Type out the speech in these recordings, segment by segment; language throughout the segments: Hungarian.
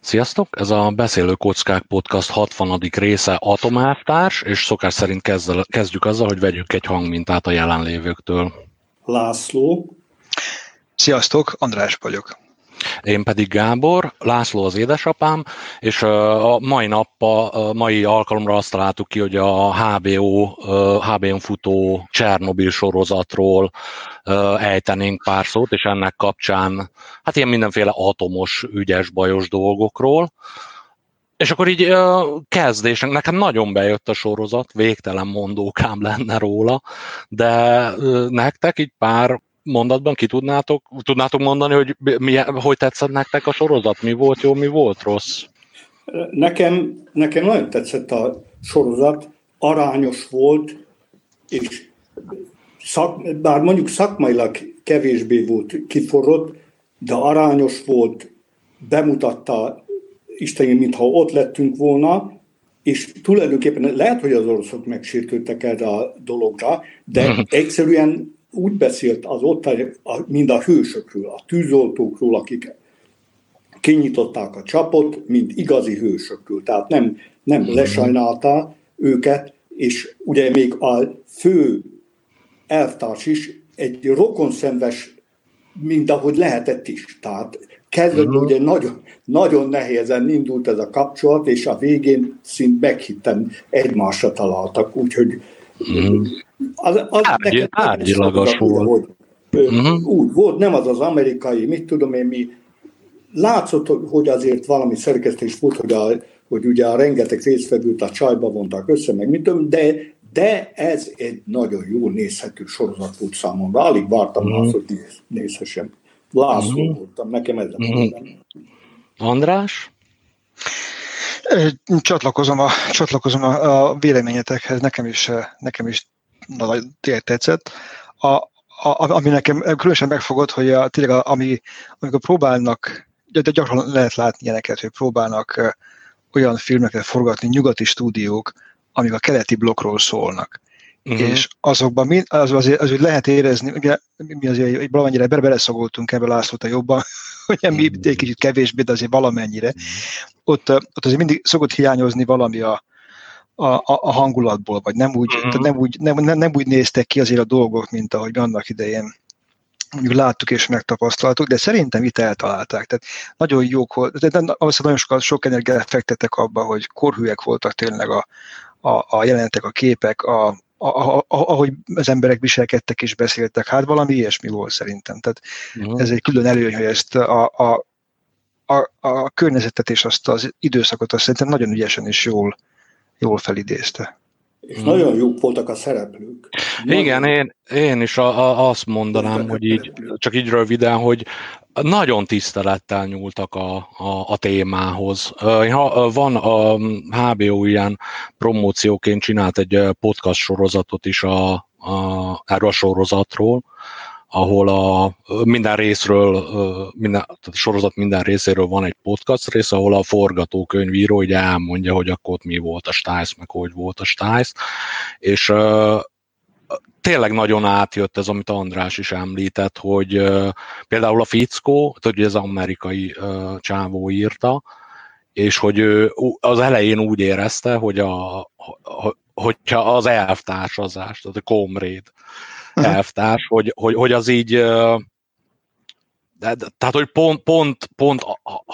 Sziasztok! Ez a Beszélő Kockák Podcast 60. része Atomávtárs, és szokás szerint kezdel, kezdjük azzal, hogy vegyük egy hangmintát a jelenlévőktől. László. Sziasztok, András vagyok. Én pedig Gábor, László az édesapám, és a mai nappa, a mai alkalomra azt találtuk ki, hogy a HBO, HBO-n futó Csernobil sorozatról ejtenénk pár szót, és ennek kapcsán hát ilyen mindenféle atomos, ügyes, bajos dolgokról. És akkor így kezdésnek, nekem nagyon bejött a sorozat, végtelen mondókám lenne róla, de nektek így pár mondatban ki tudnátok, tudnátok mondani, hogy mi, hogy tetszett nektek a sorozat? Mi volt jó, mi volt rossz? Nekem, nekem nagyon tetszett a sorozat, arányos volt, és szak, bár mondjuk szakmailag kevésbé volt kiforrott, de arányos volt, bemutatta Isten, mintha ott lettünk volna, és tulajdonképpen lehet, hogy az oroszok megsértődtek erre a dologra, de egyszerűen úgy beszélt az ott, mind a hősökről, a tűzoltókról, akik kinyitották a csapot, mint igazi hősökről. Tehát nem, nem mhm. lesajnálta őket, és ugye még a fő elvtárs is egy rokonszenves, mint ahogy lehetett is. Tehát kezdetben uh-huh. ugye nagyon, nagyon nehézen indult ez a kapcsolat, és a végén szint meghitten egymásra találtak, úgyhogy uh-huh. Az, az Tárgy, tárgyilagos volt. Hogy, uh-huh. Úgy volt, nem az az amerikai, mit tudom én mi. Látszott, hogy azért valami szerkesztés volt, hogy, a, hogy ugye a rengeteg részfedőt a csajba vontak össze, meg mit tudom, de, de ez egy nagyon jó nézhető sorozat volt számomra. Alig vártam uh-huh. azt, hogy néz, nézhessem. László uh-huh. voltam, nekem ez uh-huh. András? Csatlakozom a, csatlakozom a, a véleményetekhez, nekem is, nekem is nagyon tetszett. A, a, ami nekem különösen megfogott, hogy a, tényleg a, ami, amikor próbálnak, de gyakran lehet látni ilyeneket, hogy próbálnak olyan filmeket forgatni nyugati stúdiók, amik a keleti blokkról szólnak. Uh-huh. És azokban mi, az, azért, azért lehet érezni, ugye mi azért valamennyire beleszagoltunk ebbe Lászlóta jobban, hogy mi egy kicsit kevésbé, de azért valamennyire. Uh-huh. Ott, ott azért mindig szokott hiányozni valami a, a, a, a hangulatból, vagy nem úgy, uh-huh. nem, úgy, nem, nem, nem úgy néztek ki azért a dolgok, mint ahogy annak idején mondjuk láttuk és megtapasztaltuk, de szerintem itt eltalálták. Tehát nagyon jók volt, de azt nagyon sokat, sok energiát fektettek abba, hogy korhűek voltak tényleg a, a, a jelentek, a képek, a, a, a, a, ahogy az emberek viselkedtek és beszéltek, hát valami ilyesmi volt szerintem. Tehát uh-huh. ez egy külön előny, hogy ezt a, a, a, a környezetet és azt az időszakot azt szerintem nagyon ügyesen és jól jól felidézte. És hmm. nagyon jók voltak a szereplők. Nagyon Igen, én, én is a, a, azt mondanám, hogy így, csak így röviden, hogy nagyon tisztelettel nyúltak a, a, a témához. Van a HBO ilyen promócióként csinált egy podcast sorozatot is a, a, erről a sorozatról, ahol a minden részről, minden, tehát a sorozat minden részéről van egy podcast rész, ahol a forgatókönyvíró ugye elmondja, hogy akkor ott mi volt a Stiles, meg hogy volt a Stiles, és tényleg nagyon átjött ez, amit András is említett, hogy például a fickó, hogy ez amerikai uh, csávó írta, és hogy ő az elején úgy érezte, hogy a, hogyha az elvtársazás, tehát a komréd, elvtárs, hogy, hogy, hogy az így de, tehát, hogy pont, pont, pont,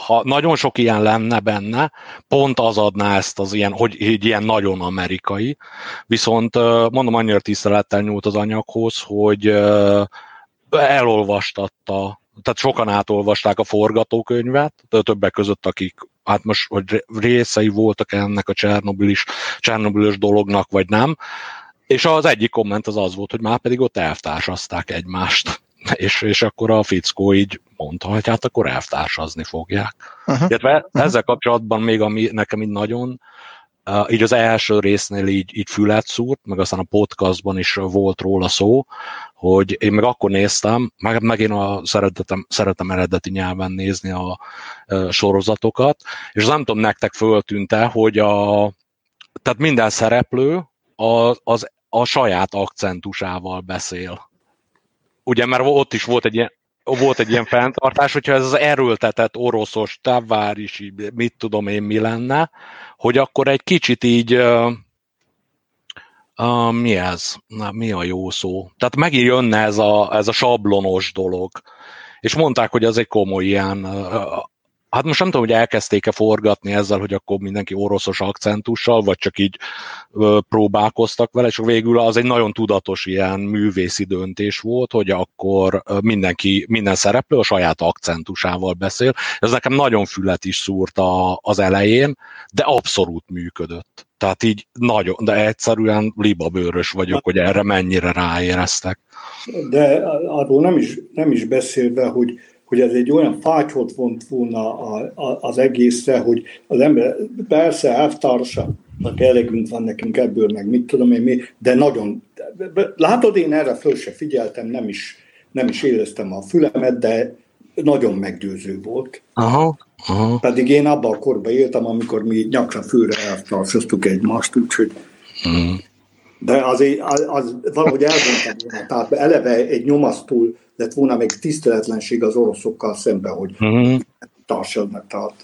ha nagyon sok ilyen lenne benne, pont az adná ezt az ilyen, hogy így ilyen nagyon amerikai. Viszont mondom, annyira tisztelettel nyújt az anyaghoz, hogy elolvastatta, tehát sokan átolvasták a forgatókönyvet, többek között, akik hát most hogy részei voltak ennek a Csernobilis, Csernobilis dolognak, vagy nem, és az egyik komment az az volt, hogy már pedig ott elvtársazták egymást. És, és akkor a fickó így mondta, hogy hát akkor elvtársazni fogják. Uh-huh. uh-huh. ezzel kapcsolatban még ami nekem így nagyon Uh, így az első résznél így, így fület szúrt, meg aztán a podcastban is volt róla szó, hogy én meg akkor néztem, meg, meg én a szeretetem, szeretem eredeti nyelven nézni a uh, sorozatokat, és nem tudom, nektek föltűnte, hogy a, tehát minden szereplő az, az a saját akcentusával beszél. Ugye, mert ott is volt egy ilyen, volt egy ilyen fenntartás, hogyha ez az erőltetett oroszos távvárisi, mit tudom én mi lenne, hogy akkor egy kicsit így uh, uh, mi ez? Na, mi a jó szó? Tehát megint jönne ez a, ez a sablonos dolog. És mondták, hogy ez egy komoly ilyen uh, Hát most nem tudom, hogy elkezdték-e forgatni ezzel, hogy akkor mindenki oroszos akcentussal, vagy csak így ö, próbálkoztak vele, és végül az egy nagyon tudatos ilyen művészi döntés volt, hogy akkor mindenki, minden szereplő a saját akcentusával beszél. Ez nekem nagyon fület is szúrt a, az elején, de abszolút működött. Tehát így nagyon, de egyszerűen libabőrös vagyok, hogy erre mennyire ráéreztek. De arról nem is, nem is beszélve, hogy hogy ez egy olyan fátyhot vont volna a, a, az egészre, hogy az ember, persze elvtársak, elegünk van nekünk ebből, meg mit tudom én mi, de nagyon, látod, én erre föl se figyeltem, nem is, nem is éreztem a fülemet, de nagyon meggyőző volt. Aha, aha. Pedig én abban a korban éltem, amikor mi nyakra főre elvtársaztuk egymást, úgyhogy uh-huh. De azért az, az valahogy elmondtam, tehát eleve egy nyomasztó lett volna még tiszteletlenség az oroszokkal szemben, hogy uh-huh. Tehát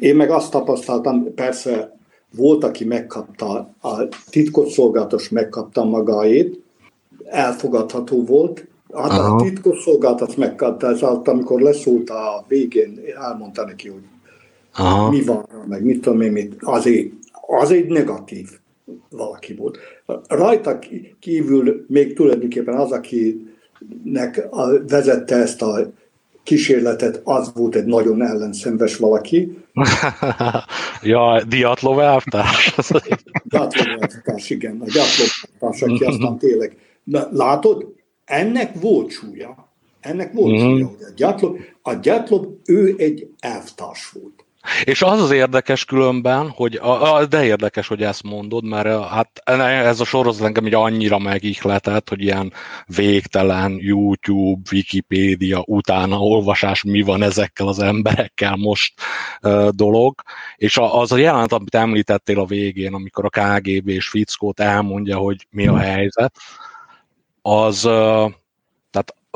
én meg azt tapasztaltam, persze volt, aki megkapta, a titkosszolgálatos megkapta magáét, elfogadható volt, Hát uh-huh. a titkosszolgálat megkapta, ez alatt, amikor leszólt a végén, elmondta neki, hogy uh-huh. mi van, meg mit tudom én, mit, azért, az egy negatív valaki volt. Rajta kívül még tulajdonképpen az, aki nek a, vezette ezt a kísérletet, az volt egy nagyon ellenszenves valaki. ja, Diatlov elvtárs. Diatlov elvtárs, igen, a Diatlov elvtárs, aki aztán tényleg. Na, látod, ennek volt súlya. Ennek volt mm-hmm. súlya, hogy a Diatlov, a Diatlov, ő egy elvtárs volt. És az az érdekes különben, hogy a, a, de érdekes, hogy ezt mondod, mert hát ez a sorozat engem így annyira megihletett, hogy ilyen végtelen YouTube, Wikipédia, utána olvasás, mi van ezekkel az emberekkel most uh, dolog. És a, az a jelenet, amit említettél a végén, amikor a KGB és Fickót elmondja, hogy mi a helyzet, az uh,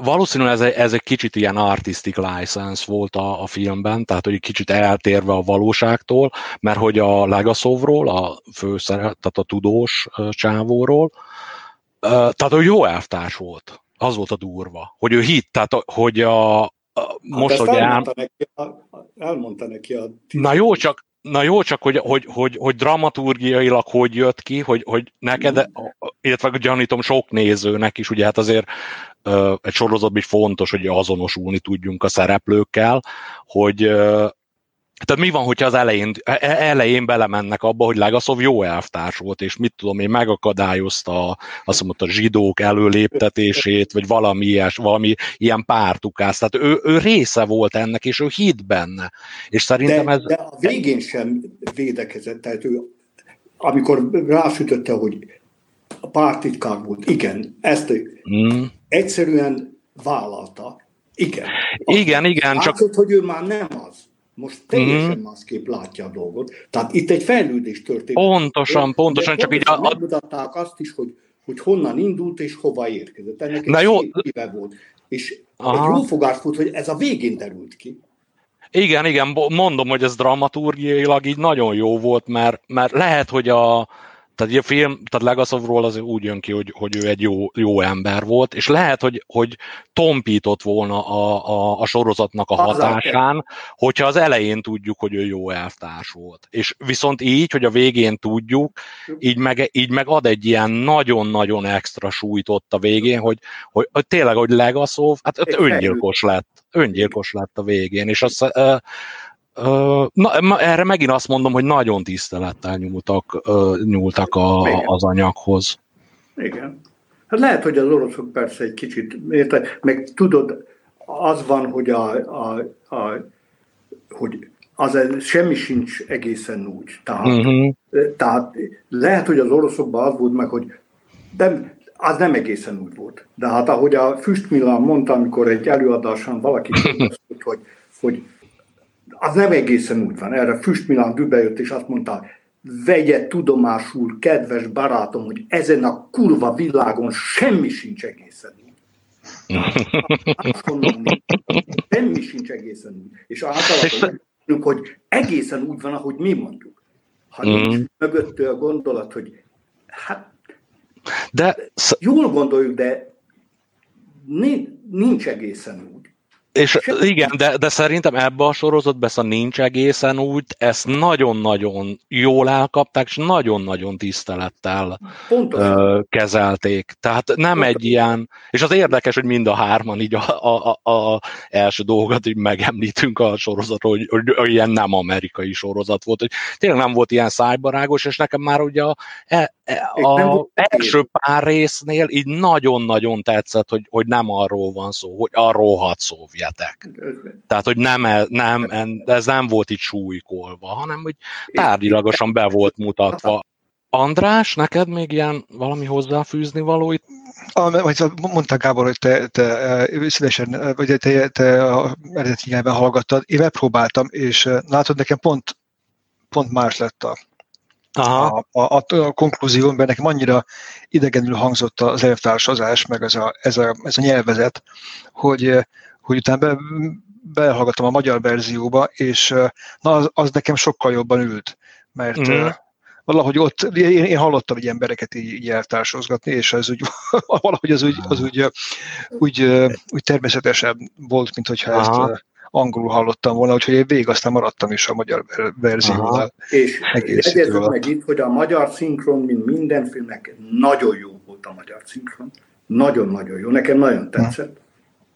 valószínűleg ez, ez egy kicsit ilyen artistic license volt a, a filmben, tehát hogy egy kicsit eltérve a valóságtól, mert hogy a Legaszovról, a főszere, tehát a tudós csávóról, tehát hogy jó elvtárs volt. Az volt a durva, hogy ő hitt, tehát hogy a, a most, hát hogy elmondta, el... neki a, elmondta neki a... Na jó, csak Na jó, csak hogy, hogy, hogy, hogy dramaturgiailag hogy jött ki, hogy, hogy neked, illetve gyanítom sok nézőnek is, ugye hát azért egy sorozatban is fontos, hogy azonosulni tudjunk a szereplőkkel, hogy tehát mi van, hogyha az elején, e, e, elején belemennek abba, hogy Legaszov jó elvtárs volt, és mit tudom én, megakadályozta azt mondta, a zsidók előléptetését, vagy valami, ilyes, valami ilyen pártukás. Tehát ő, ő része volt ennek, és ő hitt benne. És szerintem de, ez... De a végén sem védekezett, tehát ő, amikor rásütötte, hogy a pártitkár volt, igen, ezt mm. egyszerűen vállalta. Igen. Igen, igen, látszott, csak... hogy ő már nem az most teljesen mm. másképp látja a dolgot. Tehát itt egy fejlődés történt. Pontosan, pontosan, csak így... A... Megmutatták azt is, hogy, hogy honnan indult és hova érkezett. Ennek egy Na jó. éve volt. És Aha. egy jó fogás volt, hogy ez a végén derült ki. Igen, igen, mondom, hogy ez dramaturgiailag így nagyon jó volt, mert, mert lehet, hogy a, tehát a film, tehát Legaszovról az úgy jön ki, hogy, hogy ő egy jó, jó ember volt, és lehet, hogy, hogy tompított volna a, a, a sorozatnak a hatásán, hogyha az elején tudjuk, hogy ő jó elvtárs volt. És viszont így, hogy a végén tudjuk, így meg, így meg ad egy ilyen nagyon-nagyon extra súlyt ott a végén, hogy, hogy, hogy tényleg, hogy Legaszov, hát öngyilkos lett, öngyilkos lett a végén, és azt Na, erre megint azt mondom, hogy nagyon tisztelettel nyúltak, nyúltak a, az anyaghoz. Igen. Hát lehet, hogy az oroszok persze egy kicsit, érte, meg tudod, az van, hogy a, a, a hogy az semmi sincs egészen úgy. Tehát, uh-huh. tehát lehet, hogy az oroszokban az volt meg, hogy nem, az nem egészen úgy volt. De hát ahogy a Füst Milan mondta, amikor egy előadáson valaki mondta, hogy, hogy az nem egészen úgy van. Erre Füst Milán jött, és azt mondta, vegye tudomásul, kedves barátom, hogy ezen a kurva világon semmi sincs egészen úgy. Azt gondolom, semmi sincs egészen úgy. És általában hogy egészen úgy van, ahogy mi mondjuk. Ha mm. nincs mögöttől a gondolat, hogy hát de jól gondoljuk, de nincs egészen úgy. És igen, de, de szerintem ebbe a sorozatban ezt a nincs egészen úgy, ezt nagyon-nagyon jól elkapták, és nagyon-nagyon tisztelettel Pontosan. kezelték. Tehát nem Pontosan. egy ilyen, és az érdekes, hogy mind a hárman így a, a, a, első dolgot így megemlítünk a sorozatról, hogy, hogy, hogy ilyen nem amerikai sorozat volt, hogy tényleg nem volt ilyen szájbarágos, és nekem már ugye a, e, a, első pár résznél így nagyon-nagyon tetszett, hogy, hogy nem arról van szó, hogy a rohadt szovjetek. Tehát, hogy nem, nem, ez nem volt itt súlykolva, hanem hogy tárgyilagosan be volt mutatva. András, neked még ilyen valami hozzáfűzni való itt? Mondta Gábor, hogy te, te szívesen, vagy te, te a eredeti nyelven hallgattad. Én megpróbáltam, és látod, nekem pont, pont más lett a, Aha. A, a, a konklúzió, mert nekem annyira idegenül hangzott az elvtársazás, meg ez a, ez a, ez a nyelvezet, hogy, hogy utána be, behallgattam a magyar verzióba, és na, az, az nekem sokkal jobban ült, mert mm. valahogy ott, én, én hallottam egy embereket így, így eltársozgatni, és ez úgy, valahogy az úgy, az úgy, úgy, úgy természetesebb volt, mint hogyha Aha. ezt angolul hallottam volna, úgyhogy én végig aztán maradtam is a magyar verzióval. És egészítve. meg itt, hogy a magyar szinkron, mint minden filmnek, nagyon jó volt a magyar szinkron. Nagyon-nagyon jó. Nekem nagyon tetszett.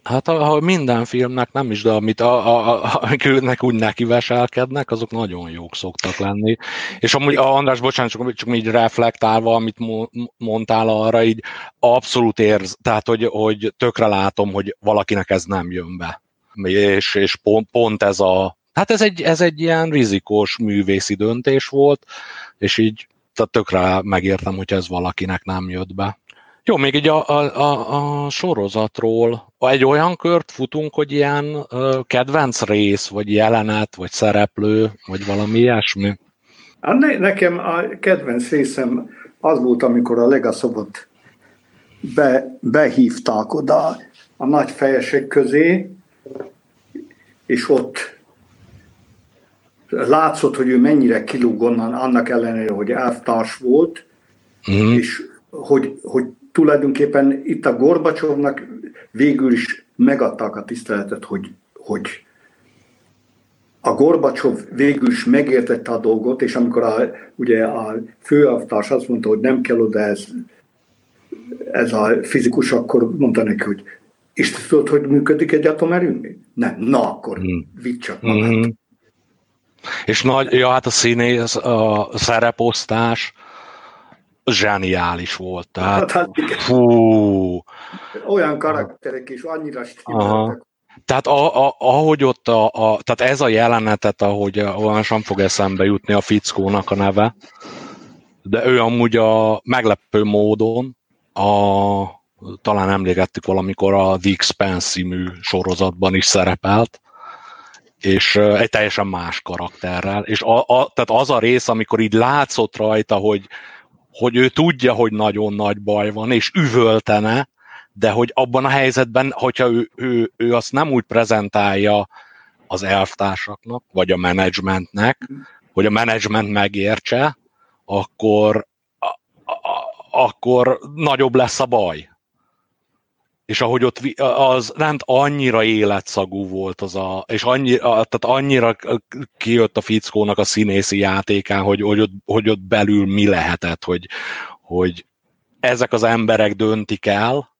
Hát ahol minden filmnek nem is, de amit a, a, a, amiknek úgy nekiveselkednek, azok nagyon jók szoktak lenni. És amúgy, a András, bocsánat, csak, csak így reflektálva, amit mondtál arra, így abszolút érz, tehát hogy, hogy tökre látom, hogy valakinek ez nem jön be. És, és pont, pont ez a, hát ez egy, ez egy ilyen rizikós művészi döntés volt, és így tehát tökre megértem, hogy ez valakinek nem jött be. Jó, még így a, a, a, a sorozatról egy olyan kört futunk, hogy ilyen uh, kedvenc rész, vagy jelenet, vagy szereplő, vagy valami ilyesmi? Hát ne, nekem a kedvenc részem az volt, amikor a Legaszobot be, behívták oda a nagy fejesek közé, és ott látszott, hogy ő mennyire kilúg onnan, annak ellenére, hogy elvtárs volt, mm. és hogy, hogy tulajdonképpen itt a Gorbacsovnak végül is megadták a tiszteletet, hogy, hogy a Gorbacsov végül is megértette a dolgot, és amikor a, ugye a főavtárs azt mondta, hogy nem kell oda ez, ez a fizikus, akkor mondta neki, hogy és tudod, hogy működik egy atomerőmű? Nem. Na, akkor mm. vidd csak magát. Mm. És nagy, ja, hát a színész, a szereposztás, zseniális volt. Tehát, hát, hát fú. Olyan karakterek is annyira stimmeltek. Tehát a, a, ahogy ott a, a, tehát ez a jelenetet, ahogy olyan sem fog eszembe jutni a fickónak a neve, de ő amúgy a meglepő módon a, talán emlékeztük valamikor a The Expanse című sorozatban is szerepelt, és egy teljesen más karakterrel. És a, a, tehát az a rész, amikor így látszott rajta, hogy, hogy ő tudja, hogy nagyon nagy baj van, és üvöltene, de hogy abban a helyzetben, hogyha ő, ő, ő azt nem úgy prezentálja az elvtársaknak, vagy a menedzsmentnek, hogy a menedzsment megértse, akkor, a, a, akkor nagyobb lesz a baj és ahogy ott az nem annyira életszagú volt az a, és annyira, tehát annyira kijött a fickónak a színészi játékán, hogy, hogy, ott, hogy ott belül mi lehetett, hogy, hogy ezek az emberek döntik el,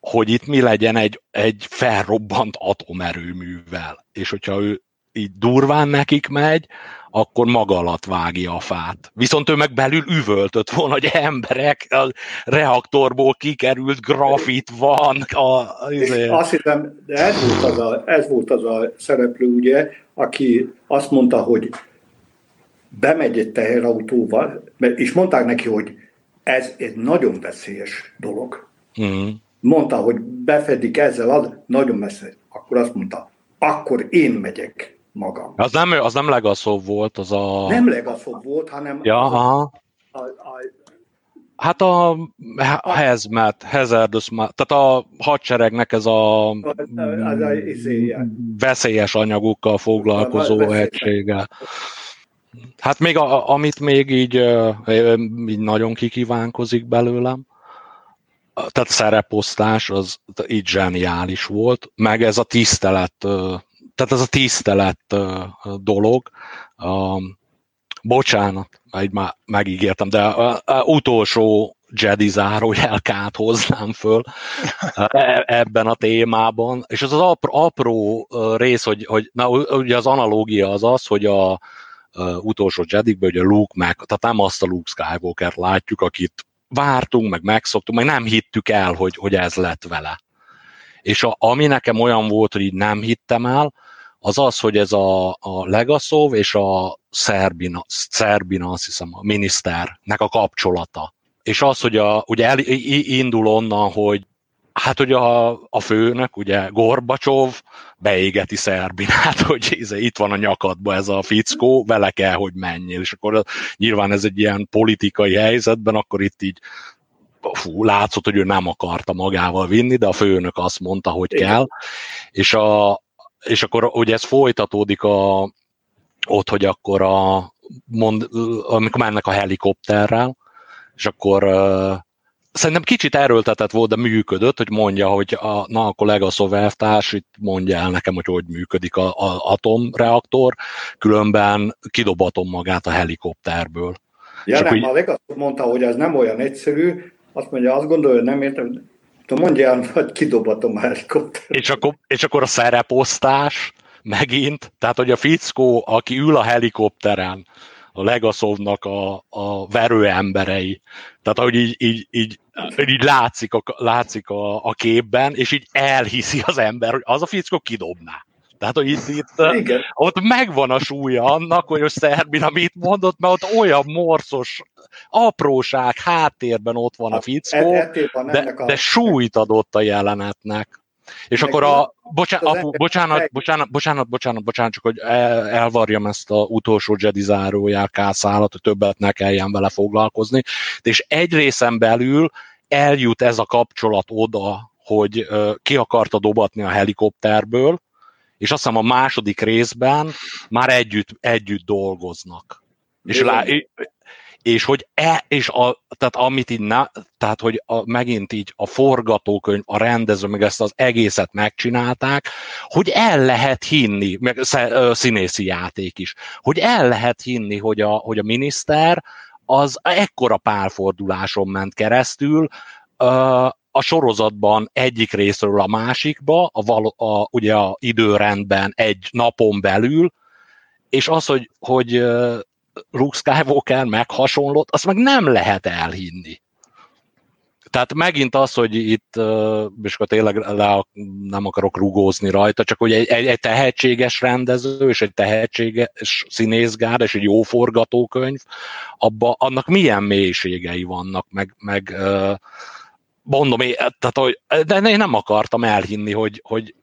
hogy itt mi legyen egy, egy felrobbant atomerőművel. És hogyha ő így durván nekik megy, akkor maga alatt vágja a fát. Viszont ő meg belül üvöltött volna, hogy emberek, a reaktorból kikerült grafit van. A, azért. Azt hiszem, de ez volt, az a, ez volt az a szereplő, ugye, aki azt mondta, hogy bemegy egy teherautóval, és mondták neki, hogy ez egy nagyon veszélyes dolog. Mm. Mondta, hogy befedik ezzel, az nagyon messze. Akkor azt mondta, akkor én megyek magam. Az nem, az nem Legaszov volt, az a... Nem Legaszov volt, hanem ja, a, a, a Hát a, a hezmet, hazardous, tehát a hadseregnek ez a, veszélyes anyagokkal foglalkozó egysége. Hát még a, amit még így, így nagyon kikívánkozik belőlem, tehát szereposztás az így zseniális volt, meg ez a tisztelet, tehát ez a tisztelet dolog, bocsánat, így már megígértem, de a, a utolsó Jedi zárójelkát hoznám föl e, ebben a témában, és az az apró, apró rész, hogy, hogy na, ugye az analógia az az, hogy a, a utolsó Jedikben ugye Luke meg, tehát nem azt a Luke skywalker látjuk, akit vártunk, meg megszoktunk, meg nem hittük el, hogy, hogy ez lett vele. És a, ami nekem olyan volt, hogy így nem hittem el, az az, hogy ez a, a Legaszov és a Szerbina, Szerbina, azt hiszem, a miniszternek a kapcsolata. És az, hogy a, ugye el, indul onnan, hogy hát ugye a, a főnök, ugye Gorbacsov beégeti Szerbinát, hogy ez, itt van a nyakadba ez a fickó, vele kell, hogy menjél. És akkor nyilván ez egy ilyen politikai helyzetben, akkor itt így fú, látszott, hogy ő nem akarta magával vinni, de a főnök azt mondta, hogy Igen. kell. És, a, és akkor ugye ez folytatódik a, ott, hogy akkor a, mond, amikor mennek a helikopterrel, és akkor uh, szerintem kicsit erőltetett volt, de működött, hogy mondja, hogy a, na, a kollega Szoveltárs itt mondja el nekem, hogy hogy működik a, a atomreaktor, különben kidobatom magát a helikopterből. Ja, nem, így... a mondta, hogy ez nem olyan egyszerű, azt mondja, azt gondolja, hogy nem értem, mondja el, hogy kidobatom a helikopter. És akkor, és akkor a szereposztás megint, tehát hogy a fickó, aki ül a helikopteren, a Legaszovnak a, a verő emberei. Tehát ahogy így, így, így, így látszik, a, látszik a, a képben, és így elhiszi az ember, hogy az a fickó kidobná. Tehát, hogy itt, itt Igen. ott megvan a súlya annak, hogy a Szerbina mit mondott, mert ott olyan morszos apróság háttérben ott van a hát, fickó, e- de, de súlyt adott a jelenetnek. És Meg akkor a, bocsánat, apu, bocsánat, bocsánat, bocsánat, bocsánat, bocsánat, csak hogy elvarjam ezt a utolsó Jedi zárójár kászállat, hogy többet ne kelljen vele foglalkozni. És egy részen belül eljut ez a kapcsolat oda, hogy ki akarta dobatni a helikopterből, és azt hiszem a második részben már együtt, együtt dolgoznak. És, lá, és hogy e, és a, tehát amit így, na, tehát hogy a, megint így a forgatókönyv, a rendező, meg ezt az egészet megcsinálták, hogy el lehet hinni, meg színészi játék is, hogy el lehet hinni, hogy a, hogy a miniszter az ekkora pálforduláson ment keresztül, a sorozatban egyik részről a másikba, a, val, a, ugye a időrendben egy napon belül, és az, hogy, hogy Luke Skywalker meg hasonlott, azt meg nem lehet elhinni. Tehát megint az, hogy itt, és akkor tényleg le, nem akarok rugózni rajta, csak hogy egy, egy, egy tehetséges rendező, és egy tehetséges színészgár, és egy jó forgatókönyv, abba, annak milyen mélységei vannak, meg, meg mondom, én, tehát, hogy, de én nem akartam elhinni, hogy, hogy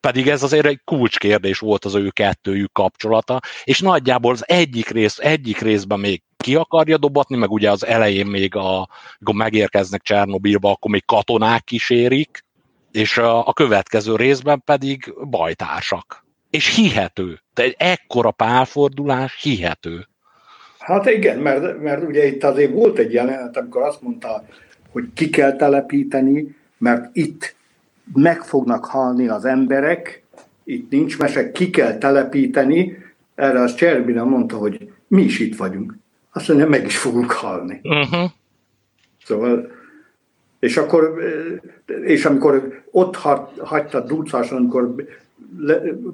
pedig ez azért egy kulcskérdés volt az ő kettőjük kapcsolata, és nagyjából az egyik, rész, egyik részben még ki akarja dobatni, meg ugye az elején még, a, amikor megérkeznek Csernobilba, akkor még katonák kísérik, és a, a következő részben pedig bajtársak. És hihető. De egy ekkora pálfordulás hihető. Hát igen, mert, mert ugye itt azért volt egy jelenet, amikor azt mondta, hogy ki kell telepíteni, mert itt meg fognak halni az emberek, itt nincs mese, ki kell telepíteni, erre az Cserbina mondta, hogy mi is itt vagyunk. Azt mondja, meg is fogunk halni. Uh-huh. Szóval, és akkor, és amikor ott hagyta Dulcáson, amikor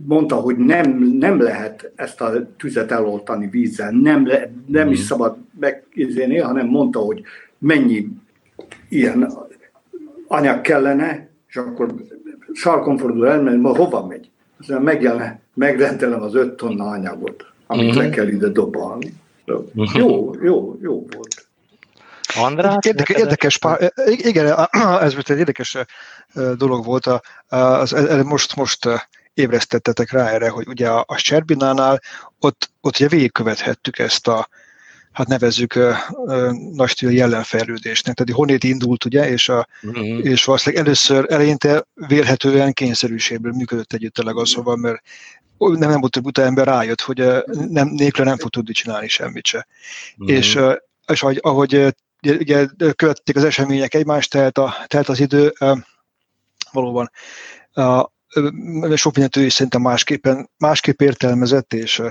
mondta, hogy nem, nem lehet ezt a tüzet eloltani vízzel, nem, le, nem uh-huh. is szabad megizéni, hanem mondta, hogy mennyi ilyen anyag kellene, és akkor sarkon fordul el, mert ma hova megy? Aztán megjelen, megrendelem az öt tonna anyagot, amit uh-huh. le kell ide dobalni. Uh-huh. Jó, jó, jó volt. András? Érdekes, érdekes pár, igen, ez volt egy érdekes dolog volt. Az, most, most ébresztettetek rá erre, hogy ugye a, a Serbinánál ott, ott ugye végigkövethettük ezt a, hát nevezzük uh, uh, nagy stílű jelenfejlődésnek. Tehát honnét indult, ugye, és, a, uh-huh. és valószínűleg először eleinte vélhetően kényszerűségből működött együtt a legaszóval, mert nem, nem több utána ember rájött, hogy nem, nélkül nem fog tudni csinálni semmit se. Uh-huh. És, és ahogy, ahogy ugye, követték az események egymást, telt, a, telt az idő, valóban uh, sok mindent ő is szerintem másképpen, másképp értelmezett, és,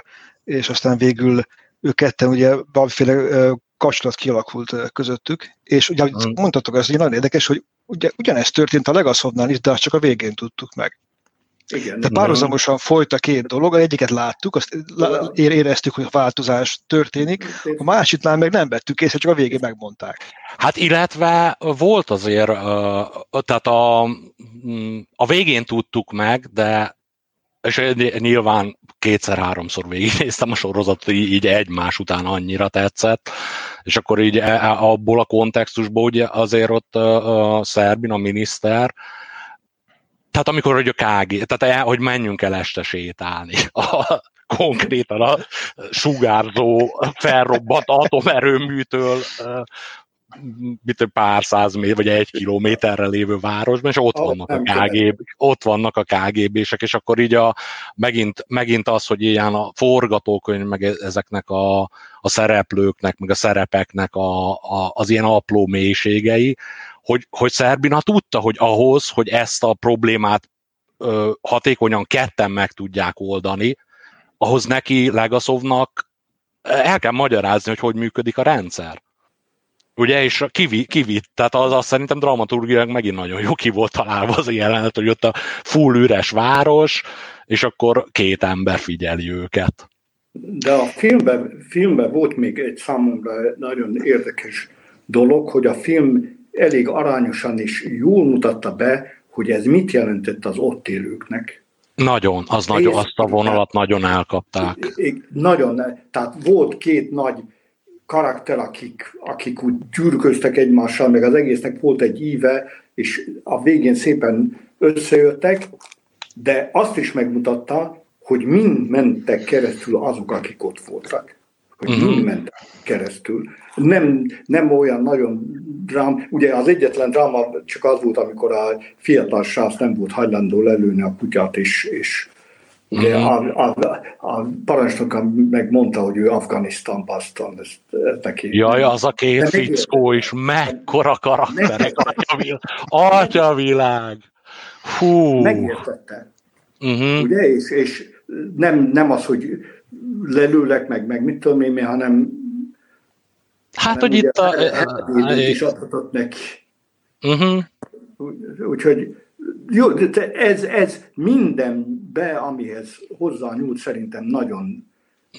és aztán végül ők ketten ugye valamiféle kapcsolat kialakult közöttük, és ugye mm. mondhatok, ez nagyon érdekes, hogy ugye, ugyanezt történt a Legaszovnál is, de azt csak a végén tudtuk meg. Igen, De párhuzamosan folyt a két dolog, az egyiket láttuk, azt éreztük, hogy a változás történik, a másiknál meg nem vettük észre, csak a végén megmondták. Hát illetve volt azért, tehát a, mm, a végén tudtuk meg, de és nyilván kétszer-háromszor végignéztem a sorozatot, így egymás után annyira tetszett, és akkor így e, e, abból a kontextusból ugye azért ott a Szerbin, a miniszter, tehát amikor hogy a KG, tehát el, hogy menjünk el este sétálni, a, konkrétan a sugárzó, felrobbant atomerőműtől mit pár száz méter, vagy egy kilométerre lévő városban, és ott vannak a KGB, ott vannak a KGB-sek, és akkor így a, megint, megint az, hogy ilyen a forgatókönyv, meg e- ezeknek a, a szereplőknek, meg a szerepeknek a, a, az ilyen apró mélységei, hogy, hogy Szerbina tudta, hogy ahhoz, hogy ezt a problémát ö, hatékonyan ketten meg tudják oldani, ahhoz neki Legaszovnak el kell magyarázni, hogy hogy működik a rendszer. Ugye, és kivi, kivitt, tehát az, az szerintem dramaturgilag megint nagyon jó ki volt találva az a jelenet, hogy ott a full üres város, és akkor két ember figyeli őket. De a filmben, filmben volt még egy számomra nagyon érdekes dolog, hogy a film elég arányosan is jól mutatta be, hogy ez mit jelentett az ott élőknek. Nagyon, az nagyon, azt a vonalat nagyon elkapták. Nagyon, tehát volt két nagy karakter, akik, akik úgy gyűrköztek egymással, meg az egésznek volt egy íve, és a végén szépen összejöttek, de azt is megmutatta, hogy mind mentek keresztül azok, akik ott voltak. Hogy uh-huh. mind mentek keresztül. Nem, nem olyan nagyon drám, ugye az egyetlen dráma csak az volt, amikor a fiatal sász nem volt hajlandó lelőni a kutyát, és, és Ugye mm. a, a, a parancsnok megmondta, hogy ő Afganisztán basztan, ezt, ezt neki. Jaj, az a két fickó is, mekkora karakterek, atyavilág. atyavilág. Hú. Megértette. Uh-huh. Ugye, és, és nem, nem az, hogy lelőlek meg, meg mit tudom én, hanem Hát, hogy itt a... is adhatott neki. Uh-huh. Úgyhogy jó, de ez, ez mindenbe, amihez hozzá nyúlt, szerintem nagyon,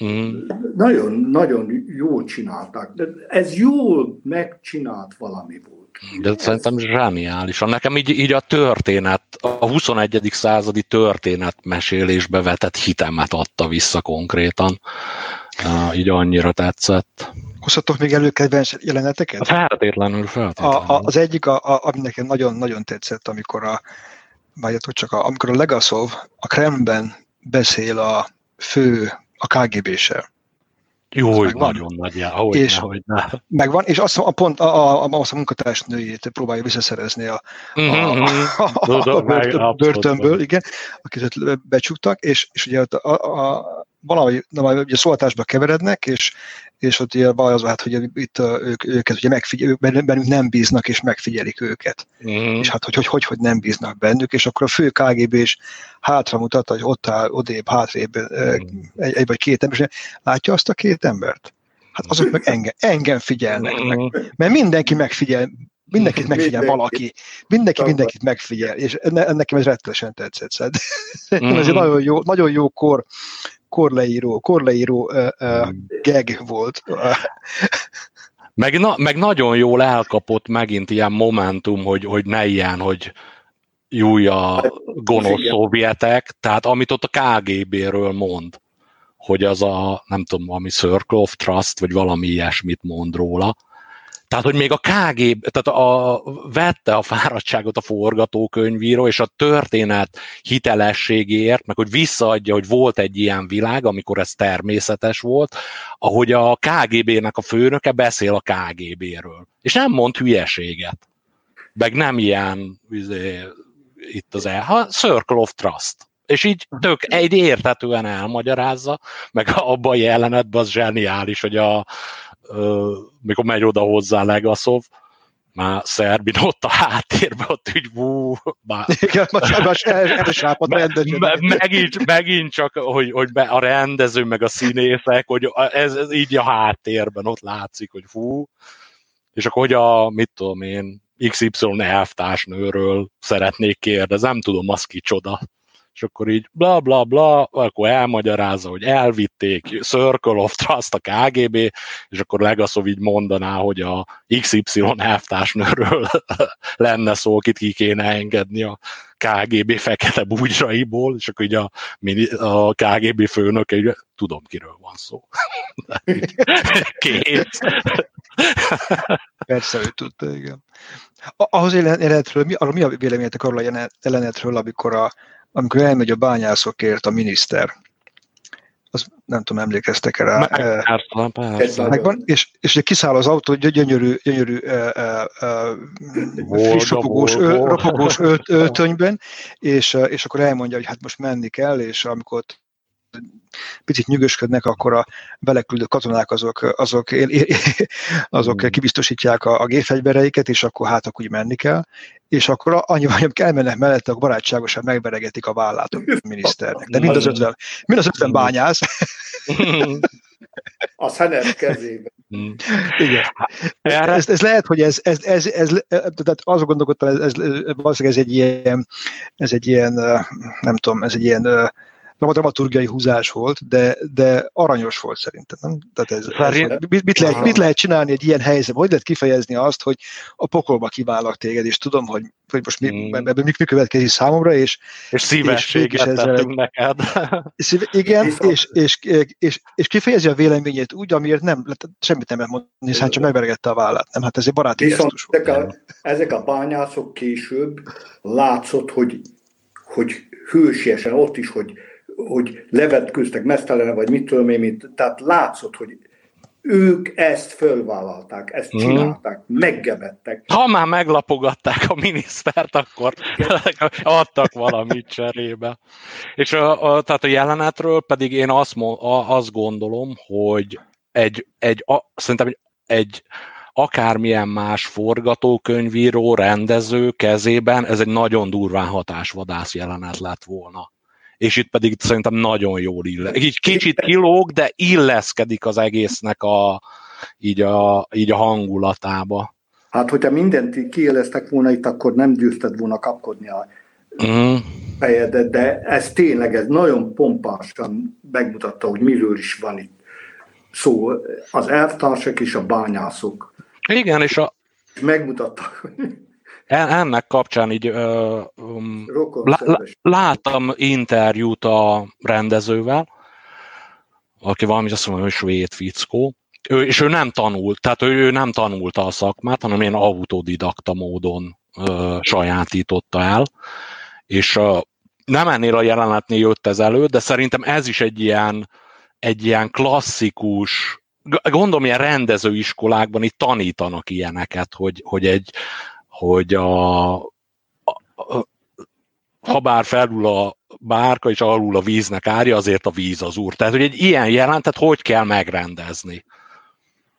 mm. nagyon, nagyon jól csinálták. De ez jól megcsinált valami volt. De ez szerintem zseniális. Nekem így, így a történet, a 21. századi történet mesélésbe vetett hitemet adta vissza konkrétan. Így annyira tetszett. Hozhatok még elő kedvenc jeleneteket? Feltétlenül, feltétlenül. A, a, az egyik, a, a, ami nekem nagyon-nagyon tetszett, amikor a, várjatok csak, a, amikor a Legaszov a Kremben beszél a fő, a KGB-sel. Jó, hogy nagyon nagy, ahogy és, ne, hogy ne. Megvan, és azt a, pont a, a, a, a munkatárs nőjét próbálja visszaszerezni a, a, a, a, a, a börtönből, igen, akit becsuktak, és, és ugye a, a, a valahogy na, ugye szoltásba keverednek, és, és ott ugye az hát, hogy itt ők, őket ugye megfigyel, bennük nem bíznak, és megfigyelik őket. Mm. És hát, hogy, hogy, hogy, hogy nem bíznak bennük, és akkor a fő KGB is hátra mutat, hogy ott áll, odébb, hátrébb mm. egy, egy vagy két ember, és látja azt a két embert? Hát azok meg engem, engem figyelnek meg. Mhm. Mert mindenki megfigyel, mindenkit megfigyel valaki, mindenki mindenkit megfigyel, és nekem ez rettenesen tetszett. Mm. ez egy nagyon jó, nagyon jó kor, korleíró, korleíró uh, uh, gag volt. Meg, na, meg nagyon jól elkapott megint ilyen momentum, hogy, hogy ne ilyen, hogy júja hát, gonosz szovjetek, tehát amit ott a KGB-ről mond, hogy az a, nem tudom, valami Circle of Trust, vagy valami ilyesmit mond róla. Tehát, hogy még a KG, tehát a, vette a fáradtságot a forgatókönyvíró, és a történet hitelességéért, meg hogy visszaadja, hogy volt egy ilyen világ, amikor ez természetes volt, ahogy a KGB-nek a főnöke beszél a KGB-ről. És nem mond hülyeséget. Meg nem ilyen, izé, itt az el, ha Circle of Trust. És így tök egy értetően elmagyarázza, meg abban a jelenetben az zseniális, hogy a, mikor megy oda hozzá Legaszov, már Szerbin ott a háttérben, ott úgy vú, már... Igen, most me, megint, megint csak, hogy, hogy be, a rendező, meg a színészek, hogy ez, ez így a háttérben ott látszik, hogy fú, és akkor hogy a, mit tudom én, XY elvtársnőről szeretnék kérdezni, nem tudom, az kicsoda és akkor így bla bla bla, akkor elmagyarázza, hogy elvitték Circle of Trust a KGB, és akkor Legaszov így mondaná, hogy a XY elvtársnőről lenne szó, akit ki kéne engedni a KGB fekete búgyraiból, és akkor így a, a KGB főnök, így, tudom, kiről van szó. Kész. Persze, ő tudta, igen. Ahhoz jelenetről, mi, arról mi a véleményetek arról a jelenetről, amikor a, amikor elmegy a bányászokért a miniszter. Az nem tudom, emlékeztek -e rá. Persze, Megvan, és, és kiszáll az autó, gyönyörű, gyönyörű uh, uh, friss ropogós, ropogós ölt, öltönyben, és, és akkor elmondja, hogy hát most menni kell, és amikor picit nyűgösködnek, akkor a beleküldő katonák azok, azok, azok hmm. kibiztosítják a, a gépfegyvereiket, és akkor hát akkor úgy menni kell, és akkor annyi hogy elmennek mellette, akkor barátságosan megberegetik a vállát a miniszternek. De mind az ötven, mind az ötven bányász. A szenet kezében. Igen. Ez, ez, lehet, hogy ez, ez, ez, ez, tehát azon gondolkodtam, ez, ez, valószínűleg ez egy ilyen, ez egy ilyen, nem tudom, ez egy ilyen nem a dramaturgiai húzás volt, de, de aranyos volt szerintem. Nem? Tehát ez, ez, mit, mit, lehet, mit lehet csinálni egy ilyen helyzetben? Hogy lehet kifejezni azt, hogy a pokolba kívánlak téged, és tudom, hogy, hogy most mi, mm. ebből mi, mi következik számomra, és, és szívességet és tettünk neked. Szíve, igen, és, és, és, és, kifejezi a véleményét úgy, amiért nem, semmit nem mondani, hiszen csak megveregette a vállát. Nem, hát ez egy baráti Viszont ezek a, ezek a bányászok később látszott, hogy, hogy hősiesen ott is, hogy hogy levetkőztek mesztelene, vagy mit tudom én, mit, tehát látszott, hogy ők ezt fölvállalták, ezt mhm. csinálták, hmm. meggebettek. Ha már meglapogatták a minisztert, akkor adtak valamit cserébe. És a, a, tehát a jelenetről pedig én azt, a, azt gondolom, hogy egy, egy a, szerintem egy, egy akármilyen más forgatókönyvíró, rendező kezében ez egy nagyon durván hatásvadász jelenet lett volna és itt pedig szerintem nagyon jól ille. Így kicsit kilóg, de illeszkedik az egésznek a, így, a, így a hangulatába. Hát, hogyha mindent kiéleztek volna itt, akkor nem győzted volna kapkodni a mm. fejedet, de ez tényleg, ez nagyon pompásan megmutatta, hogy miről is van itt szó. Az elvtársak és a bányászok. Igen, és a... Megmutatta, ennek kapcsán így um, lá, láttam interjút a rendezővel, aki valami azt mondja, hogy svéd fickó, ő, és ő nem tanult, tehát ő, ő nem tanulta a szakmát, hanem én autodidakta módon ö, sajátította el, és ö, nem ennél a jelenetnél jött ez elő, de szerintem ez is egy ilyen, egy ilyen klasszikus, gondolom ilyen rendezőiskolákban itt tanítanak ilyeneket, hogy, hogy egy, hogy a, a, a ha bár felül a bárka és alul a víznek árja, azért a víz az úr. Tehát, hogy egy ilyen jelentet hogy kell megrendezni?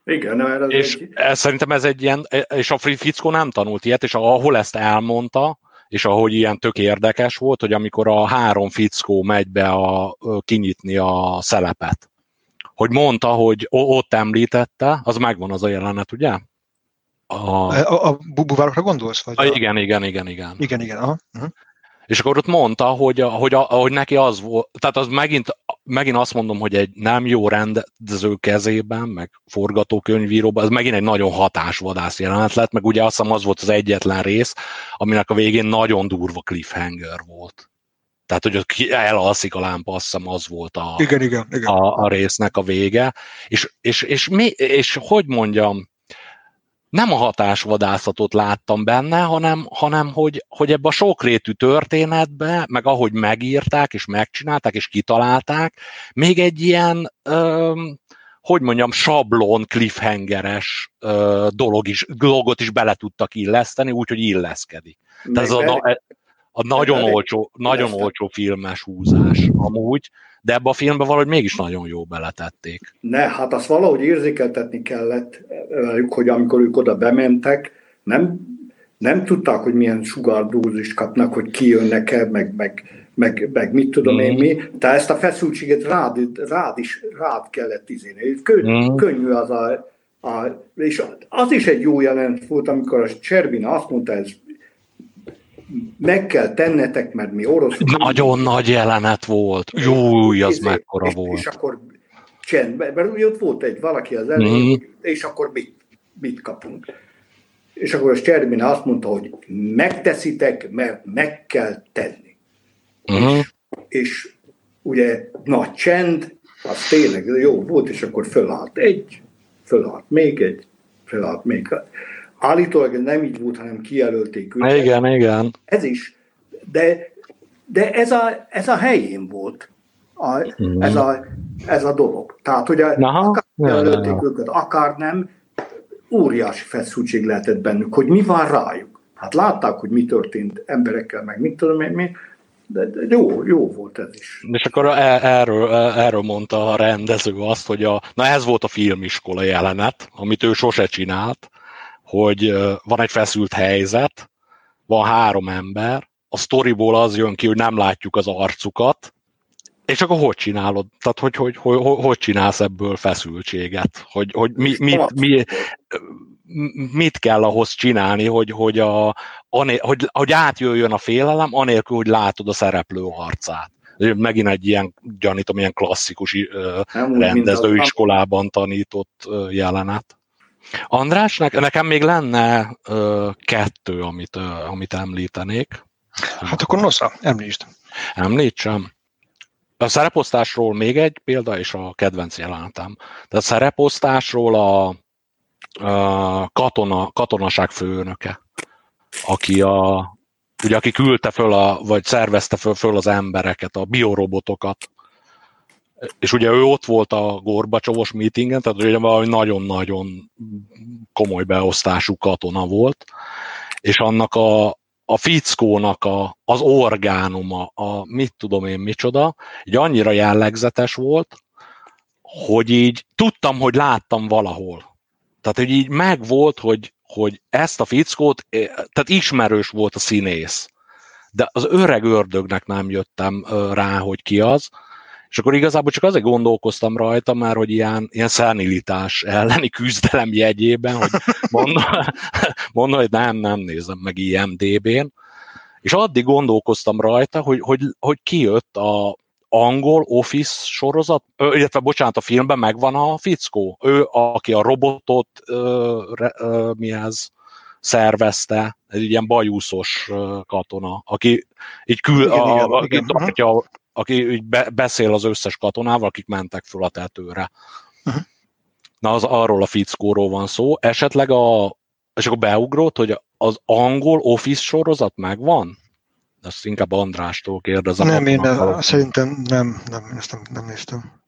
Igen, erre és egy... ez, szerintem ez egy ilyen, és a Fickó nem tanult ilyet, és ahol ezt elmondta, és ahogy ilyen tök érdekes volt, hogy amikor a három fickó megy be a, kinyitni a szelepet, hogy mondta, hogy ott említette, az megvan az a jelenet, ugye? A, a, a buvárokra gondolsz? Vagy a, a... Igen, igen, igen, igen. Igen, igen, aha. Uh-huh. És akkor ott mondta, hogy, hogy, hogy neki az volt, tehát az megint, megint azt mondom, hogy egy nem jó rendező kezében, meg forgatókönyvíróban, ez megint egy nagyon hatásvadász jelenet lett, meg ugye azt hiszem az volt az egyetlen rész, aminek a végén nagyon durva cliffhanger volt. Tehát, hogy ott elalszik a lámpa, azt hiszem az volt a, igen, igen, igen. a, a résznek a vége. És, és, és, mi, és hogy mondjam, nem a hatásvadászatot láttam benne, hanem, hanem hogy, hogy ebbe a sokrétű történetbe, meg ahogy megírták, és megcsinálták, és kitalálták, még egy ilyen, öm, hogy mondjam, sablon, cliffhangeres ö, dolog is, dologot is bele tudtak illeszteni, úgyhogy illeszkedik. Tehát ez a, a, nagyon olcsó, nagyon olcsó filmes húzás amúgy, de ebbe a filmbe valahogy mégis nagyon jó beletették. Ne, hát azt valahogy érzékeltetni kellett velük, hogy amikor ők oda bementek, nem, nem tudták, hogy milyen sugárdózist kapnak, hogy kijönnek-e, meg, meg, meg, meg mit tudom mm. én mi. Tehát ezt a feszültséget rád, rád is rád kellett izéni. Kön, mm. Könnyű az a, a, és az is egy jó jelent volt, amikor a Cserbina azt mondta, ez meg kell tennetek, mert mi orosz... Nagyon nagy jelenet volt. Jó, az mekkora és, volt. És akkor csend, mert ugye ott volt egy valaki az elején, mm. és akkor mit, mit kapunk? És akkor a Cserbina azt mondta, hogy megteszitek, mert meg kell tenni. Mm. És, és ugye nagy csend, az tényleg jó volt, és akkor fölállt egy, fölállt még egy, fölállt még egy. Állítólag nem így volt, hanem kijelölték őket. Igen, igen. Ez is. De, de ez, a, ez a helyén volt. A, mm. ez, a, ez a dolog. Tehát, hogy a, akár jelölték őket, akár nem, óriási feszültség lehetett bennük, hogy mi van rájuk. Hát látták, hogy mi történt emberekkel, meg mit tudom én mi, de, de jó, jó volt ez is. És akkor e, erről, e, erről mondta a rendező azt, hogy a, na ez volt a filmiskola jelenet, amit ő sose csinált, hogy van egy feszült helyzet, van három ember, a sztoriból az jön ki, hogy nem látjuk az arcukat, és akkor hogy csinálod? Tehát hogy, hogy, hogy, hogy, hogy csinálsz ebből feszültséget? Hogy, hogy mi, mi, mi, mit kell ahhoz csinálni, hogy, hogy, a, ané, hogy, hogy átjöjjön a félelem, anélkül, hogy látod a szereplő arcát. Megint egy ilyen, gyanítom, ilyen klasszikus rendezőiskolában tanított jelenet. András, nekem még lenne ö, kettő, amit, ö, amit említenék. Hát akkor nosza, említsd. Említsem. A szereposztásról még egy példa, és a kedvenc jelenetem. Tehát szereposztásról a, a katona, katonaság főnöke, aki a, ugye aki küldte föl, a, vagy szervezte föl, föl az embereket, a biorobotokat, és ugye ő ott volt a Gorbacsovos meetingen, tehát ugye valami nagyon-nagyon komoly beosztású katona volt, és annak a, a fickónak a, az orgánuma, a mit tudom én micsoda, így annyira jellegzetes volt, hogy így tudtam, hogy láttam valahol. Tehát, hogy így megvolt, hogy, hogy ezt a fickót, eh, tehát ismerős volt a színész. De az öreg ördögnek nem jöttem rá, hogy ki az, és akkor igazából csak azért gondolkoztam rajta, már hogy ilyen, ilyen szenilitás elleni küzdelem jegyében, hogy mondom, mondom hogy nem, nem nézem meg IMDB-n, és addig gondolkoztam rajta, hogy, hogy, hogy kijött a angol Office sorozat, illetve bocsánat, a filmben megvan a fickó. Ő, aki a robotot ö, ö, mi ez, szervezte, egy ilyen bajúszos katona, aki így kül, igen, a, igen, a, igen. tartja aki így be, beszél az összes katonával, akik mentek föl a tetőre. Uh-huh. Na, az arról a fickóról van szó. Esetleg a, és akkor beugrót, hogy az angol Office sorozat megvan? Ezt inkább Andrástól kérdezem. Nem, én nem, szerintem nem, nem, ezt nem, nem néztem.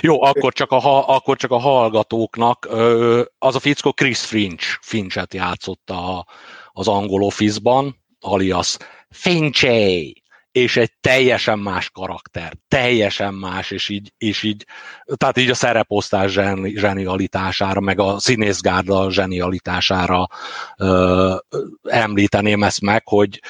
Jó, akkor csak, a, akkor csak a hallgatóknak, az a fickó Chris Finch, Finchet játszotta az angol Office-ban, alias Finchay és egy teljesen más karakter, teljesen más, és így, és így tehát így a szereposztás zseni, zsenialitására, meg a színészgárda zsenialitására ö, említeném ezt meg, hogy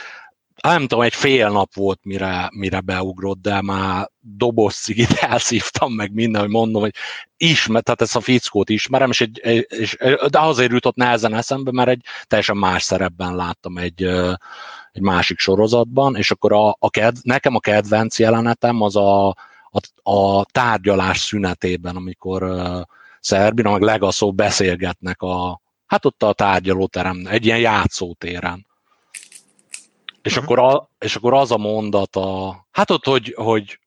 nem tudom, egy fél nap volt, mire, mire beugrott, de már doboz cigit elszívtam, meg minden, hogy mondom, hogy ismer, tehát ezt a fickót ismerem, és, egy, és, de azért jutott nehezen eszembe, mert egy teljesen más szerepben láttam egy, egy másik sorozatban, és akkor a, a ked, nekem a kedvenc jelenetem az a, a, a tárgyalás szünetében, amikor uh, Szerbina meg Legaszó beszélgetnek a, hát ott a tárgyalóterem, egy ilyen játszótéren. És, uh-huh. akkor a, és akkor az a mondat, a, hát ott, hogy, hogy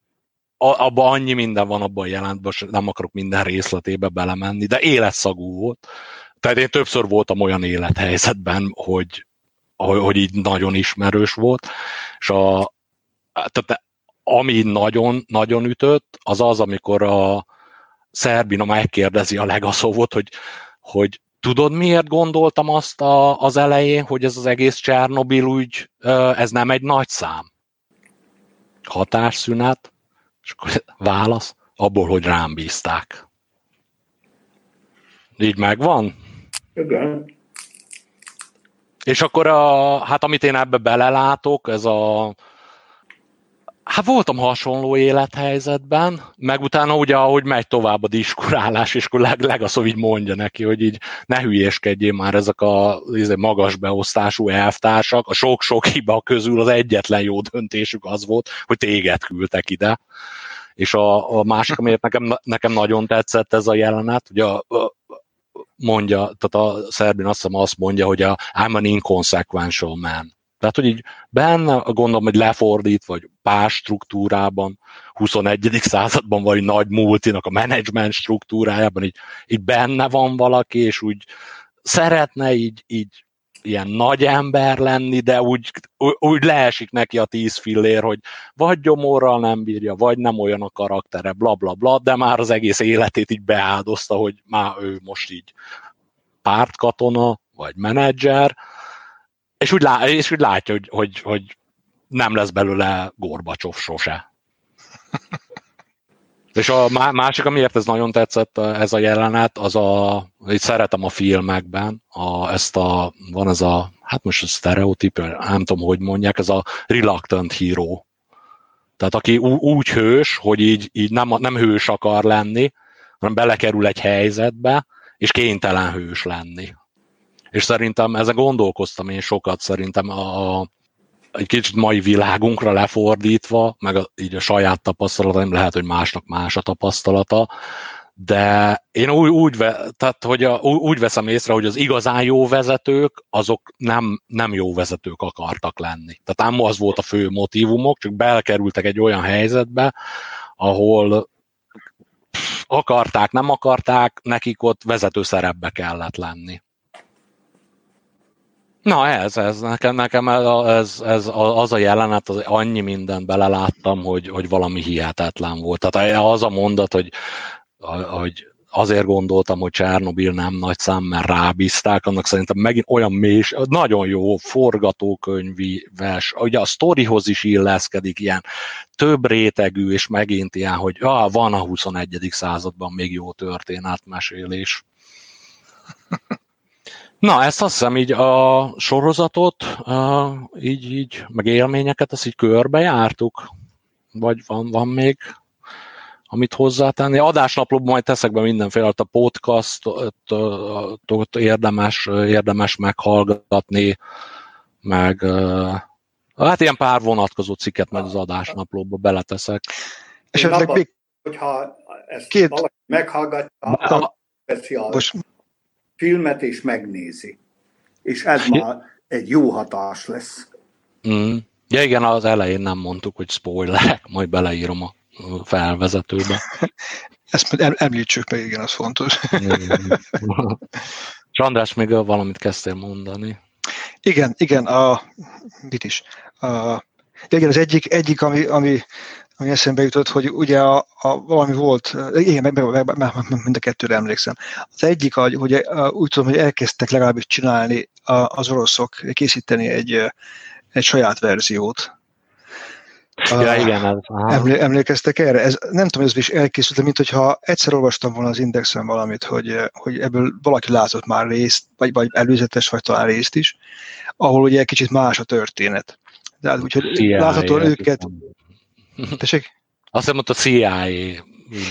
abban annyi minden van abban a jelentben, nem akarok minden részletébe belemenni, de életszagú volt. tehát én többször voltam olyan élethelyzetben, hogy, hogy, így nagyon ismerős volt, és a, tehát ami nagyon, nagyon ütött, az az, amikor a Szerbina megkérdezi a Legaszovot, hogy, hogy tudod, miért gondoltam azt a, az elején, hogy ez az egész Csernobil úgy, ez nem egy nagy szám? Hatásszünet, és akkor válasz, abból, hogy rám bízták. Így megvan? Igen. És akkor, a, hát amit én ebbe belelátok, ez a Hát voltam hasonló élethelyzetben, meg utána ugye, ahogy megy tovább a diskurálás, és akkor leg, legaszó így mondja neki, hogy így ne hülyéskedjél már ezek a izé, magas beosztású elvtársak, a sok-sok hiba közül az egyetlen jó döntésük az volt, hogy téged küldtek ide. És a, a másik, amiért nekem, nekem nagyon tetszett ez a jelenet, ugye a, a, mondja, tehát a Szerbin azt hiszem azt mondja, hogy a I'm an inconsequential man tehát, hogy így benne, gondolom, hogy lefordít, vagy pár struktúrában, 21. században, vagy nagy multinak a menedzsment struktúrájában, így, így benne van valaki, és úgy szeretne így, így ilyen nagy ember lenni, de úgy, úgy leesik neki a tíz fillér, hogy vagy gyomorral nem bírja, vagy nem olyan a karaktere, bla bla bla, de már az egész életét így beáldozta, hogy már ő most így pártkatona, vagy menedzser, és úgy, lá, és úgy látja, hogy, hogy, hogy nem lesz belőle Gorbacsov sose. És a másik, amiért ez nagyon tetszett ez a jelenet, az a, itt szeretem a filmekben, a, ezt a, van ez a, hát most a sztereotíp, nem tudom, hogy mondják, ez a reluctant hero. Tehát aki úgy hős, hogy így, így nem, nem hős akar lenni, hanem belekerül egy helyzetbe, és kénytelen hős lenni. És szerintem ezen gondolkoztam én sokat, szerintem a, a egy kicsit mai világunkra lefordítva, meg a, így a saját tapasztalataim, lehet, hogy másnak más a tapasztalata, de én úgy, úgy, tehát, hogy a, úgy veszem észre, hogy az igazán jó vezetők, azok nem, nem jó vezetők akartak lenni. Tehát nem az volt a fő motivumok, csak belkerültek egy olyan helyzetbe, ahol akarták, nem akarták, nekik ott vezető szerepbe kellett lenni. Na ez, ez nekem, nekem ez, ez, az a jelenet, az annyi mindent beleláttam, hogy, hogy valami hihetetlen volt. Tehát az a mondat, hogy, hogy azért gondoltam, hogy Csernobil nem nagy szám, mert rábízták, annak szerintem megint olyan mély, nagyon jó forgatókönyvi vers, ugye a sztorihoz is illeszkedik, ilyen több rétegű, és megint ilyen, hogy ah, van a 21. században még jó történetmesélés. Na, ezt azt hiszem így a sorozatot, így, így, meg élményeket, ezt így körbejártuk? Vagy van, van még amit hozzátenni. Adásnaplóban majd teszek be mindenféle, a podcastot érdemes, érdemes meghallgatni, meg hát ilyen pár vonatkozó cikket majd az adásnaplóba beleteszek. És abban, még... hogyha ezt Két... valaki meghallgatja, Most filmet, és megnézi. És ez már egy jó hatás lesz. Mm. Ja igen, az elején nem mondtuk, hogy spoilerek, majd beleírom a felvezetőbe. Ezt említsük meg, igen, az fontos. És András, még valamit kezdtél mondani. Igen, igen, a, mit is. A, igen, az egyik, egyik ami, ami ami eszembe jutott, hogy ugye a, a, valami volt, igen, meg, meg, meg, meg, mind a kettőre emlékszem. Az egyik, hogy, hogy úgy tudom, hogy elkezdtek legalábbis csinálni az oroszok, készíteni egy, egy saját verziót. Ja, igen, ez, emlé, emlékeztek erre? Ez, nem tudom, ez is elkészült, de mint hogyha egyszer olvastam volna az Indexen valamit, hogy, hogy ebből valaki látott már részt, vagy, vagy előzetes, vagy talán részt is, ahol ugye egy kicsit más a történet. De hát úgyhogy láthatóan őket, Tessék? Azt hiszem, ott a CIA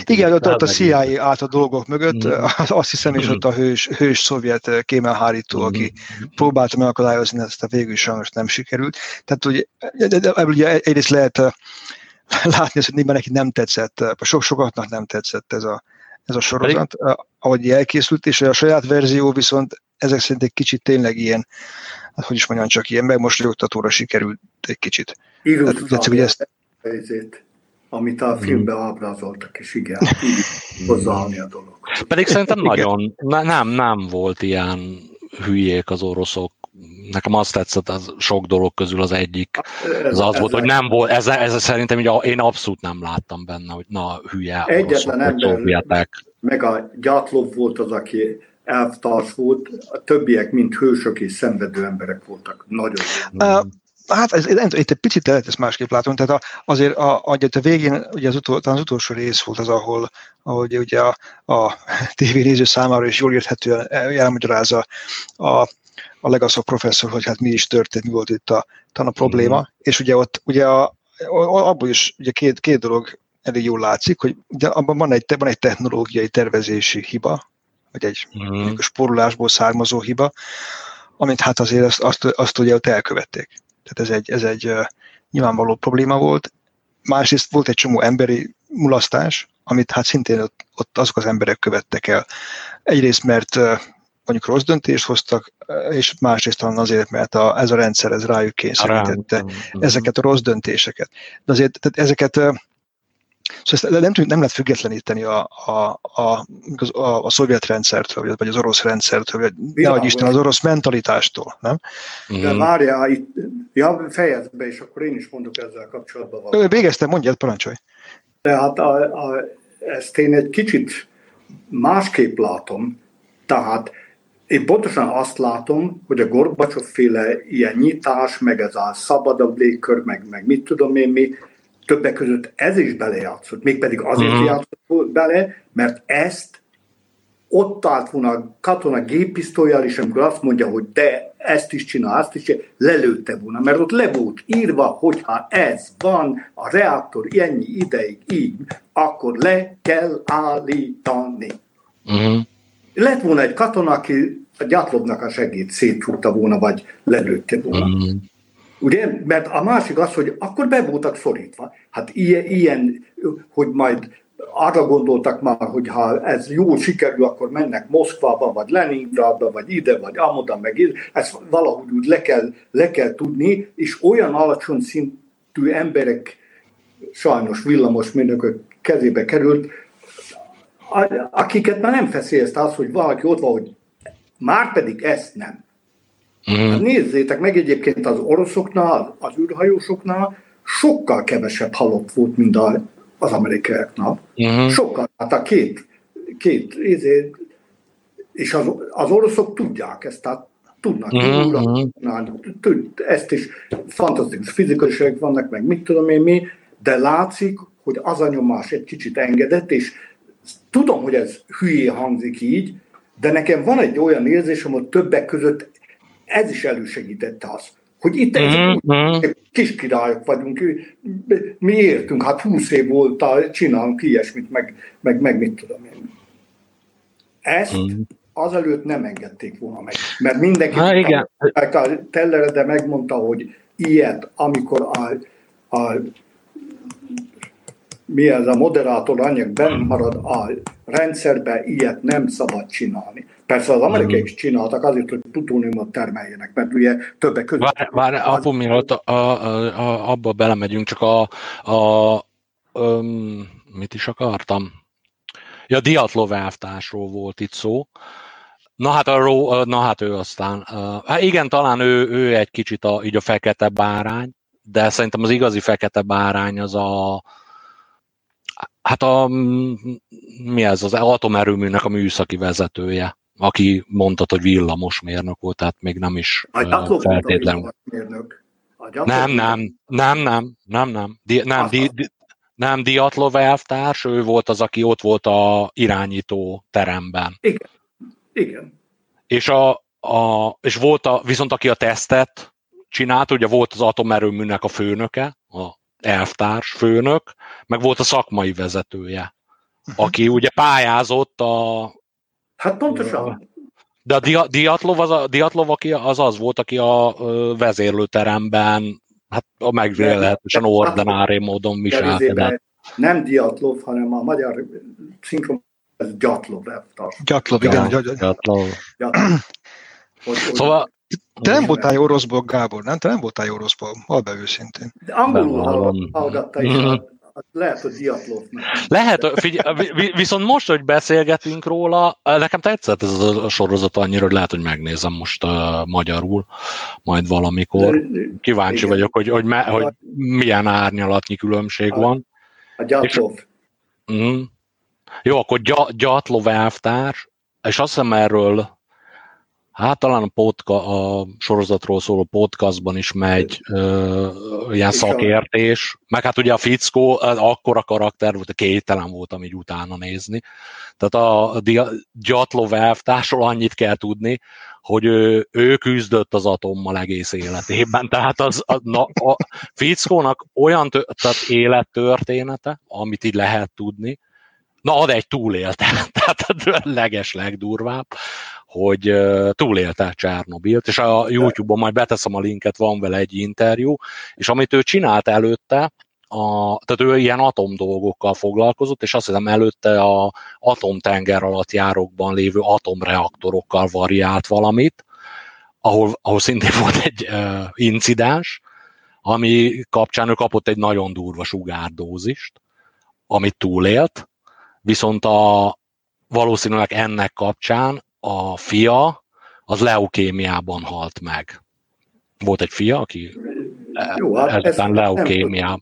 igen, ott, ott a CIA állt a dolgok mögött, mm. azt hiszem, és ott a hős, hős szovjet kémelhárító, mm. aki próbálta megakadályozni ezt, a végül sajnos nem sikerült. Tehát ugye, ebből ugye egyrészt lehet látni, hogy neki nem tetszett, sok sokatnak nem tetszett ez a, ez a sorozat, ahogy elkészült, és a saját verzió viszont ezek szerint egy kicsit tényleg ilyen, hát hogy is mondjam, csak ilyen megmosolyogtatóra sikerült egy kicsit. Írjuk tehát, hogy ezt, helyzét, amit a filmben ábrázoltak, és igen, így hozzáállni a dolog. Pedig szerintem nagyon, ne, nem, nem volt ilyen hülyék az oroszok. Nekem azt tetszett, az sok dolog közül az egyik. Ez, az az ez volt, hogy nem volt, ez, ez szerintem ugye én abszolút nem láttam benne, hogy na, hülye Egyetlen ember, meg a Gyatlov volt az, aki elvtárs volt, a többiek mind hősök és szenvedő emberek voltak. Nagyon. Uh, Hát ez, ez, itt egy picit lehet ezt másképp látom, tehát azért a, a, a végén ugye az, utol, az utolsó rész volt az, ahol ahogy ugye a, a tévénéző számára is jól érthetően elmagyarázza a, a Legaszok professzor, hogy hát mi is történt, mi volt itt a, a probléma, mm. és ugye ott ugye a, abból is ugye két, két dolog elég jól látszik, hogy ugye abban van egy, van egy technológiai tervezési hiba, vagy egy mm. spórolásból származó hiba, amit hát azért azt, azt, azt ugye ott elkövették. Tehát ez egy, ez egy nyilvánvaló probléma volt. Másrészt volt egy csomó emberi mulasztás, amit hát szintén ott, ott azok az emberek követtek el. Egyrészt, mert mondjuk rossz döntést hoztak, és másrészt talán azért, mert a, ez a rendszer ez rájuk kényszerítette ezeket a rossz döntéseket. De azért tehát ezeket Szóval ezt nem, nem lehet függetleníteni a, a, a, a, a szovjet rendszertől, vagy az orosz rendszertől, vagy nehogy Isten az orosz mentalitástól, nem? De várjál, itt, ja, fejezd be, és akkor én is mondok ezzel kapcsolatban valamit. Végeztem, mondjad, parancsolj. Tehát a, a, ezt én egy kicsit másképp látom, tehát én pontosan azt látom, hogy a Gorbacsov féle ilyen nyitás, meg ez a szabadabb légkör, meg, meg mit tudom én mi, többek között ez is belejátszott, mégpedig azért uh-huh. játszott bele, mert ezt ott állt volna a katona géppisztolyjal, és amikor azt mondja, hogy de ezt is csinál, azt is csinál, lelőtte volna, mert ott le volt írva, hogyha ez van, a reaktor ennyi ideig így, akkor le kell állítani. Uh-huh. Lett volna egy katona, aki a gyátlóbbnak a segít szétrúgta volna, vagy lelőtte volna. Uh-huh. Ugye? Mert a másik az, hogy akkor be voltak szorítva. Hát ilyen, ilyen hogy majd arra gondoltak már, hogy ha ez jól sikerül, akkor mennek Moszkvába, vagy Leningradba, vagy ide, vagy amoda, meg ide. Ezt valahogy úgy le kell, le kell tudni, és olyan alacsony szintű emberek, sajnos villamos mérnökök kezébe került, akiket már nem feszélyezte az, hogy valaki ott van, hogy már pedig ezt nem. Mm. Hát nézzétek meg egyébként az oroszoknál, az űrhajósoknál sokkal kevesebb halott volt, mint a, az amerikaiaknál. Mm. Sokkal. Hát a két, két ezért, és az, az oroszok tudják ezt, tehát tudnak mm-hmm. tud, ezt is fantasztikus fizikusok vannak, meg mit tudom én mi, de látszik, hogy az a nyomás egy kicsit engedett, és tudom, hogy ez hülyé hangzik így, de nekem van egy olyan érzésem, hogy többek között ez is elősegítette azt, hogy itt mm-hmm. kis királyok vagyunk, mi értünk, hát húsz év volt, csinálunk ilyesmit, meg, meg, meg mit tudom én. Ezt mm. azelőtt nem engedték volna meg, mert mindenki ha, igen. a Tellere, de megmondta, hogy ilyet, amikor a, a mi ez a moderátor anyag benn marad a rendszerbe, ilyet nem szabad csinálni. Persze az amerikai is csináltak azért, hogy plutóniumot termeljenek, mert ugye többek között... Vár, vár az... apu, mielőtt a, a, a, abba belemegyünk, csak a, a um, mit is akartam? Ja, Diatlov elvtársról volt itt szó. Na hát, arról, na hát ő aztán, hát igen, talán ő, ő egy kicsit a, így a fekete bárány, de szerintem az igazi fekete bárány az a, hát a, mi ez, az atomerőműnek a műszaki vezetője aki mondta, hogy villamosmérnök volt, tehát még nem is uh, feltétlenül. Nem, nem, nem, nem, nem, nem, di, nem, di, di, nem Diatlov elvtárs, ő volt az, aki ott volt a irányító teremben. Igen, igen. És, a, a, és volt a, viszont aki a tesztet csinált, ugye volt az atomerőműnek a főnöke, a elvtárs főnök, meg volt a szakmai vezetője, aki ugye pályázott a Hát pontosan. De a dia, Diatlov, az, a, Diatlov aki az az volt, aki a vezérlőteremben hát a megvéletesen ordinári módon viselkedett. Nem Diatlov, hanem a magyar szinkron ez Gyatlov. Gyatlov, igen. Gyatlov. Szóval te nem voltál jó oroszból, Gábor, nem? Te nem voltál jó oroszból, hall be őszintén. De angolul hallgatta is a, lehet, hogy Diatlov. Lehet, figyelj, viszont most, hogy beszélgetünk róla, nekem tetszett ez a sorozat annyira, hogy lehet, hogy megnézem most uh, magyarul, majd valamikor. Kíváncsi Igen. vagyok, hogy, hogy, me, hogy milyen árnyalatnyi különbség a, van. A Diatlov. És, mm, jó, akkor Gyatlov elvtárs, és azt hiszem erről Hát talán a, podca, a sorozatról szóló podcastban is megy ö, ilyen szakértés, meg hát ugye a fickó akkora karakter volt, kételen volt, így utána nézni. Tehát a, a Gyatlov elvtársról annyit kell tudni, hogy ő, ő küzdött az atommal egész életében. Tehát az, a, na, a fickónak olyan tö, tehát élettörténete, amit így lehet tudni, na ad egy túlélte, tehát a leges legdurvább, hogy túlélte Csernobilt, és a YouTube-on majd beteszem a linket, van vele egy interjú, és amit ő csinált előtte, a, tehát ő ilyen atom dolgokkal foglalkozott, és azt hiszem előtte a atomtenger alatt járókban lévő atomreaktorokkal variált valamit, ahol, ahol szintén volt egy uh, incidens, ami kapcsán ő kapott egy nagyon durva sugárdózist, amit túlélt, viszont a, valószínűleg ennek kapcsán a fia az leukémiában halt meg. Volt egy fia, aki Jó, hát ezután leukémiában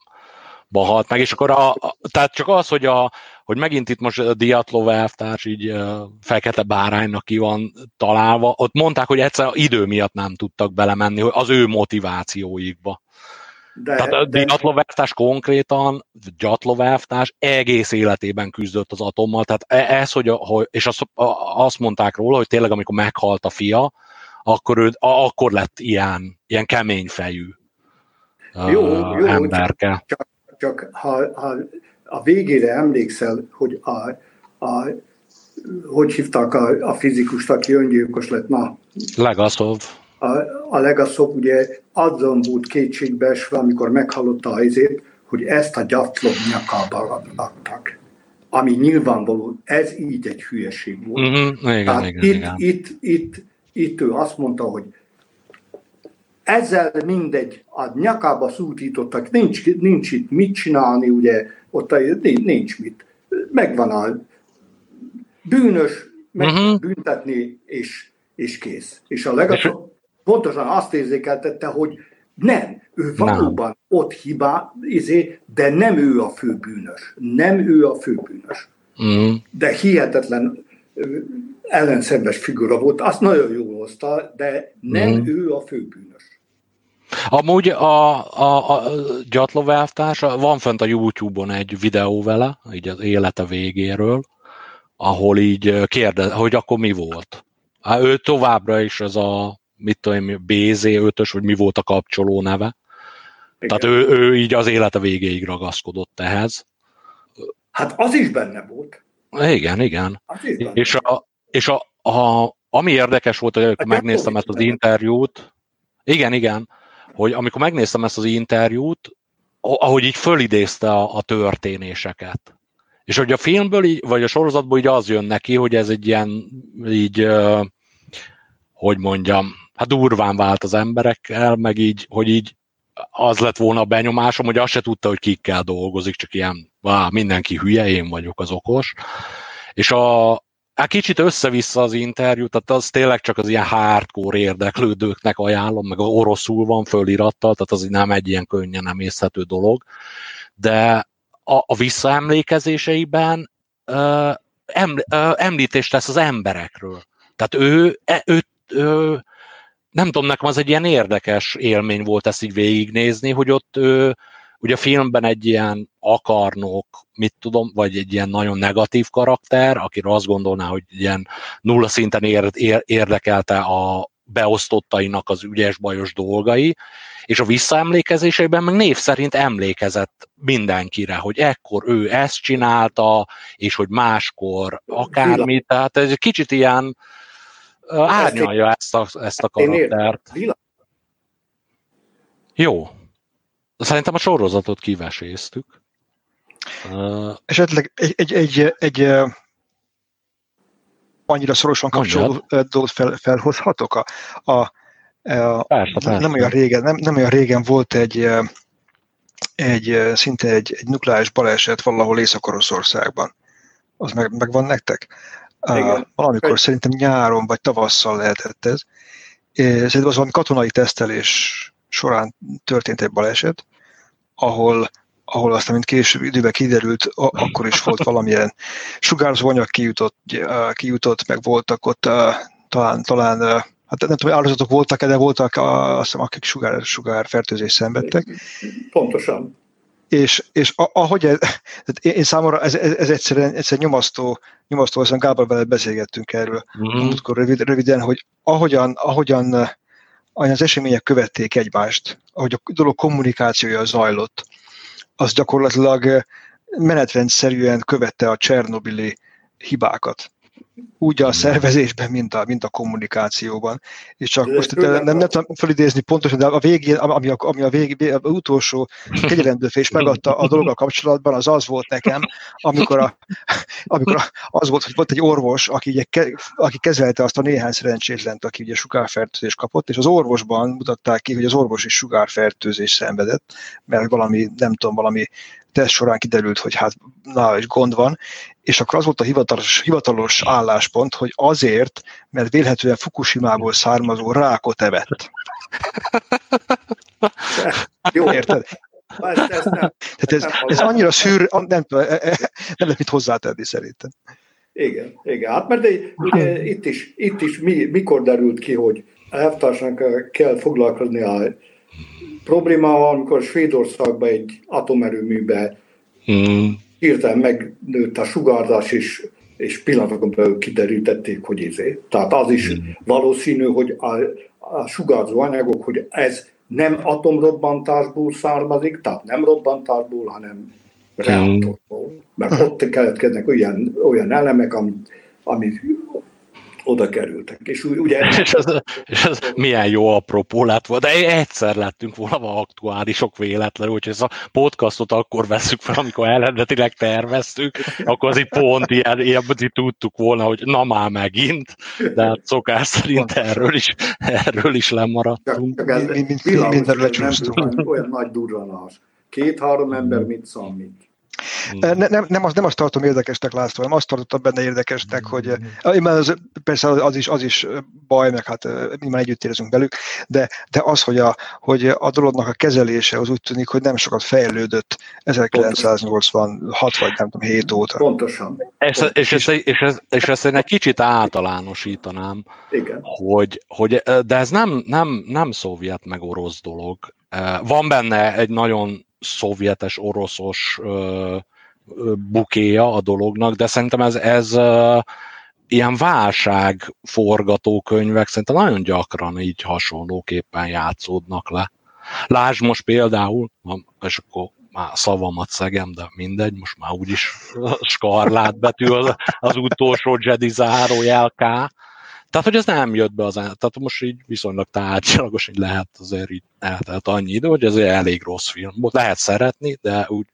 halt meg, és akkor a, tehát csak az, hogy, a, hogy megint itt most a Diatlov elvtárs így uh, fekete báránynak ki van találva, ott mondták, hogy egyszer idő miatt nem tudtak belemenni hogy az ő motivációikba. De, Tehát a de... Gyatlováltás konkrétan, Gyatlováltás egész életében küzdött az atommal, tehát e- ez, hogy, a, és azt, azt mondták róla, hogy tényleg amikor meghalt a fia, akkor, ő, akkor lett ilyen, ilyen kemény fejű jó, uh, jó, emberke. Csak, csak ha, ha a végére emlékszel, hogy a, a hogy hívták a, a fizikust, aki öngyilkos lett? Na. Legaszov a, a legaszok ugye azon volt kétségbeesve, amikor meghallotta a izét, hogy ezt a gyatlom nyakába adtak. Ami nyilvánvaló, ez így egy hülyeség volt. Mm-hmm, igen, Tehát igen, itt, igen. Itt, itt, itt ő azt mondta, hogy ezzel mindegy, a nyakába szútítottak, nincs, nincs itt mit csinálni, ugye, ott nincs mit. Megvan a bűnös, meg uh-huh. büntetni, és, és kész. És a legalább pontosan azt érzékeltette, hogy nem, ő valóban nem. ott hibá, izé, de nem ő a főbűnös. Nem ő a főbűnös. Mm. De hihetetlen ellenszenves figura volt, azt nagyon jól hozta, de nem mm. ő a főbűnös. Amúgy a, a, a Gyatlov elvtárs, van fent a YouTube-on egy videó vele, így az élete végéről, ahol így kérdez, hogy akkor mi volt. Hát ő továbbra is ez a mit tudom, BZ5-ös, vagy mi volt a kapcsoló neve. Igen. Tehát ő, ő így az élete végéig ragaszkodott ehhez. Hát az is benne volt. Igen, igen. Benne. És, a, és a, a, ami érdekes volt, hogy amikor hát megnéztem ezt az interjút, igen, igen, hogy amikor megnéztem ezt az interjút, ahogy így fölidézte a, a történéseket. És hogy a filmből, így, vagy a sorozatból így az jön neki, hogy ez egy ilyen, így, hogy mondjam, hát durván vált az emberekkel, meg így, hogy így az lett volna a benyomásom, hogy azt se tudta, hogy kikkel dolgozik, csak ilyen, vá, mindenki hülye, én vagyok az okos. És a, Hát kicsit össze-vissza az interjú, tehát az tényleg csak az ilyen hardcore érdeklődőknek ajánlom, meg oroszul van fölirattal, tehát az nem egy ilyen könnyen nem észhető dolog, de a, a visszaemlékezéseiben uh, eml, uh, említést tesz az emberekről. Tehát ő, e, ő, ő nem tudom, nekem az egy ilyen érdekes élmény volt ezt így végignézni, hogy ott ő, ugye a filmben egy ilyen akarnok, mit tudom, vagy egy ilyen nagyon negatív karakter, akiről azt gondolná, hogy ilyen nulla szinten ér, ér, érdekelte a beosztottainak az ügyes-bajos dolgai, és a visszaemlékezéseiben meg név szerint emlékezett mindenkire, hogy ekkor ő ezt csinálta, és hogy máskor akármi, tehát ez egy kicsit ilyen, árnyalja ezt a, ezt a karaktert. Jó. Szerintem a sorozatot kiveséztük. Uh, Esetleg egy, egy, egy, egy annyira szorosan kapcsolódó dolgot fel, felhozhatok? A, a, a, persze, persze. Nem, olyan régen, nem, nem olyan régen volt egy egy szinte egy, egy nukleáris baleset valahol Észak-Oroszországban. Az meg, meg van nektek? Igen. Valamikor szerintem nyáron vagy tavasszal lehetett ez. Szerintem az valami katonai tesztelés során történt egy baleset, ahol, ahol aztán, mint később időben kiderült, akkor is volt valamilyen sugárzó anyag kijutott, kijutott, meg voltak ott talán, talán hát nem tudom, áldozatok voltak-e, de voltak azt hiszem, akik sugár, sugárfertőzést szenvedtek. Pontosan és, és ahogy ez, én, számomra ez, ez, ez egyszerűen, egyszerűen nyomasztó, nyomasztó, aztán Gábor vele beszélgettünk erről, mm-hmm. rövid, röviden, hogy ahogyan, ahogyan, ahogyan az események követték egymást, ahogy a dolog kommunikációja zajlott, az gyakorlatilag menetrendszerűen követte a Csernobili hibákat úgy a szervezésben, mint a, mint a kommunikációban. És csak most nem, nem, nem tudom felidézni pontosan, de a végén, ami a, ami a végén, a utolsó kegyelemdőfés megadta a dologgal kapcsolatban, az az volt nekem, amikor, a, amikor az volt, hogy volt egy orvos, aki, ugye, aki kezelte azt a néhány szerencsétlent, aki ugye sugárfertőzés kapott, és az orvosban mutatták ki, hogy az orvos is sugárfertőzés szenvedett, mert valami, nem tudom, valami teszt során kiderült, hogy hát nála is gond van, és akkor az volt a hivatalos, hivatalos álláspont, hogy azért, mert vélhetően Fukushima-ból származó rákot evett. Jó. Érted? Ez, ez, nem, Tehát ez, ez annyira szűr, nem, nem, nem lehet mit hozzátenni szerintem. Igen, igen. Hát mert de, ugye, itt is, itt is mi, mikor derült ki, hogy elvtársnak kell foglalkozni a probléma, amikor Svédországban egy atomerőműbe mm. hirtelen megnőtt a sugárzás, és, és pillanatokon belül kiderítették, hogy izé. Tehát az is mm. valószínű, hogy a, a sugárzó anyagok, hogy ez nem atomrobbantásból származik, tehát nem robbantásból, hanem reaktorból. Mert ott keletkeznek olyan, olyan elemek, amit, amit oda kerültek. És, ugye, és, ez, és ez milyen jó apropó lett volna, de egyszer lettünk volna aktuálisok véletlenül, úgyhogy ez a podcastot akkor veszük fel, amikor eredetileg terveztük, akkor az itt pont ilyen, ilyen tudtuk volna, hogy na már megint, de hát szokás szerint erről is, erről is lemaradtunk. Csak, csak ez, minden olyan nagy durranás. Két-három ember mit számít? Ne, nem, nem, azt, nem azt tartom érdekesnek, László, hanem azt tartottam benne érdekesnek, hogy mm. az, persze az is, az is baj, meg hát mi már együtt érzünk belük, de, de az, hogy a, hogy a dolognak a kezelése az úgy tűnik, hogy nem sokat fejlődött 1986 vagy nem tudom, 7 óta. Pontosan. És, és, és, és, és, és ezt én egy kicsit általánosítanám, Igen. Hogy, hogy, de ez nem, nem, nem szovjet meg orosz dolog. Van benne egy nagyon szovjetes, oroszos bukéja a dolognak, de szerintem ez, ez ilyen válság forgatókönyvek szerintem nagyon gyakran így hasonlóképpen játszódnak le. Lásd most például, és akkor már szavamat szegem, de mindegy, most már úgyis skarlát betű az, az utolsó Jedi zárójel K. Tehát, hogy ez nem jött be az, tehát most így viszonylag tárgyalagos, hogy lehet azért így eltelt annyi idő, hogy ez egy elég rossz film volt. Lehet szeretni, de úgy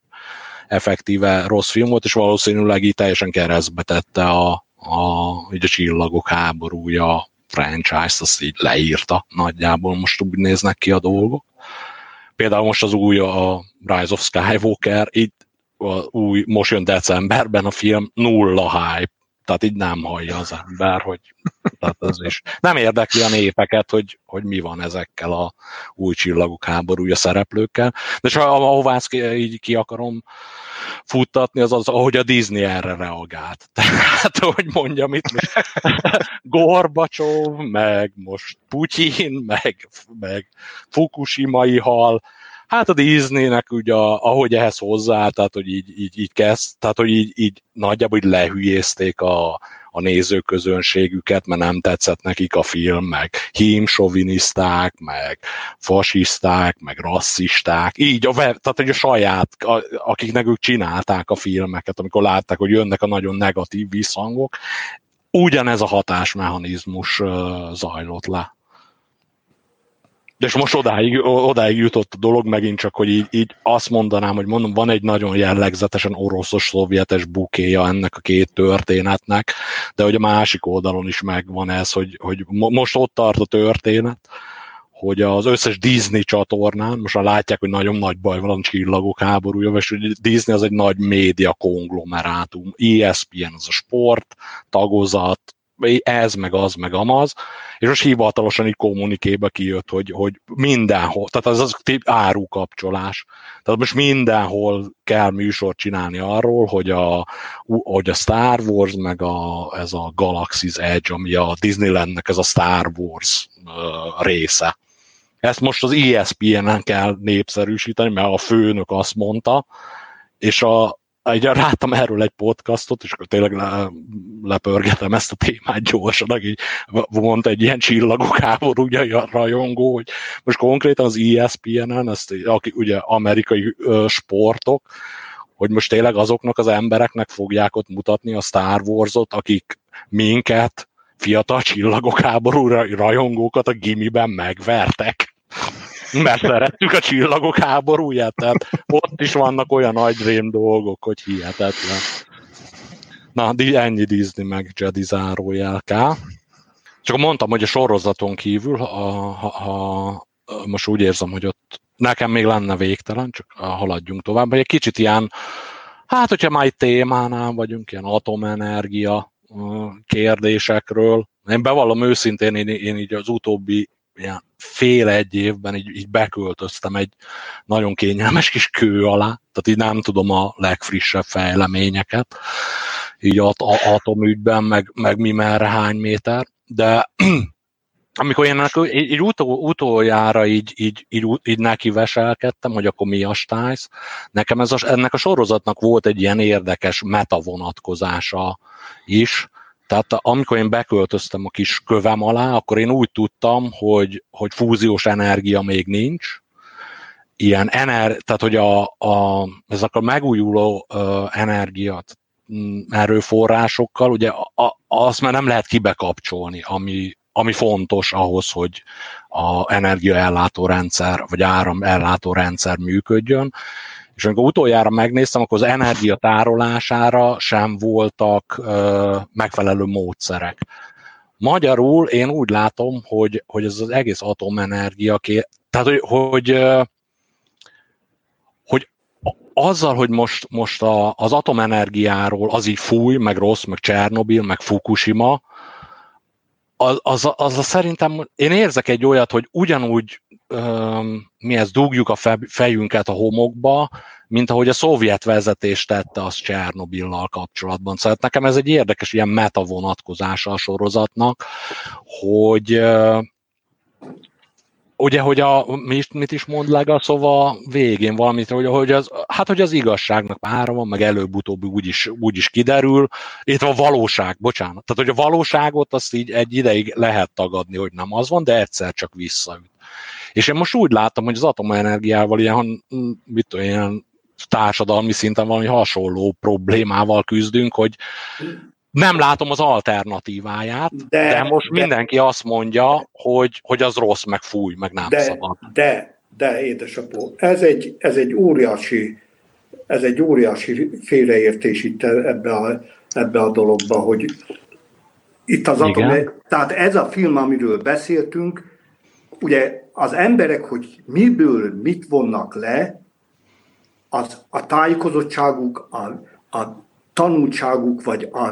effektíve rossz film volt, és valószínűleg így teljesen keresztbe tette a, a, így a csillagok háborúja franchise-t, azt így leírta nagyjából, most úgy néznek ki a dolgok. Például most az új a Rise of Skywalker, itt új, most jön decemberben a film, nulla hype, tehát így nem hallja az ember, hogy tehát ez is. Nem érdekli a népeket, hogy, hogy mi van ezekkel a új csillagok háborúja szereplőkkel. De csak ahová ezt így ki akarom futtatni, az az, ahogy a Disney erre reagált. Tehát, hogy mondjam itt Gorbacsov, meg most Putyin, meg, meg Fukushima-i hal, Hát a Disneynek ugye, ahogy ehhez hozzá, tehát hogy így, így, így kezd, tehát hogy így, így nagyjából így lehülyézték a, a nézőközönségüket, mert nem tetszett nekik a film, meg hímsoviniszták, meg fasiszták, meg rasszisták, így a, tehát hogy a saját, a, akiknek ők csinálták a filmeket, amikor látták, hogy jönnek a nagyon negatív visszhangok, ugyanez a hatásmechanizmus zajlott le. És most odáig, odáig jutott a dolog megint csak, hogy így, így azt mondanám, hogy mondom, van egy nagyon jellegzetesen oroszos, szovjetes bukéja ennek a két történetnek, de hogy a másik oldalon is megvan ez, hogy, hogy most ott tart a történet, hogy az összes Disney csatornán, most már látják, hogy nagyon nagy baj van a csillagok háborúja, és hogy Disney az egy nagy média konglomerátum, ESPN az a sport, tagozat, ez, meg az, meg amaz, és most hivatalosan így kommunikébe kijött, hogy, hogy mindenhol, tehát az az árukapcsolás. Tehát most mindenhol kell műsort csinálni arról, hogy a, hogy a Star Wars, meg a, ez a Galaxy's Edge, ami a Disneylandnek ez a Star Wars uh, része. Ezt most az ESPN-en kell népszerűsíteni, mert a főnök azt mondta, és a, egy, rátam erről egy podcastot, és akkor tényleg le, lepörgetem ezt a témát gyorsan, aki mondta egy ilyen csillagok háborúja rajongó, hogy most konkrétan az ESPN-en, ezt, aki ugye amerikai ö, sportok, hogy most tényleg azoknak az embereknek fogják ott mutatni a Star Wars-ot, akik minket, fiatal csillagok háborúra rajongókat a gimiben megvertek mert szerettük a csillagok háborúját, tehát ott is vannak olyan nagy rém dolgok, hogy hihetetlen. Na, ennyi Disney meg Jedi zárójel kell. Csak mondtam, hogy a sorozaton kívül, ha, ha, ha most úgy érzem, hogy ott nekem még lenne végtelen, csak haladjunk tovább, hogy egy kicsit ilyen, hát hogyha már itt témánál vagyunk, ilyen atomenergia kérdésekről, én bevallom őszintén, én, én így az utóbbi ilyen fél egy évben így, így beköltöztem egy nagyon kényelmes kis kő alá, tehát így nem tudom a legfrissebb fejleményeket, így at, atomügyben, meg, meg mi merre hány méter, de amikor én így, így utol, utoljára így, így, így, így neki veselkedtem, hogy akkor mi a stájsz, nekem ez a, ennek a sorozatnak volt egy ilyen érdekes metavonatkozása is, tehát amikor én beköltöztem a kis kövem alá, akkor én úgy tudtam, hogy, hogy fúziós energia még nincs, ilyen ener, tehát hogy a, a, ezek a megújuló uh, energiat mm, erőforrásokkal, ugye a, azt már nem lehet kibekapcsolni, ami, ami fontos ahhoz, hogy a energiaellátó rendszer, vagy áramellátó rendszer működjön, és amikor utoljára megnéztem, akkor az energia tárolására sem voltak ö, megfelelő módszerek. Magyarul én úgy látom, hogy, hogy ez az egész atomenergia, tehát hogy, hogy, hogy azzal, hogy most, most a, az atomenergiáról az így fúj, meg rossz, meg Csernobil, meg Fukushima, az, az, az a szerintem, én érzek egy olyat, hogy ugyanúgy mi ezt dugjuk a fejünket a homokba, mint ahogy a szovjet vezetés tette azt Csernobillal kapcsolatban. Szóval nekem ez egy érdekes ilyen meta vonatkozása a sorozatnak, hogy ugye, hogy a, mit, mit is mond Lega, szóval végén valamit, hogy, hogy az, hát, hogy az igazságnak pára van, meg előbb-utóbb úgy is, úgy is kiderül, itt a valóság, bocsánat. Tehát, hogy a valóságot azt így egy ideig lehet tagadni, hogy nem az van, de egyszer csak visszaüt. És én most úgy látom, hogy az atomenergiával ilyen, mit tudom, ilyen társadalmi szinten valami hasonló problémával küzdünk, hogy nem látom az alternatíváját, de, de most de, mindenki azt mondja, hogy, hogy az rossz, meg fúj, meg nem de, szabad. De, de édesapó, ez egy, ez egy óriási ez egy óriási félreértés itt ebbe a, ebbe a dologba, hogy itt az atom, tehát ez a film, amiről beszéltünk, ugye az emberek, hogy miből mit vonnak le, az a tájékozottságuk, a, a tanultságuk, vagy a,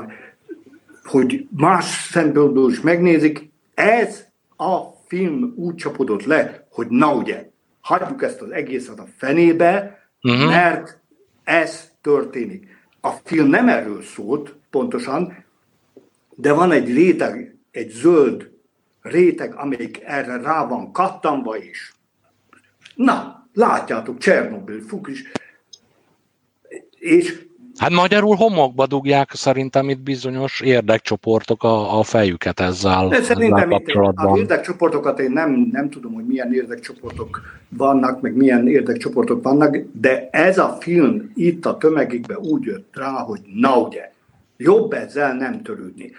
hogy más szempontból is megnézik, ez a film úgy csapodott le, hogy na ugye, hagyjuk ezt az egészet a fenébe, uh-huh. mert ez történik. A film nem erről szólt pontosan, de van egy réteg, egy zöld réteg, amelyik erre rá van kattanva is. Na, látjátok, Csernobyl, Fukushima, és Hát magyarul homokba dugják szerintem itt bizonyos érdekcsoportok a, a fejüket ezzel, De szerintem ezzel kapcsolatban. Az érdekcsoportokat én nem, nem tudom, hogy milyen érdekcsoportok vannak, meg milyen érdekcsoportok vannak, de ez a film itt a tömegikbe úgy jött rá, hogy na ugye, jobb ezzel nem törődni.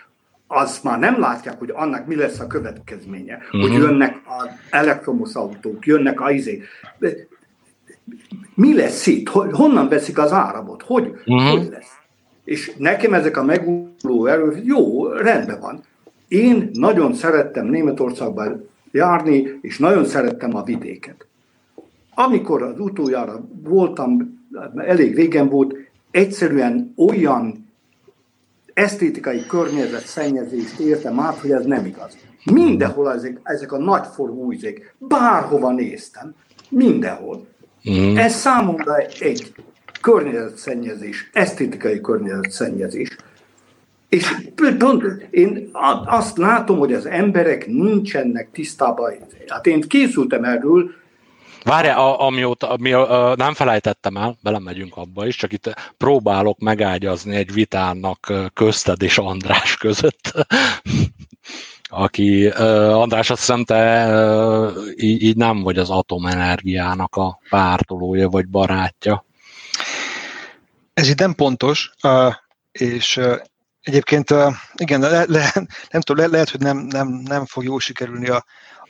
Azt már nem látják, hogy annak mi lesz a következménye, uh-huh. hogy mhm. jönnek az elektromos autók, jönnek a izé mi lesz itt? Honnan veszik az áramot? Hogy, uh-huh. hogy lesz? És nekem ezek a megújuló erők, jó, rendben van. Én nagyon szerettem Németországban járni, és nagyon szerettem a vidéket. Amikor az utoljára voltam, elég régen volt, egyszerűen olyan esztétikai környezet szennyezést értem át, hogy ez nem igaz. Mindenhol ezek, ezek a nagyforgó üzék, bárhova néztem, mindenhol. Mm. Ez számomra egy környezetszennyezés, esztétikai környezetszennyezés. És pont én azt látom, hogy az emberek nincsenek tisztában. Hát én készültem erről, Várjál, amióta, ami, a, nem felejtettem el, belemegyünk abba is, csak itt próbálok megágyazni egy vitának közted és András között, aki, András, azt hiszem te így, így nem vagy az atomenergiának a pártolója vagy barátja. Ez itt nem pontos, és egyébként igen, le, le, nem tudom, le, lehet, hogy nem, nem, nem fog jól sikerülni a,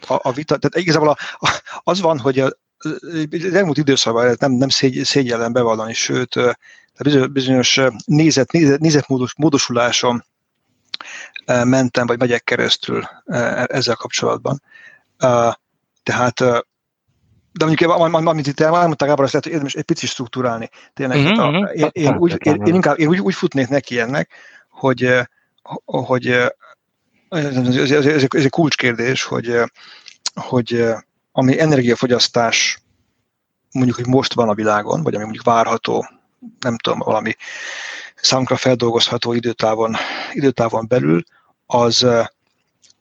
a, a vita. Tehát igazából a, a, az van, hogy a, az elmúlt időszakban nem, nem szégy, szégyellen bevallani, sőt, bizonyos nézet, nézet, nézetmódos, módosuláson mentem, vagy megyek keresztül ezzel kapcsolatban. Tehát de mondjuk, amit itt elmondtál, Gábor, azt lehet, hogy érdemes egy picit struktúrálni. Tényleg, uh-huh, a, mhm. én, én, úgy, én, én, inkább én úgy, úgy futnék neki ennek, hogy, hogy ez, ez, ez, ez egy kulcskérdés, hogy, hogy ami energiafogyasztás mondjuk, hogy most van a világon, vagy ami mondjuk várható, nem tudom, valami számunkra feldolgozható időtávon, időtávon belül, az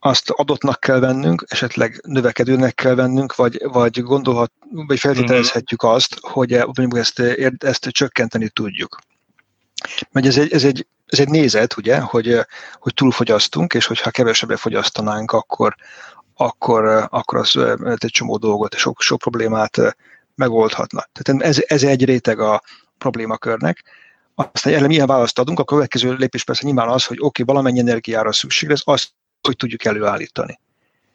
azt adottnak kell vennünk, esetleg növekedőnek kell vennünk, vagy, vagy gondolhat, vagy feltételezhetjük mhm. azt, hogy mondjuk ezt, ezt csökkenteni tudjuk. Mert ez egy, ez egy, ez egy nézet, ugye, hogy, hogy túlfogyasztunk, és hogyha kevesebbre fogyasztanánk, akkor, akkor, akkor az egy csomó dolgot, sok, sok problémát megoldhatna. Tehát ez, ez egy réteg a problémakörnek. Aztán erre milyen választ adunk, a következő lépés persze nyilván az, hogy oké, okay, valamennyi energiára szükség lesz, azt hogy tudjuk előállítani.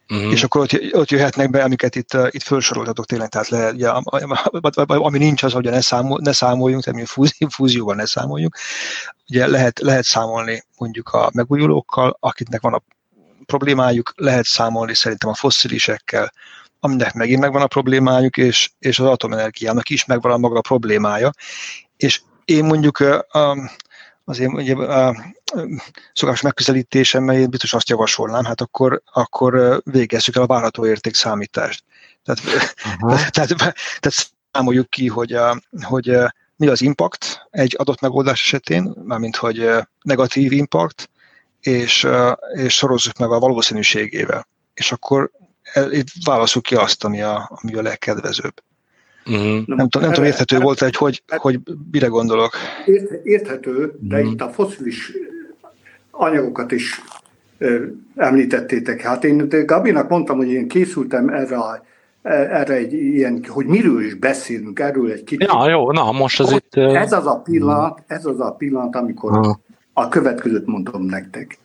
Uh-huh. És akkor ott, ott jöhetnek be, amiket itt, uh, itt felsoroltatok tényleg, tehát le, ja, ami nincs az, hogy ne, számol, ne számoljunk, tehát mi fúzió, fúzióban ne számoljunk. Ugye lehet, lehet számolni mondjuk a megújulókkal, akiknek van a problémájuk, lehet számolni szerintem a fosszilisekkel, aminek megint megvan a problémájuk, és, és az atomenergiának is megvan a maga a problémája. És én mondjuk az én ugye, a szokás megközelítésemmel én biztos azt javasolnám, hát akkor, akkor végezzük el a várható értékszámítást. Tehát, uh-huh. tehát, tehát számoljuk ki, hogy, a, hogy mi az impact egy adott megoldás esetén, mármint hogy negatív impact, és, és sorozzuk meg a valószínűségével. És akkor válaszol ki azt, ami a, ami a legkedvezőbb. Uh-huh. Nem, nem, tudom, nem tudom, érthető volt hogy, hogy, hogy mire gondolok. Ért, érthető, de uh-huh. itt a foszilis anyagokat is ö, említettétek. Hát én Gabinak mondtam, hogy én készültem erre a erre egy ilyen, hogy miről is beszélünk, erről egy kicsit. Ja, jó, na most az itt... Ez az a pillanat, ez az a pillanat, amikor uh-huh. a következőt mondom nektek.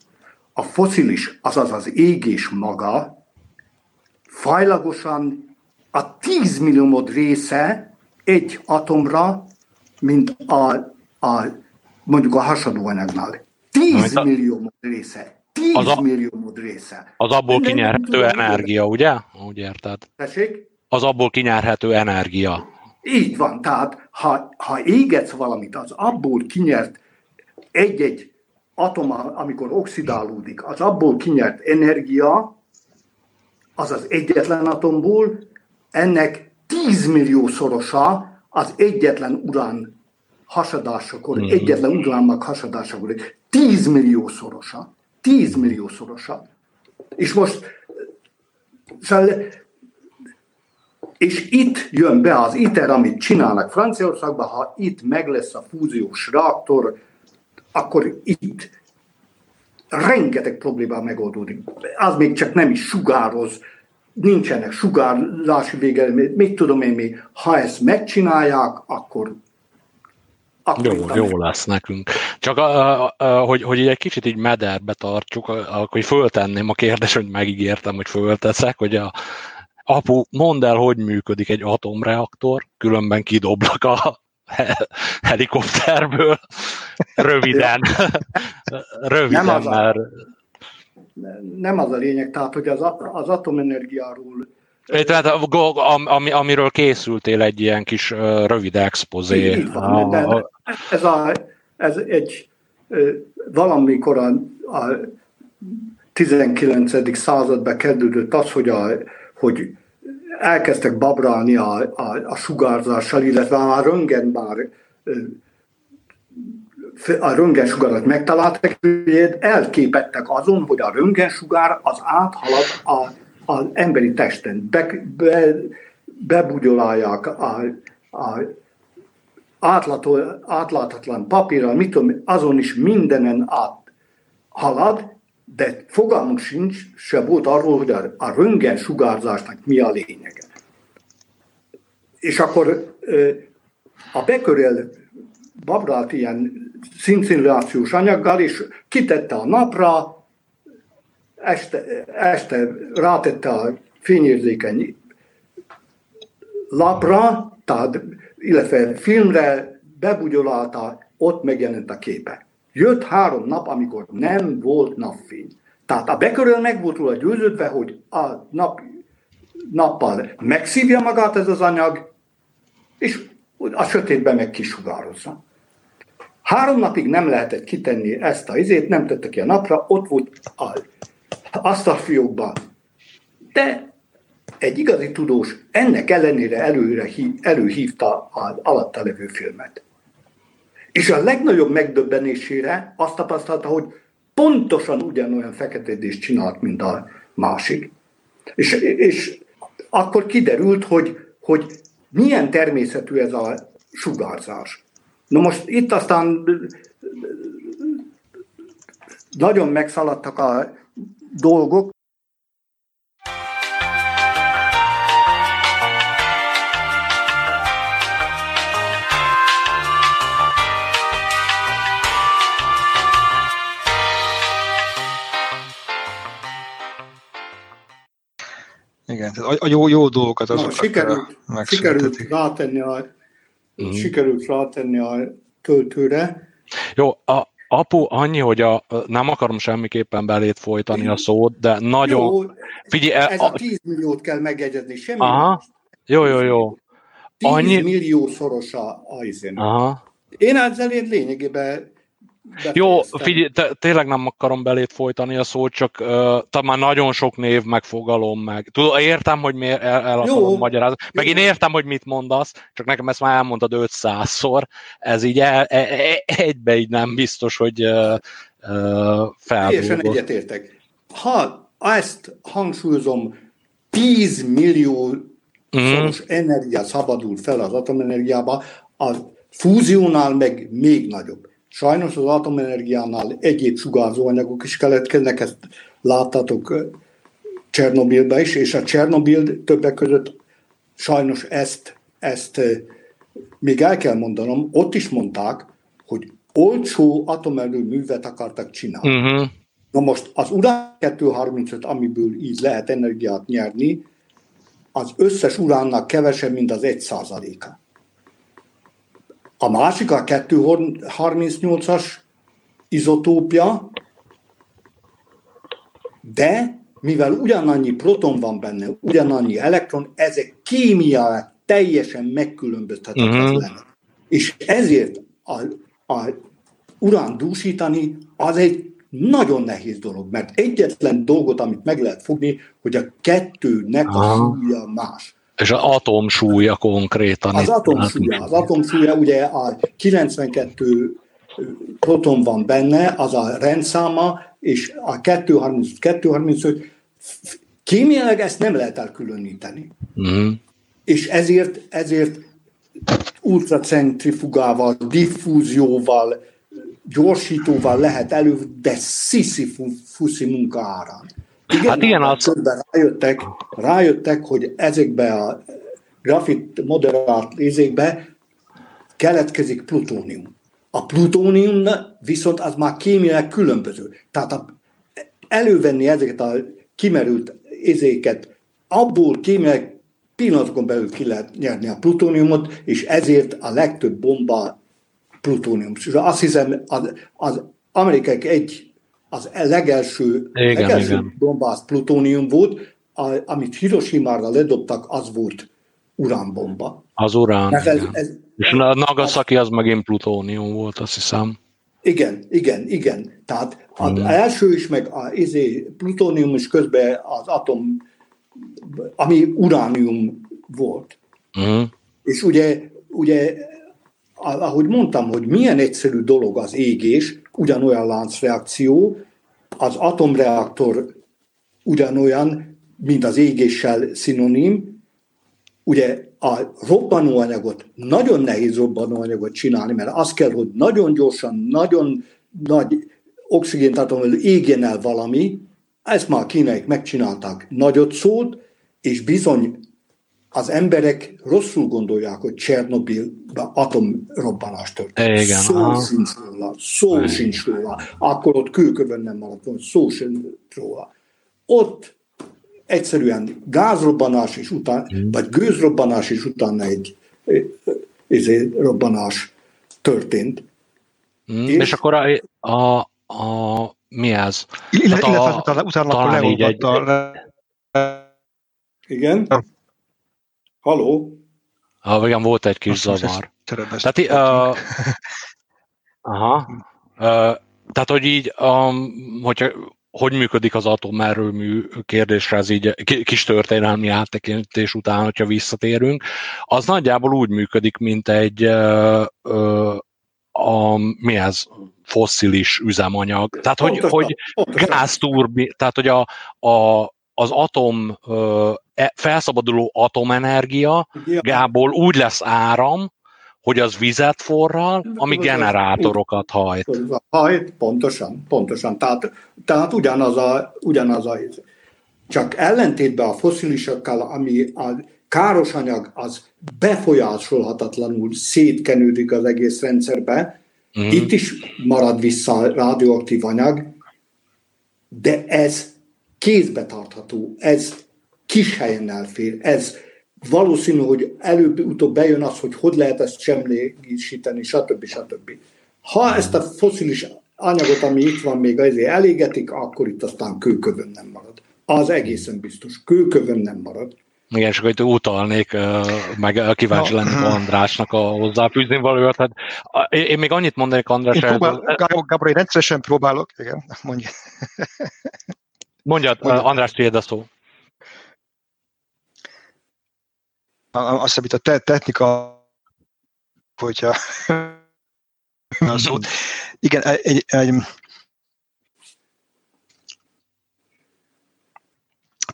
A foszilis, azaz az égés maga, fajlagosan a 10 milliómod része egy atomra, mint a, a mondjuk a hasadóanyagnál. 10 a... millió része. 10 az a, millió része. Az abból Minden kinyerhető energia, ugye? Úgy érted? Tessék? Az abból kinyerhető energia. Így van, tehát ha, ha égetsz valamit, az abból kinyert egy-egy atom, amikor oxidálódik, az abból kinyert energia, az az egyetlen atomból, ennek 10 millió szorosa az egyetlen urán hasadásakor, mm-hmm. egyetlen uránnak hasadásakor, 10 millió szorosa. 10 millió szorosa. És most szóval, és itt jön be az ITER, amit csinálnak Franciaországban, ha itt meg lesz a fúziós reaktor, akkor itt rengeteg probléma megoldódik. Az még csak nem is sugároz, nincsenek sugárzási vége, mit tudom én mi, ha ezt megcsinálják, akkor akkor jó, jó lesz nekünk. Csak a, a, a, hogy, hogy egy kicsit így mederbe tartsuk, akkor hogy föltenném a kérdést, hogy megígértem, hogy fölteszek, hogy a, apu, mondd el, hogy működik egy atomreaktor, különben kidoblak a helikopterből. Röviden. Röviden, mert nem az a lényeg, tehát hogy az, az atomenergiáról tehát ami, amiről készültél egy ilyen kis rövid expozé. Van, de ez, a, ez egy valamikor a, a 19. században kezdődött az, hogy, a, hogy elkezdtek babrálni a, a, a sugárzással, illetve a röngen már a röntgensugarat megtaláltak, elképettek azon, hogy a röntgensugár az áthalad a, az emberi testen, be, be, bebugyolálják a, a átlátó, átláthatlan papírral, mit tudom, azon is mindenen áthalad, de fogalmunk sincs, se volt arról, hogy a, a röntgen sugárzásnak mi a lényege. És akkor a Becquerel babrált ilyen szintszimulációs anyaggal, és kitette a napra, este, este rátette a fényérzékeny lapra, tehát, illetve filmre, bebugyolálta, ott megjelent a képe. Jött három nap, amikor nem volt napfény. Tehát a beköröl meg volt róla győződve, hogy a nap, nappal megszívja magát ez az anyag, és a sötétben meg kisugározza. Három napig nem lehetett kitenni ezt a izét, nem tette ki a napra, ott volt a asztalfiókban. De egy igazi tudós ennek ellenére előre hív, előhívta az alatta levő filmet. És a legnagyobb megdöbbenésére azt tapasztalta, hogy pontosan ugyanolyan feketédést csinált, mint a másik. És, és akkor kiderült, hogy, hogy milyen természetű ez a sugárzás. Na most itt aztán nagyon megszaladtak a dolgok. Igen, tehát a jó, jó dolgokat azokat sikerült, sikerült rátenni a, mm. sikerült rátenni a töltőre. Jó, a, Apu, annyi, hogy a, nem akarom semmiképpen belét folytani a szót, de nagyon... Jó, figyelj, ez a 10 milliót kell megjegyezni, semmi Aha, jó, jó, jó. 10 annyi... millió szoros a, a Aha. Én ezzel én lényegében jó, figyelj, te, tényleg nem akarom belét folytani a szót, csak uh, már nagyon sok név, meg fogalom, meg. Tudom, értem, hogy miért el, el akarom magyarázni, meg én értem, hogy mit mondasz, csak nekem ezt már elmondtad 500-szor, ez így el, e, e, egybe így nem biztos, hogy uh, uh, Teljesen egyetértek. Ha ezt hangsúlyozom, 10 millió mm. energia szabadul fel az atomenergiába, a fúziónál meg még nagyobb. Sajnos az atomenergiánál egyéb sugárzóanyagok is keletkeznek, ezt láttatok Csernobilben is, és a Csernobil többek között sajnos ezt, ezt még el kell mondanom, ott is mondták, hogy olcsó atomerőművet akartak csinálni. Uh-huh. Na most az urán 235, amiből így lehet energiát nyerni, az összes uránnak kevesebb, mint az egy százaléka. A másik a 238-as izotópia, de mivel ugyanannyi proton van benne, ugyanannyi elektron, ezek kémiailag teljesen megkülönböztethetetlenek. Uh-huh. És ezért a, a urán dúsítani az egy nagyon nehéz dolog, mert egyetlen dolgot, amit meg lehet fogni, hogy a kettőnek a súlya más. És az atomsúlya konkrétan. Az atomsúlya, az atomsúlya ugye a 92 proton van benne, az a rendszáma, és a 235, 235 kémiailag ezt nem lehet elkülöníteni. Mm. És ezért, ezért ultracentrifugával, diffúzióval, gyorsítóval lehet elő, de sziszi munka árán. Igen, hát igen, az... rájöttek, rájöttek, hogy ezekbe a grafit moderált izékbe keletkezik plutónium. A plutónium viszont az már kémiailag különböző. Tehát a, elővenni ezeket a kimerült izéket, abból kémiailag pillanatokon belül ki lehet nyerni a plutóniumot, és ezért a legtöbb bomba plutónium. És azt hiszem, az, az amerikai egy az legelső, igen, legelső igen. bombász plutónium volt, a, amit Hiroshima-ra ledobtak, az volt uránbomba. Az urán, ez, ez, ez, És a Nagasaki az megint plutónium volt, azt hiszem. Igen, igen, igen. Tehát az mm. első is, meg az izé, plutónium is közben az atom, ami uránium volt. Mm. És ugye, ugye, ahogy mondtam, hogy milyen egyszerű dolog az égés, ugyanolyan láncreakció, az atomreaktor ugyanolyan, mint az égéssel szinonim, ugye a robbanóanyagot, nagyon nehéz robbanóanyagot csinálni, mert az kell, hogy nagyon gyorsan, nagyon nagy oxigéntartalommal égjen el valami, ezt már a kínaiak megcsinálták, nagyot szólt, és bizony az emberek rosszul gondolják, hogy Csernobilban atomrobbanás történt. Igen, szó aha. sincs róla, szó Igen. sincs róla. Akkor ott kőkövön nem maradt volna, szó sincs róla. Ott egyszerűen gázrobbanás is után, mm. vagy gőzrobbanás is utána egy ezért robbanás történt. Mm, és, és akkor a, a, a mi ez? Illetve hát utána, utána talán így egy... Igen? Haló? Ah, igen, volt egy kis Azt zavar. Tehát, uh, aha. Uh, tehát, hogy így, um, hogyha hogy működik az atomerőmű kérdésre, ez így kis történelmi áttekintés után, hogyha visszatérünk, az nagyjából úgy működik, mint egy ö, a, mi ez, fosszilis üzemanyag. Tehát, hogy, hogy gázturbi, tehát, hogy a, a, az atom, ö, felszabaduló atomenergia gából úgy lesz áram, hogy az vizet forral, ami generátorokat hajt. Hajt, pontosan, pontosan. Tehát, tehát ugyanaz a, ugyanaz a csak ellentétben a fosszilisokkal, ami a káros anyag, az befolyásolhatatlanul szétkenődik az egész rendszerbe, mm. itt is marad vissza a radioaktív anyag, de ez kézbe tartható, ez kis helyen elfér, ez valószínű, hogy előbb-utóbb bejön az, hogy hogy lehet ezt semlegesíteni, stb. stb. Ha ezt a foszilis anyagot, ami itt van, még azért elégetik, akkor itt aztán kőkövön nem marad. Az egészen biztos. Kőkövön nem marad. Igen, és akkor itt utalnék, meg kíváncsi lenni Andrásnak a hozzáfűzni valóját. Hát, én még annyit mondanék András. Én próbál, Gábor, Gábor, én rendszeresen próbálok, igen, mondja. Mondjad, András, tiéd a szó. Azt itt a te- technika, hogyha a szót. Igen, egy, egy,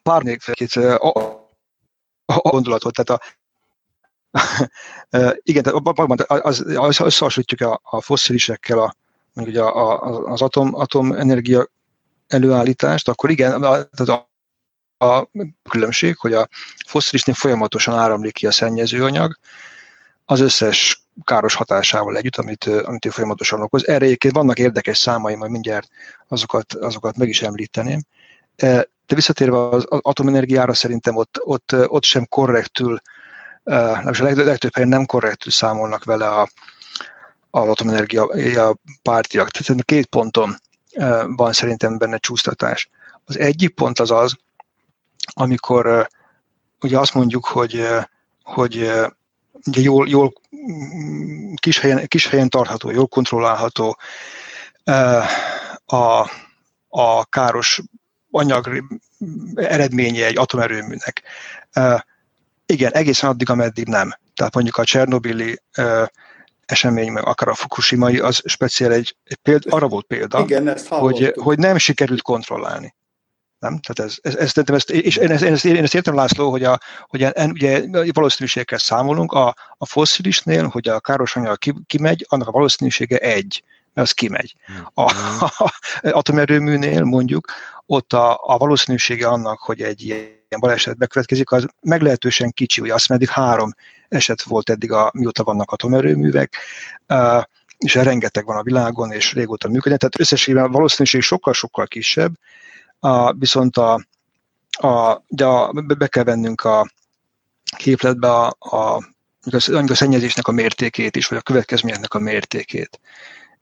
pár két a, a gondolatot, tehát a, igen, tehát az, az, összehasonlítjuk a, a fosszilisekkel a, ugye a, a, az atom, atomenergia előállítást, akkor igen, tehát a, a különbség, hogy a fosszilisnél folyamatosan áramlik ki a szennyezőanyag, az összes káros hatásával együtt, amit, amit ő folyamatosan okoz. Erre egyébként vannak érdekes számai, majd mindjárt azokat, azokat meg is említeném. De visszatérve az atomenergiára szerintem ott, ott, ott sem korrektül, nem a legtöbb helyen nem korrektül számolnak vele a, az atomenergia pártiak. Tehát két ponton van szerintem benne csúsztatás. Az egyik pont az az, amikor ugye azt mondjuk, hogy, hogy ugye jól, jól kis, helyen, kis helyen tartható, jól kontrollálható a, a káros anyag eredménye egy atomerőműnek. Igen, egészen addig, ameddig nem. Tehát mondjuk a Csernobili esemény, meg akár a Fukushimai, az speciál egy, egy példa, arra volt példa, Igen, hogy, hogy nem sikerült kontrollálni. Nem? Tehát ez, ez, ez, ezt, és én ezt, én, ezt, én ezt értem, László, hogy, a, hogy en, ugye valószínűségekkel számolunk, a, a fosszilisnél, hogy a káros anyag ki, kimegy, annak a valószínűsége egy, mert az kimegy. A, a, a atomerőműnél mondjuk, ott a, a valószínűsége annak, hogy egy ilyen baleset bekövetkezik, az meglehetősen kicsi, hogy azt meddig három eset volt eddig, a, mióta vannak atomerőművek, uh, és rengeteg van a világon, és régóta működik, tehát összességében a valószínűség sokkal-sokkal kisebb, a, viszont a, a, de a, be kell vennünk a képletbe a, a, a szennyezésnek a mértékét is, vagy a következményeknek a mértékét.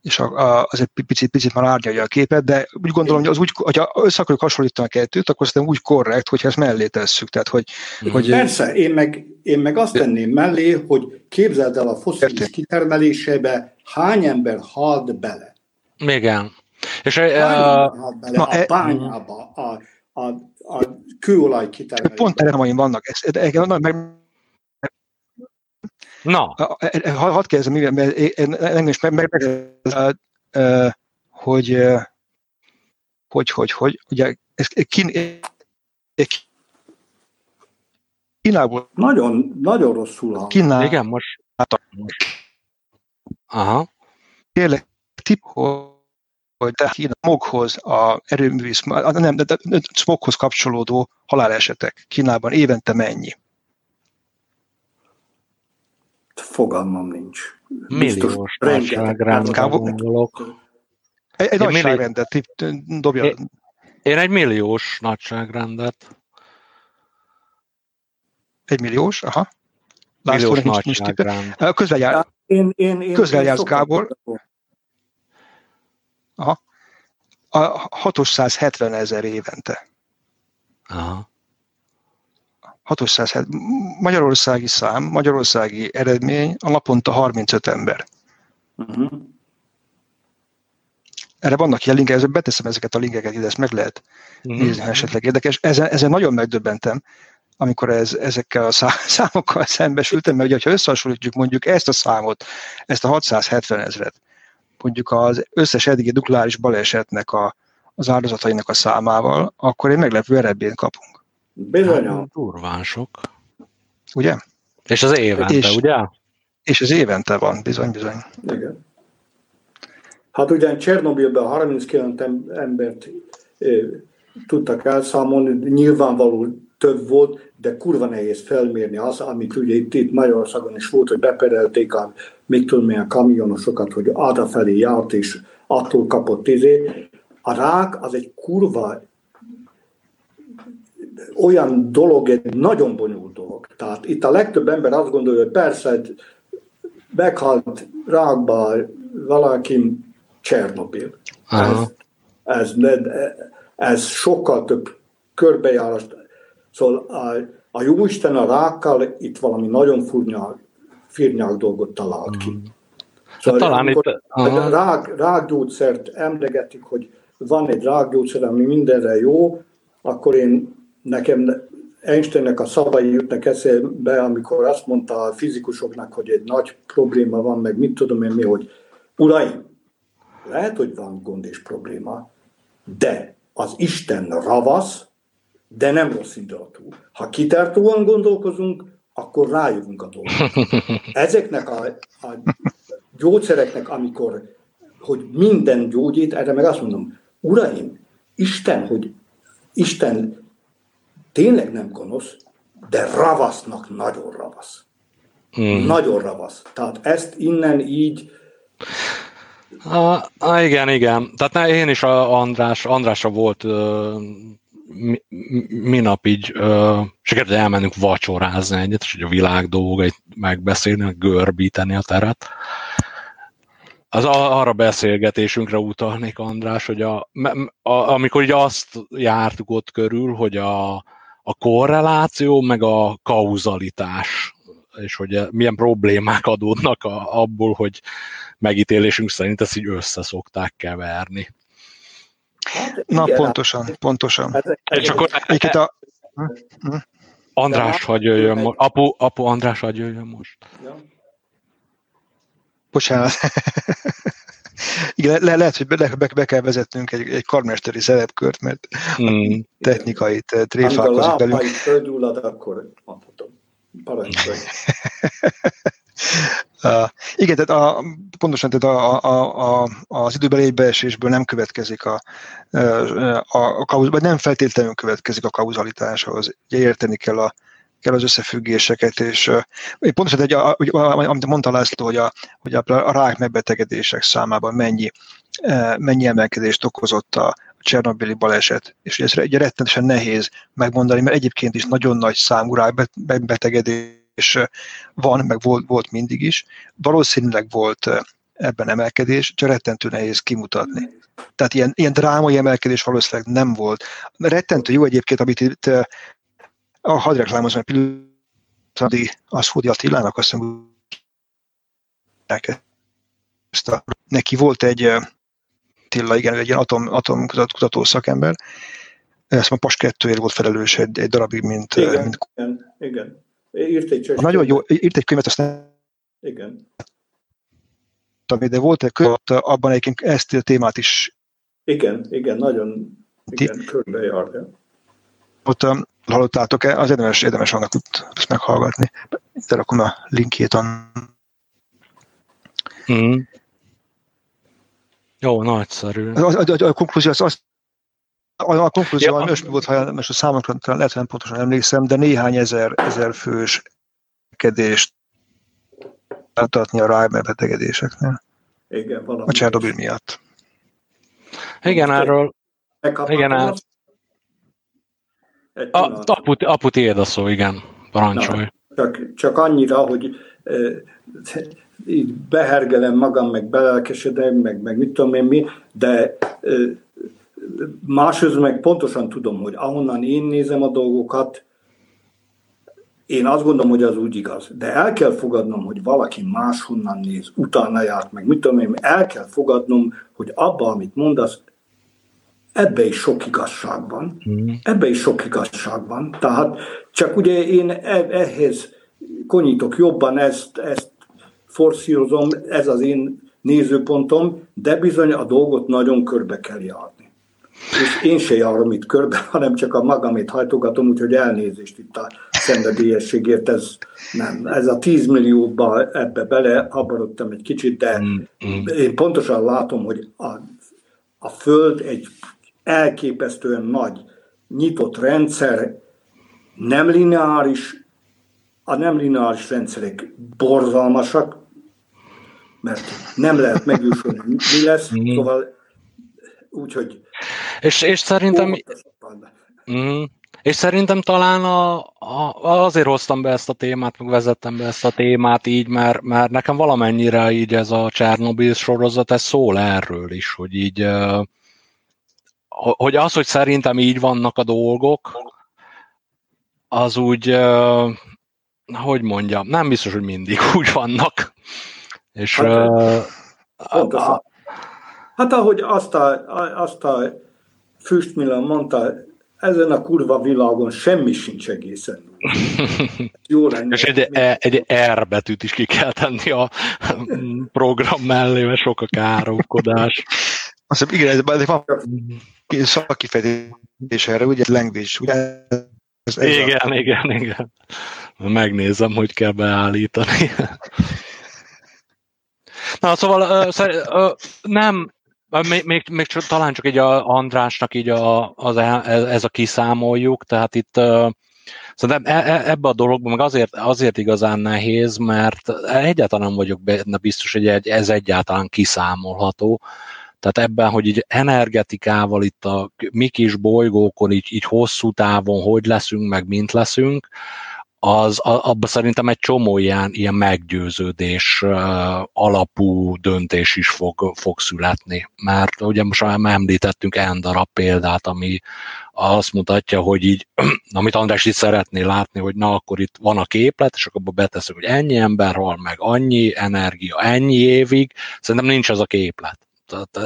és az egy picit, picit már árnyalja a képet, de úgy gondolom, hogy az úgy, hogyha össze akarjuk hasonlítani a kettőt, akkor szerintem úgy korrekt, hogyha ezt mellé tesszük. Tehát, hogy, mm. hogy Persze, én meg, én meg azt tenném mellé, hogy képzeld el a foszilis kitermelésébe hány ember halt bele. Igen. És hány a, halt bele na, a e- bányába, a, a, a kőolaj kitermelésbe. Pont erre vannak. Ez, meg, Na. Hadd kérdezem, mivel, mert engem is meg, meg, meg hogy, hogy, hogy, hogy, ugye, ez kín, Kínából. Nagyon, nagyon rosszul hang. Kínál. Igen, most. Aha. Kérlek, tip, hogy te Kína smoghoz, a erőművi, nem, de, de, de smoghoz kapcsolódó halálesetek Kínában évente mennyi? Fogalmam nincs. Milliós nagyságrendben gondolok. Egy, egy nagyságrendet dobja. Én, én egy milliós nagyságrendet. Egy milliós, aha. László, milliós nincs, nincs. Közben jár. Én, én, én, közben jársz, Gábor. Aha. A 670 ezer évente. Aha. 670, magyarországi szám, magyarországi eredmény a naponta 35 ember. Uh-huh. Erre vannak ilyen linkek, beteszem ezeket a linkeket ide, ezt meg lehet uh-huh. nézni, ha esetleg érdekes. Ezen, ezen nagyon megdöbbentem, amikor ez, ezekkel a számokkal szembesültem, mert ugye, ha összehasonlítjuk mondjuk ezt a számot, ezt a 670 ezret, mondjuk az összes eddigi nukleáris balesetnek a, az áldozatainak a számával, akkor egy meglepő eredményt kapunk. Bizony. Hát, durván sok. Ugye? És az évente, és, ugye? És az évente van, bizony, bizony. Igen. Hát ugyan Csernobilben 39 embert e, tudtak elszámolni, nyilvánvaló több volt, de kurva nehéz felmérni az, amit ugye itt, itt Magyarországon is volt, hogy beperelték a, mit tudom milyen kamionosokat, hogy arra felé járt, és attól kapott izé. A rák az egy kurva olyan dolog, egy nagyon bonyolult dolog. Tehát itt a legtöbb ember azt gondolja, hogy persze, meghalt rákba valaki Csernobil. Ez, ez, ez sokkal több körbejárást. Szóval a, a Jóisten a rákkal itt valami nagyon furnyák, firnyák dolgot talált ki. Szóval talán itt... A rák, rákgyógyszert emlegetik, hogy van egy rákgyógyszer, ami mindenre jó, akkor én nekem Einsteinnek a szavai jutnak eszembe, amikor azt mondta a fizikusoknak, hogy egy nagy probléma van, meg mit tudom én mi, hogy uraim, lehet, hogy van gond és probléma, de az Isten ravasz, de nem rossz indulatú. Ha kitartóan gondolkozunk, akkor rájövünk a dolgokra. Ezeknek a, a gyógyszereknek, amikor, hogy minden gyógyít, erre meg azt mondom, uraim, Isten, hogy Isten tényleg nem gonosz, de ravasznak nagyon ravasz. Hmm. Nagyon ravasz. Tehát ezt innen így... A, a, igen, igen. Tehát én is a András, Andrásra volt uh, mi, minap így uh, sikerült elmennünk vacsorázni egyet, és hogy a világ dolgait megbeszélni, görbíteni a teret. Az arra beszélgetésünkre utalnék, András, hogy a, a, amikor így azt jártuk ott körül, hogy a, a korreláció, meg a kauzalitás, és hogy milyen problémák adódnak a, abból, hogy megítélésünk szerint ezt így összeszokták keverni. Hát, Na, igen, pontosan, hát, pontosan. Hát, és akkor a... Hm? Hm? András, hogy jöjjön most. Apu, apu András, hogy jöjjön most. Ja. Bocsánat. Igen, le, lehet, hogy be, be, be kell vezetnünk egy, egy karmesteri szerepkört, mert hmm. technikai tréfálkozik velünk. Ha földúlad, akkor mondhatom. Parancsolj. Uh, igen, tehát a, pontosan tehát a, a, a, az időbeli beesésből nem következik a, a, a, a vagy nem feltétlenül következik a kauzalitáshoz. Ugye érteni kell a, kell az összefüggéseket, és uh, pontosan, egy, amit mondta László, hogy a, hogy a, a rák megbetegedések számában mennyi, mennyi emelkedést okozott a Csernobili baleset, és ez ugye rettenetesen nehéz megmondani, mert egyébként is nagyon nagy számú rákbetegedés van, meg volt, volt mindig is. Valószínűleg volt ebben emelkedés, csak rettentő nehéz kimutatni. Tehát ilyen, ilyen drámai emelkedés valószínűleg nem volt. Rettentő jó egyébként, amit itt a hadreklámozom, pillanatban az Fódi Attilának azt hiszem, neki volt egy Attila, igen, egy ilyen atom, atomkutató szakember, ezt a PAS 2 volt felelős egy, egy darabig, mint... Igen, mint... igen, igen. Írt egy Nagyon jó, írt egy könyvet, azt nem... Igen. De volt egy könyv, abban egyébként ezt a témát is... Igen, igen, nagyon igen, körbejárja. Ott um, hallottátok-e? Az érdemes, érdemes annak ezt meghallgatni. Itt rakom a linkjét a... Mm. Jó, nagyszerű. A, a, a, a konklúzió az, az a, a konklúzió, ja. most volt, ha most a számokra lehet, hogy nem pontosan emlékszem, de néhány ezer, ezer fős kedést tartatni a Reimer betegedéseknél. Igen, valami. A Csernobyl miatt. Igen, erről... Igen, erről. A, apu, apu tiéd a szó, igen. Parancsolj. Na, csak, csak annyira, hogy e, így behergelem magam, meg belelkesedem, meg, meg mit tudom én mi, de e, másrészt meg pontosan tudom, hogy ahonnan én nézem a dolgokat, én azt gondolom, hogy az úgy igaz. De el kell fogadnom, hogy valaki máshonnan néz, utána járt meg, mit tudom én, el kell fogadnom, hogy abba, amit mondasz, ebbe is sok igazság van. Mm. Ebbe is sok igazság van. Tehát csak ugye én e- ehhez konyítok jobban, ezt, ezt forszírozom, ez az én nézőpontom, de bizony a dolgot nagyon körbe kell járni. És én se járom itt körbe, hanem csak a magamét hajtogatom, úgyhogy elnézést itt a szenvedélyességért. Ez, nem, ez a 10 millióba ebbe bele habarodtam egy kicsit, de mm, mm. én pontosan látom, hogy a, a Föld egy elképesztően nagy, nyitott rendszer, nem lineáris, a nem lineáris rendszerek borzalmasak, mert nem lehet megjósolni, mi lesz, mm. szóval úgyhogy és, és szerintem... Mm, és szerintem talán a, a, azért hoztam be ezt a témát, meg vezettem be ezt a témát így, mert, mert nekem valamennyire így ez a Csernobyl sorozat, ez szól erről is, hogy így, hogy az, hogy szerintem így vannak a dolgok, az úgy, hogy mondjam, nem biztos, hogy mindig úgy vannak. És hát, a, hát ahogy azt a, azt a Füstmillan mondta, ezen a kurva világon semmi sincs egészen. Jó lenne. És egy, e, egy R betűt is ki kell tenni a program mellé, mert sok a káromkodás. Azt hiszem, igen, ez van szakifejtés erre, ugye language, ugye? Ez, ez igen, a... igen, igen. Megnézem, hogy kell beállítani. Na, szóval nem, még, még, még csak, talán csak így a Andrásnak így a, az, e, ez a kiszámoljuk, tehát itt uh, Szerintem e, e, ebbe a dologban meg azért, azért igazán nehéz, mert egyáltalán nem vagyok benne biztos, hogy ez egyáltalán kiszámolható. Tehát ebben, hogy így energetikával itt a mi kis bolygókon így, így hosszú távon hogy leszünk, meg mint leszünk, az, abban szerintem egy csomó ilyen, ilyen meggyőződés alapú döntés is fog, fog születni. Mert ugye most már említettünk en darab példát, ami azt mutatja, hogy így, amit András is szeretné látni, hogy na akkor itt van a képlet, és akkor beteszek, hogy ennyi ember hal meg, annyi energia, ennyi évig, szerintem nincs az a képlet. Tehát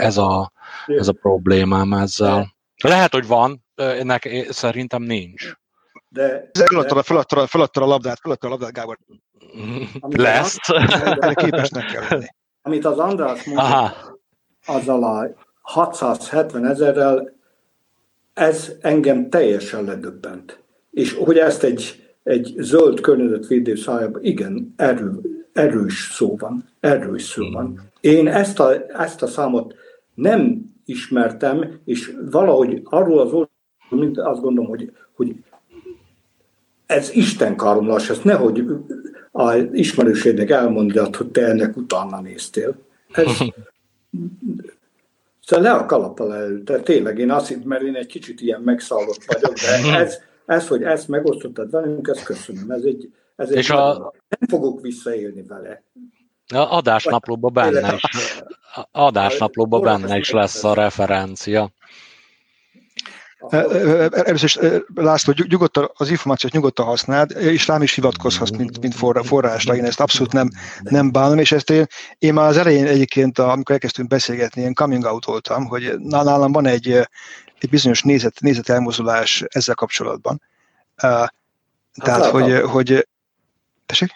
ez a, ez a problémám ezzel. Lehet, hogy van, ennek szerintem nincs. De, feladta, feladta, feladta a labdát, feladta a labdát, Gábor. Lesz. De képesnek kell lenni. Amit az András mondta, azzal a 670 ezerrel, ez engem teljesen ledöbbent. És hogy ezt egy, egy zöld környezetvédő szájában, igen, erő, erős szó van, erős szó van. Én ezt a, ezt a számot nem ismertem, és valahogy arról az mint azt gondolom, hogy, hogy ez Isten karomlás, ezt nehogy az ismerőségnek elmondjad, hogy te ennek utána néztél. Ez, szóval le a kalappal előtt, de tényleg én azt hittem, mert én egy kicsit ilyen megszállott vagyok, de ez, ez hogy ezt megosztottad velünk, ezt köszönöm. Ez egy, ez egy és a... Nem fogok visszaélni vele. A adásnaplóban benne is, adásnaplóban benne is lesz a referencia. Először is László, nyugodtan, az információt nyugodtan használd, és rám is hivatkozhatsz, mint, mint forrásra. Én ezt abszolút nem, nem bánom, és ezt én, én már az elején egyébként, amikor elkezdtünk beszélgetni, én coming out voltam, hogy nálam van egy, egy bizonyos nézet, nézet elmozulás ezzel kapcsolatban. Hát tehát, hogy, hogy... Tessék?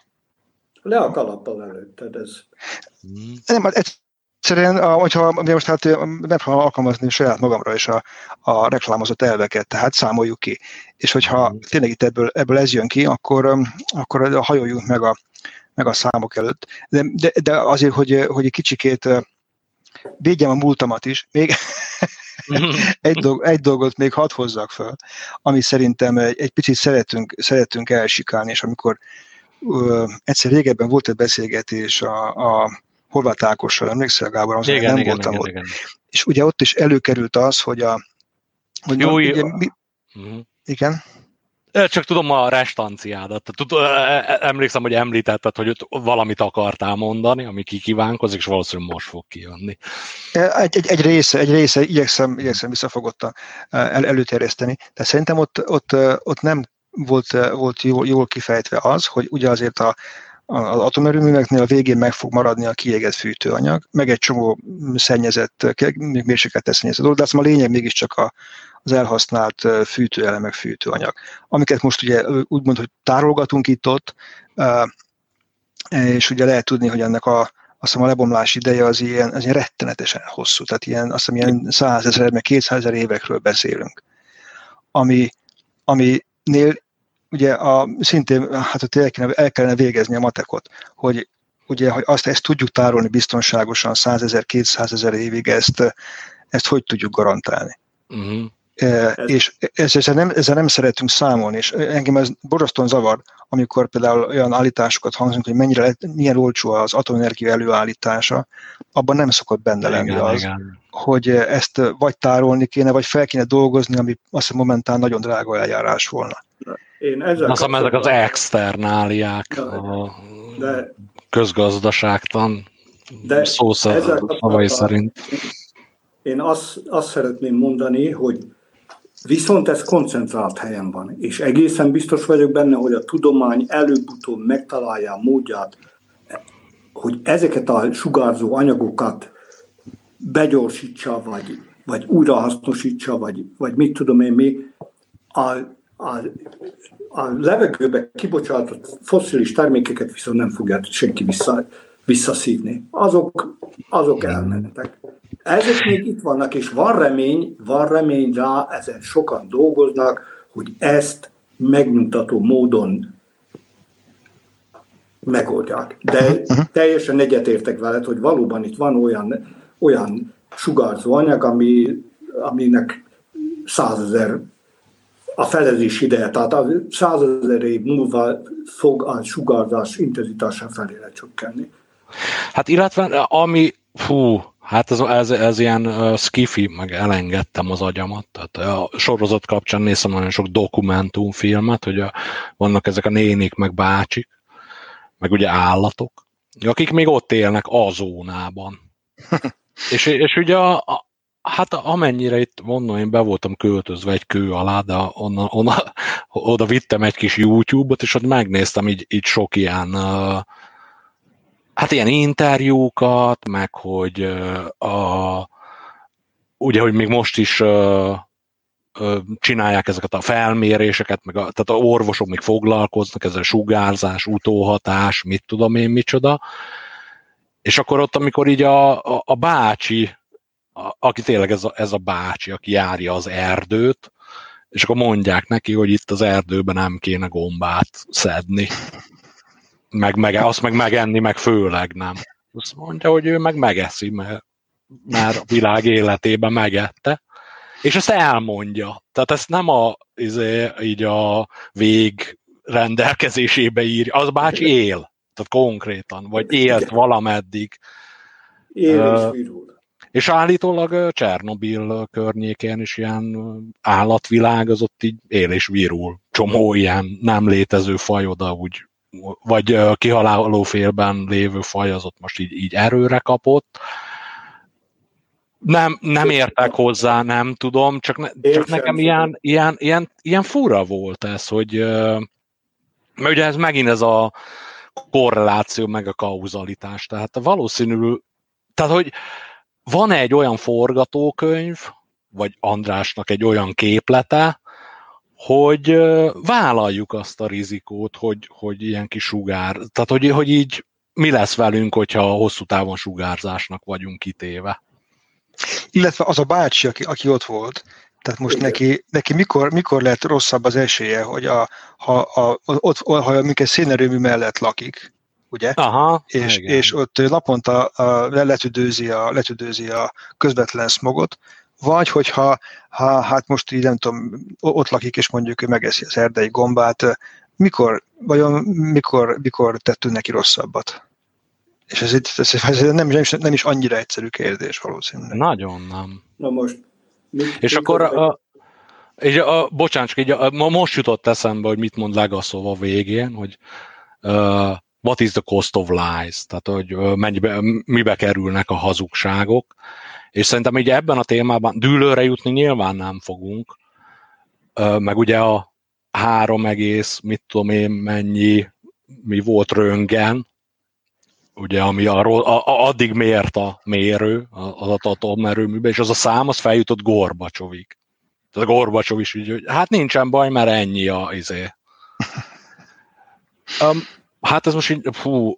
Le a kalappal előtted, ez... Nem, hát egyszerűen, hogyha most hát megpróbálom alkalmazni saját magamra is a, a reklámozott elveket, tehát számoljuk ki. És hogyha mm. tényleg itt ebből, ebből ez jön ki, akkor, akkor hajoljunk meg a, meg a számok előtt. De, de, de azért, hogy, hogy egy kicsikét védjem a múltamat is, még egy, dolg, egy dolgot még hadd hozzak fel, ami szerintem egy, egy picit szeretünk, szeretünk elsikálni, és amikor ö, egyszer régebben volt egy beszélgetés a, a Horváth Ákossal, emlékszel Gábor, az igen, nem igen, voltam igen, ott. Igen. És ugye ott is előkerült az, hogy a... Hogy jó, ugye, mi, uh-huh. Igen? Csak tudom a restanciádat. Tud, emlékszem, hogy említetted, hogy valamit akartál mondani, ami kikívánkozik, és valószínűleg most fog kijönni. Egy, egy, egy része, egy része igyekszem, igyekszem visszafogottan el, előterjeszteni. De szerintem ott, ott, ott nem volt, volt jól, jól kifejtve az, hogy ugye azért a, az atomerőműveknél a végén meg fog maradni a kiégett fűtőanyag, meg egy csomó szennyezett, még mérsékletes szennyezett dolog, de azt a lényeg mégiscsak a, az elhasznált fűtőelemek, fűtőanyag. Amiket most ugye úgymond, hogy tárolgatunk itt-ott, és ugye lehet tudni, hogy ennek a, azt hiszem a lebomlás ideje az ilyen, az ilyen rettenetesen hosszú, tehát ilyen, azt hiszem ilyen százezer, meg kétszázezer évekről beszélünk. Ami, aminél ugye a, szintén hát ott el kellene, el kellene végezni a matekot, hogy ugye, hogy azt ezt tudjuk tárolni biztonságosan 100 ezer, 200 ezer évig, ezt, ezt hogy tudjuk garantálni. Uh-huh. E, és ezzel nem, ezzel nem szeretünk számolni, és engem ez borzasztóan zavar, amikor például olyan állításokat hangzunk, hogy mennyire lett, milyen olcsó az atomenergia előállítása, abban nem szokott benne lenni igen, az, igen. hogy ezt vagy tárolni kéne, vagy fel kéne dolgozni, ami azt hiszem momentán nagyon drága eljárás volna. Én ezzel Azt ezek az externáliák, de, a de, közgazdaságtan, de szó szavai szerint. Én azt, azt szeretném mondani, hogy viszont ez koncentrált helyen van, és egészen biztos vagyok benne, hogy a tudomány előbb-utóbb megtalálja a módját, hogy ezeket a sugárzó anyagokat begyorsítsa, vagy, vagy újrahasznosítsa, vagy, vagy mit tudom én mi, a, a, a levegőbe kibocsátott fosszilis termékeket viszont nem fogja senki vissza, visszaszívni. Azok, azok elmentek. Ezek még itt vannak, és van remény, van remény rá, ezen sokan dolgoznak, hogy ezt megnyugtató módon megoldják. De teljesen egyetértek veled, hogy valóban itt van olyan, olyan sugárzó anyag, ami, aminek százezer a felezés ideje, tehát a százezer év múlva fog a sugárzás intenzitása felé lecsökkenni. Hát illetve ami, fú, hát ez, ez, ez ilyen uh, skifi, meg elengedtem az agyamat. Tehát a sorozat kapcsán nézem nagyon sok dokumentumfilmet, hogy a, vannak ezek a nénik, meg bácsik, meg ugye állatok, akik még ott élnek a zónában. és, és ugye a, a, Hát amennyire itt mondom, én be voltam költözve egy kő alá, de onna, onna, oda vittem egy kis YouTube-ot, és ott megnéztem így, így sok ilyen hát ilyen interjúkat, meg hogy a, ugye, hogy még most is csinálják ezeket a felméréseket, meg a, tehát a orvosok még foglalkoznak ezzel sugárzás, utóhatás, mit tudom én, micsoda. És akkor ott, amikor így a, a, a bácsi a, aki tényleg ez a, ez a bácsi, aki járja az erdőt, és akkor mondják neki, hogy itt az erdőben nem kéne gombát szedni. Meg, meg, azt meg megenni, meg főleg nem. Azt mondja, hogy ő meg megeszi, mert már a világ életében megette. És ezt elmondja. Tehát ezt nem a, izé, így a vég rendelkezésébe írja. Az bácsi él. Tehát konkrétan. Vagy élt valameddig. Él és virul. És állítólag Csernobil környékén is ilyen állatvilág, az ott így él és virul. Csomó ilyen nem létező faj oda úgy vagy kihaláló félben lévő faj az ott most így, így erőre kapott. Nem, nem értek hozzá, nem tudom, csak, ne, csak nekem ilyen, ilyen, ilyen, ilyen fura volt ez, hogy mert ugye ez megint ez a korreláció, meg a kauzalitás, tehát valószínű, tehát hogy van egy olyan forgatókönyv, vagy Andrásnak egy olyan képlete, hogy vállaljuk azt a rizikót, hogy, hogy ilyen kis sugár, tehát hogy, hogy így mi lesz velünk, hogyha hosszú távon sugárzásnak vagyunk kitéve. Illetve az a bácsi, aki, aki ott volt, tehát most neki, neki mikor, mikor lehet rosszabb az esélye, hogy a, ha, a, ott, ha minket szénerőmű mellett lakik, ugye? Aha, és, és ott naponta a, letüdőzi, a, letüdőzi a közvetlen smogot, vagy hogyha ha, hát most így nem tudom, ott lakik, és mondjuk ő megeszi az erdei gombát, mikor, vajon mikor, mikor tettünk neki rosszabbat? És ez, ez, ez nem, nem, is, nem is annyira egyszerű kérdés valószínűleg. Nagyon nem. Na most. Mit, és akkor a, a, így a, bocsánat, csak így a, a, most jutott eszembe, hogy mit mond Legaszov a végén, hogy uh, what is the cost of lies, tehát hogy uh, mennyibe, mibe kerülnek a hazugságok, és szerintem így ebben a témában dűlőre jutni nyilván nem fogunk, meg ugye a három egész, mit tudom én, mennyi, mi volt röngen, ugye, ami arról, a, a, addig mért a mérő az atomerőműben, és az a szám, az feljutott Gorbacsovig. Tehát a Gorbacsov is így, hogy hát nincsen baj, mert ennyi a izé. Um, hát ez most így, fú,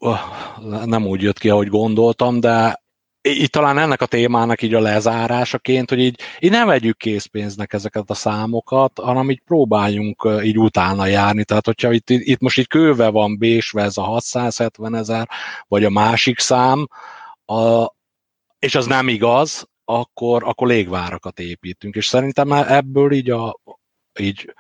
nem úgy jött ki, ahogy gondoltam, de itt talán ennek a témának így a lezárásaként, hogy így, így ne vegyük készpénznek ezeket a számokat, hanem így próbáljunk így utána járni. Tehát, hogyha itt, itt most így kőve van bésve ez a 670 ezer, vagy a másik szám, a, és az nem igaz, akkor, akkor légvárakat építünk. És szerintem ebből így a, így,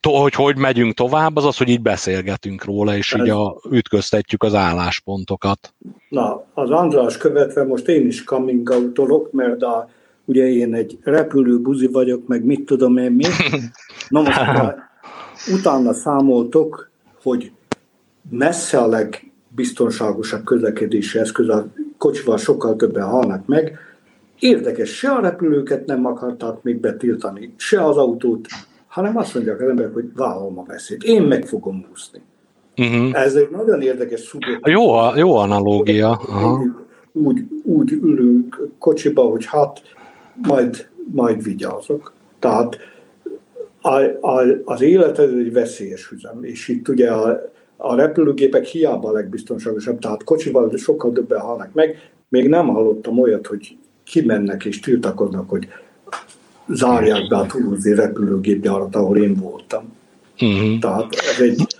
to, hogy hogy megyünk tovább, az az, hogy így beszélgetünk róla, és Ez... így a, ütköztetjük az álláspontokat. Na, az András követve most én is coming out mert a, ugye én egy repülő buzi vagyok, meg mit tudom én mi. Na most utána számoltok, hogy messze a legbiztonságosabb közlekedési eszköz, a kocsival sokkal többen halnak meg, Érdekes, se a repülőket nem akarták még betiltani, se az autót, hanem azt mondják az emberek, hogy vállalom a veszélyt. Én meg fogom úszni. Uh-huh. Ez egy nagyon érdekes szubjektív. Jó, jó analógia. Aha. Úgy, úgy ülünk kocsiba, hogy hát majd, majd vigyázok. Tehát a, a, az élet ez egy veszélyes üzem, és itt ugye a, a repülőgépek hiába a legbiztonságosabb, tehát kocsival sokkal többen halnak meg. Még nem hallottam olyat, hogy kimennek és tiltakoznak, hogy zárják be a Toulouse repülőgépjárat, ahol én voltam. Uh-huh. Tehát ez egy,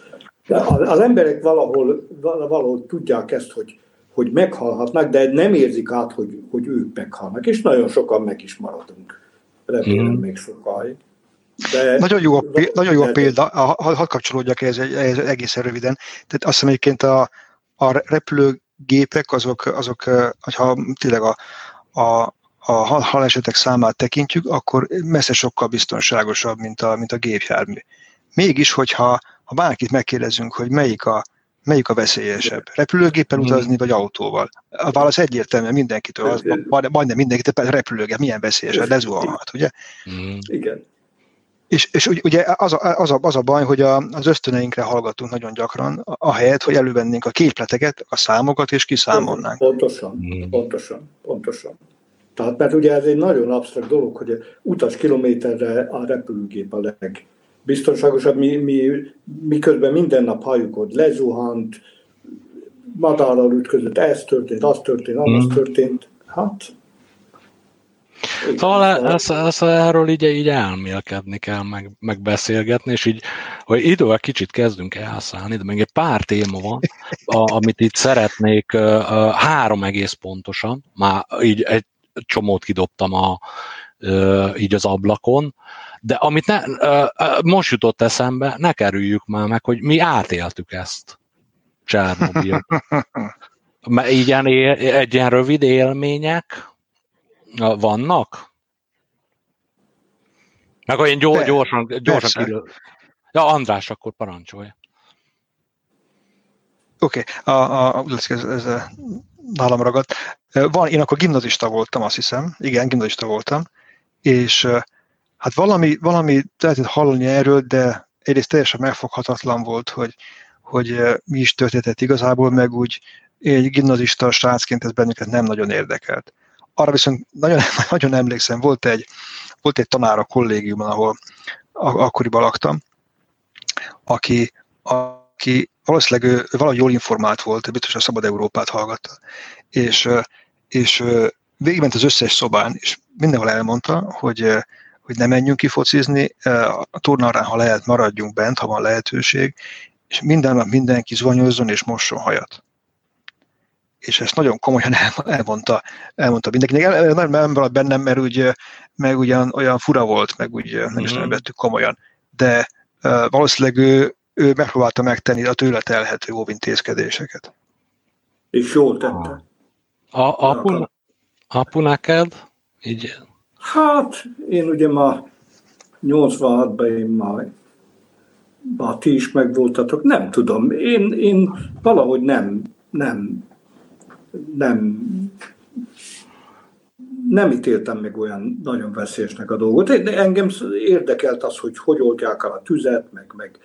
az emberek valahol, valahol tudják ezt, hogy, hogy meghalhatnak, de nem érzik át, hogy, hogy ők meghalnak, és nagyon sokan meg is maradunk. Remélem uh-huh. még sokáig. De nagyon jó a, példa, nagyon jó a példa, hadd kapcsolódjak ez, ez egészen röviden. Tehát azt hiszem egyébként a, a repülőgépek, azok, azok ha tényleg a, a, a halálesetek számát tekintjük, akkor messze sokkal biztonságosabb, mint a, mint a gépjármű. Mégis, hogyha ha bárkit megkérdezünk, hogy melyik a, melyik a veszélyesebb, repülőgéppel utazni, vagy autóval? A válasz egyértelműen mindenkitől, az, majdnem mindenkitől, repülőgép milyen veszélyes, hát lezuhanhat, ugye? Igen. És, és ugye az a, az, a, az a baj, hogy a, az ösztöneinkre hallgatunk nagyon gyakran, ahelyett, hogy elővennénk a képleteket, a számokat, és kiszámolnánk. Pontosan, pontosan, pontosan. Tehát, mert ugye ez egy nagyon absztrakt dolog, hogy utas kilométerre a repülőgép a legbiztonságosabb, mi, mi, miközben minden nap halljuk, hogy lezuhant, madárral ütközött, ez történt, az történt, az mm. történt. Hát Szóval e- ez, ez, erről így, így elmélkedni kell, meg, meg beszélgetni, és így, hogy idővel kicsit kezdünk elszállni, de még egy pár téma van, a, amit itt szeretnék három egész pontosan, már így egy csomót kidobtam a, így az ablakon, de amit ne, most jutott eszembe, ne kerüljük már meg, hogy mi átéltük ezt. Csernobyl. Így ilyen, egy ilyen rövid élmények, vannak? Meg olyan gyors, gyorsan, gyorsan kilő. Ja, András, akkor parancsolj. Oké, okay. a, a, ez, ez nálam ragadt. Van, én akkor gimnazista voltam, azt hiszem. Igen, gimnazista voltam. És hát valami, valami lehetett hallani erről, de egyrészt teljesen megfoghatatlan volt, hogy, hogy mi is történhetett igazából, meg úgy egy gimnazista srácként ez bennünket nem nagyon érdekelt. Arra viszont nagyon, nagyon emlékszem, volt egy, volt egy tanár a kollégiumon, ahol akkoriban laktam, aki, aki valószínűleg ő, ő valahogy jól informált volt, biztos a Szabad Európát hallgatta, és, és végigment az összes szobán, és mindenhol elmondta, hogy, hogy ne menjünk ki focizni, a tornarán, ha lehet, maradjunk bent, ha van lehetőség, és minden nap mindenki zuhanyozzon és mosson hajat. És ezt nagyon komolyan elmondta, elmondta mindenkinek. Nem, nem maradt bennem, mert úgy, meg ugyan olyan fura volt, meg úgy nem is nem mhm. vettük komolyan. De valószínűleg ő, ő megpróbálta megtenni a tőle telhető óvintézkedéseket. És jól tette. A, apu, apu neked? Így... Hát, én ugye ma 86-ban én már ma ti is megvoltatok, nem tudom. Én, én valahogy nem, nem, nem nem ítéltem meg olyan nagyon veszélyesnek a dolgot. De engem érdekelt az, hogy hogy oldják el a tüzet, meg, meg,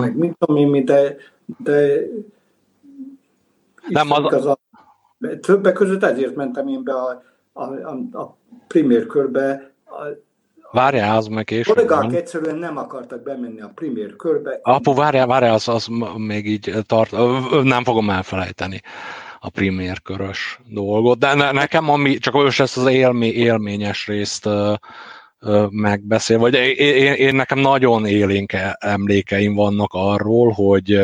meg mint ami, de, de nem az... az a, többek között ezért mentem én be a, a, a, a primér körbe. A, Várjál, az meg és... Kollégák nem. egyszerűen nem akartak bemenni a primér körbe. Apu, várjál, várjál, az, az még így tart, nem fogom elfelejteni a primér körös dolgot. De ne, nekem ami, csak most ezt az élmi, élményes részt uh, megbeszél, vagy én, én, én nekem nagyon élénk emlékeim vannak arról, hogy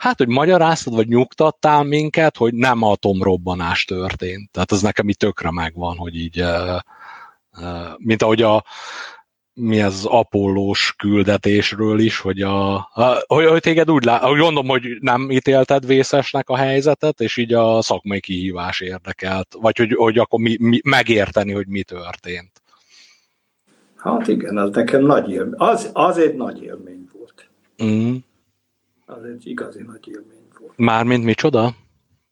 hát, hogy magyaráztad, vagy nyugtattál minket, hogy nem atomrobbanás történt. Tehát ez nekem itt tökre megvan, hogy így, uh, uh, mint ahogy a, mi ez az apollós küldetésről is, hogy, a, a, hogy, hogy téged úgy lát, gondolom, hogy nem ítélted vészesnek a helyzetet, és így a szakmai kihívás érdekelt, vagy hogy, hogy akkor mi, mi, megérteni, hogy mi történt. Hát igen, az nekem nagy élmény. Az, az egy nagy élmény volt. Mm. Az egy igazi nagy élmény volt. Mármint micsoda?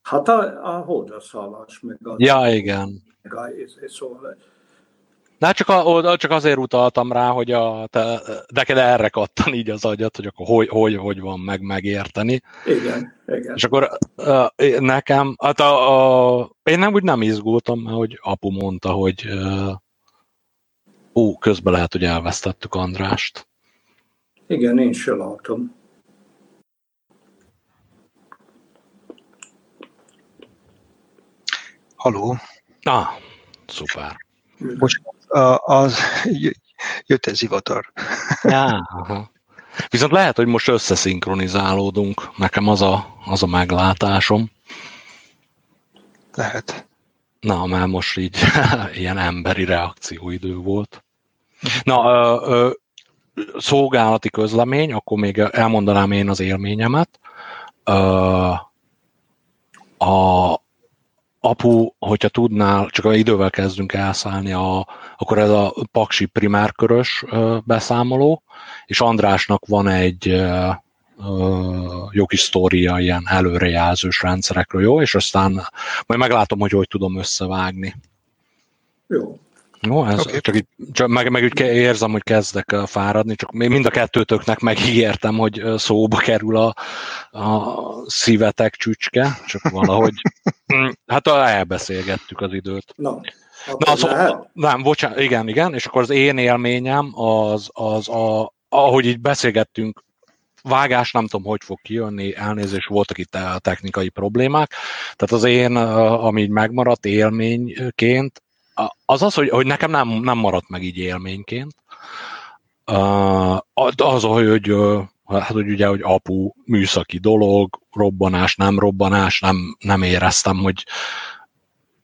Hát a, a holdraszállás, meg a... Ja, igen. Meg a, szóval Na, csak, a, csak azért utaltam rá, hogy a, te, neked erre kattan így az agyat, hogy akkor hogy, hogy, hogy van meg megérteni. Igen, igen. És akkor nekem, hát a, a, én nem úgy nem izgultam, mert hogy apu mondta, hogy ú, közben lehet, hogy elvesztettük Andrást. Igen, én se látom. Haló? Ah, szuper. Bocsánat, az jött egy zivatar. Ja, aha. Viszont lehet, hogy most összeszinkronizálódunk. Nekem az a, az a meglátásom. Lehet. Na, már most így ilyen emberi reakcióidő volt. Na, ö, ö, szolgálati közlemény, akkor még elmondanám én az élményemet. Ö, a, apu, hogyha tudnál, csak idővel kezdünk elszállni, a, akkor ez a paksi primárkörös beszámoló, és Andrásnak van egy jó kis sztória ilyen előrejelzős rendszerekről, jó? És aztán majd meglátom, hogy hogy tudom összevágni. Jó. Jó, ez okay. csak, így, csak meg, meg úgy érzem, hogy kezdek fáradni, csak mind a kettőtöknek megígértem, hogy szóba kerül a, a szívetek csücske, csak valahogy, hm, hát elbeszélgettük az időt. No. Na, szóval, nem, bocsánat, igen, igen, és akkor az én élményem az, az a, ahogy így beszélgettünk, vágás nem tudom, hogy fog kijönni, elnézés, voltak itt a technikai problémák, tehát az én, ami így megmaradt élményként, az az, hogy, hogy nekem nem, nem maradt meg így élményként. Az, hogy, hát, hogy ugye, hogy apu, műszaki dolog, robbanás, nem robbanás, nem, nem éreztem, hogy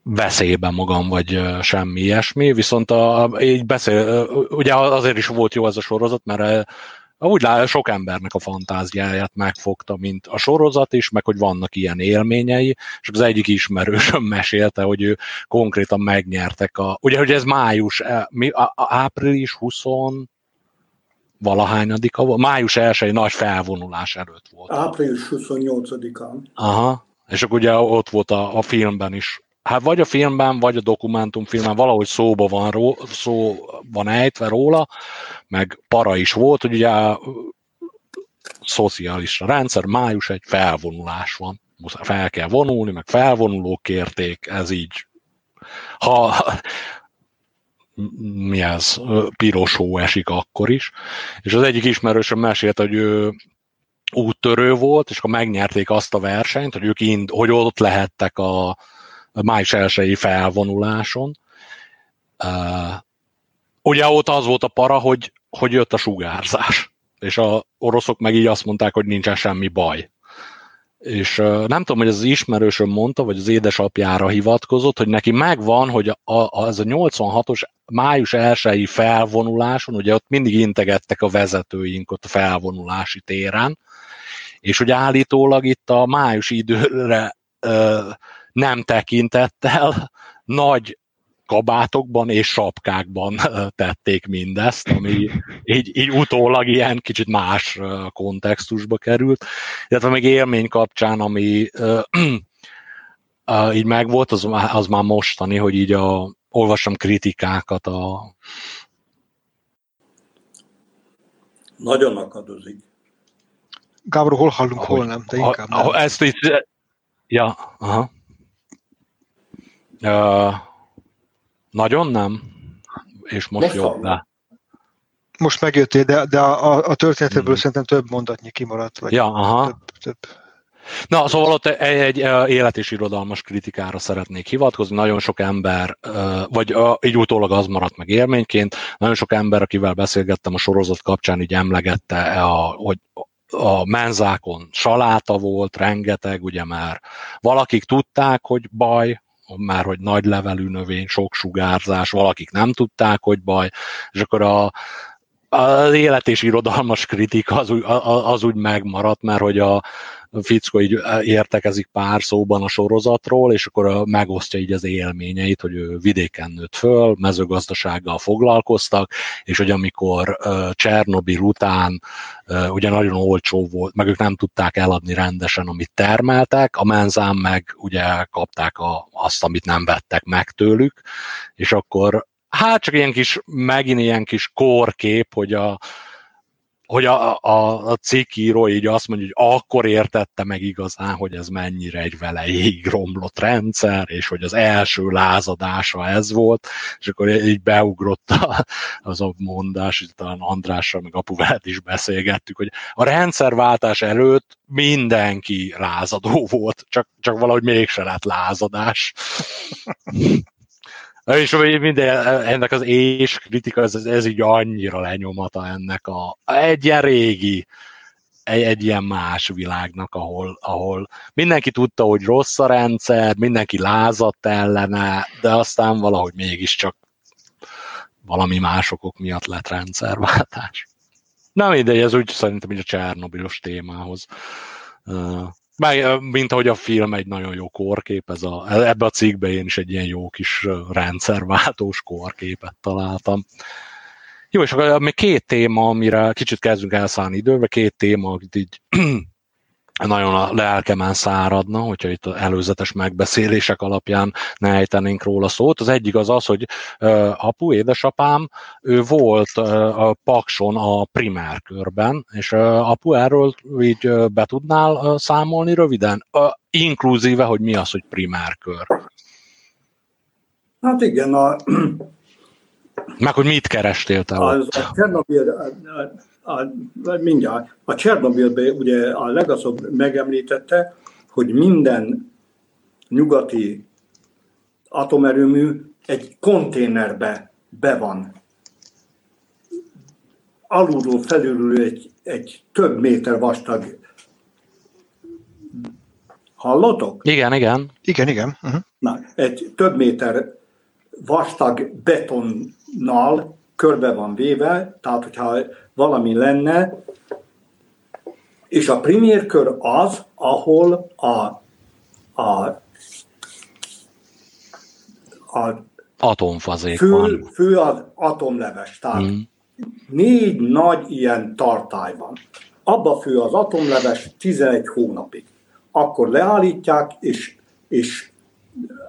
veszélyben magam, vagy semmi ilyesmi, viszont a, így beszél, ugye azért is volt jó ez a sorozat, mert úgy lát, sok embernek a fantáziáját megfogta, mint a sorozat is, meg hogy vannak ilyen élményei, és az egyik ismerősöm mesélte, hogy ő konkrétan megnyertek a, ugye, hogy ez május, mi, a, a április 20, valahányadika május 1 nagy felvonulás előtt volt. Április 28-án. Aha, és akkor ugye ott volt a, a filmben is. Hát vagy a filmben, vagy a dokumentumfilmben valahogy szóba van, ró, szó van ejtve róla, meg para is volt, hogy ugye szocialista rendszer, május egy felvonulás van. Fel kell vonulni, meg felvonulók kérték, ez így. Ha, mi ez, piros hó esik akkor is. És az egyik ismerősöm mesélt, hogy ő úttörő volt, és akkor megnyerték azt a versenyt, hogy ők ind, hogy ott lehettek a május elsői felvonuláson. Ugye ott az volt a para, hogy, hogy jött a sugárzás, és a oroszok meg így azt mondták, hogy nincsen semmi baj és nem tudom, hogy az ismerősöm mondta, vagy az édesapjára hivatkozott, hogy neki megvan, hogy a, a, a 86-os május 1 felvonuláson, ugye ott mindig integettek a vezetőink ott a felvonulási téren, és hogy állítólag itt a május időre ö, nem tekintettel nagy kabátokban és sapkákban tették mindezt, ami így, így utólag ilyen kicsit más kontextusba került. Illetve még élmény kapcsán, ami így megvolt, az, az már mostani, hogy így a, olvasom kritikákat a... Nagyon akadozik. Gábor, hol hallunk, ahogy, hol nem, de inkább nem. Ezt itt, ja, aha. Uh, nagyon nem? És most le. Most megjöttél, de, de a, a történetből hmm. szerintem több mondatnyi kimaradt. Vagy ja, aha. Több, több. Na, szóval ott egy, egy élet és irodalmas kritikára szeretnék hivatkozni. Nagyon sok ember, vagy így utólag az maradt meg élményként, nagyon sok ember, akivel beszélgettem a sorozat kapcsán, így emlegette, a, hogy a menzákon saláta volt, rengeteg, ugye már valakik tudták, hogy baj, már hogy nagy levelű növény, sok sugárzás, valakik nem tudták, hogy baj, és akkor a, az élet és irodalmas kritika az, az úgy megmaradt, mert hogy a, fickó így értekezik pár szóban a sorozatról, és akkor megosztja így az élményeit, hogy ő vidéken nőtt föl, mezőgazdasággal foglalkoztak, és hogy amikor Csernobil után ugye nagyon olcsó volt, meg ők nem tudták eladni rendesen, amit termeltek, a menzán meg ugye kapták a, azt, amit nem vettek meg tőlük, és akkor hát csak ilyen kis, megint ilyen kis kórkép, hogy a, hogy a, a, a cikkíró így azt mondja, hogy akkor értette meg igazán, hogy ez mennyire egy velejéig romlott rendszer, és hogy az első lázadása ez volt, és akkor így beugrott az a mondás, hogy talán Andrással meg apuvel is beszélgettük, hogy a rendszerváltás előtt mindenki lázadó volt, csak, csak valahogy mégse lett lázadás. És minden, ennek az és kritika, ez, ez így annyira lenyomata ennek a, egy ilyen régi, egy, egy ilyen más világnak, ahol, ahol mindenki tudta, hogy rossz a rendszer, mindenki lázadt ellene, de aztán valahogy mégiscsak valami másokok miatt lett rendszerváltás. Na mindegy, ez úgy szerintem így a Csernobilos témához meg, mint ahogy a film egy nagyon jó korkép, ez a, ebbe a cikkbe én is egy ilyen jó kis rendszerváltós korképet találtam. Jó, és akkor még két téma, amire kicsit kezdünk elszállni időbe, két téma, így nagyon a lelkemen száradna, hogyha itt az előzetes megbeszélések alapján ne ejtenénk róla szót. Az egyik az az, hogy uh, apu, édesapám, ő volt uh, a Pakson a primár körben, és uh, apu, erről így uh, be tudnál uh, számolni röviden? Uh, inkluzíve, hogy mi az, hogy primár kör? Hát igen, a... Meg hogy mit kerestél te az, ott? A Csernobyl, a, mindjárt, a Csernobilben ugye a legazobb megemlítette, hogy minden nyugati atomerőmű egy konténerbe be van. Alulról felülről egy, egy több méter vastag Hallotok? Igen, igen. Igen, igen. Uh-huh. Na, egy több méter vastag betonnal körbe van véve, tehát hogyha valami lenne, és a premier kör az, ahol a, a, a atomfazék fő, van. Fő az atomleves, tehát mm. négy nagy ilyen tartály van. Abba fő az atomleves 11 hónapig. Akkor leállítják, és, és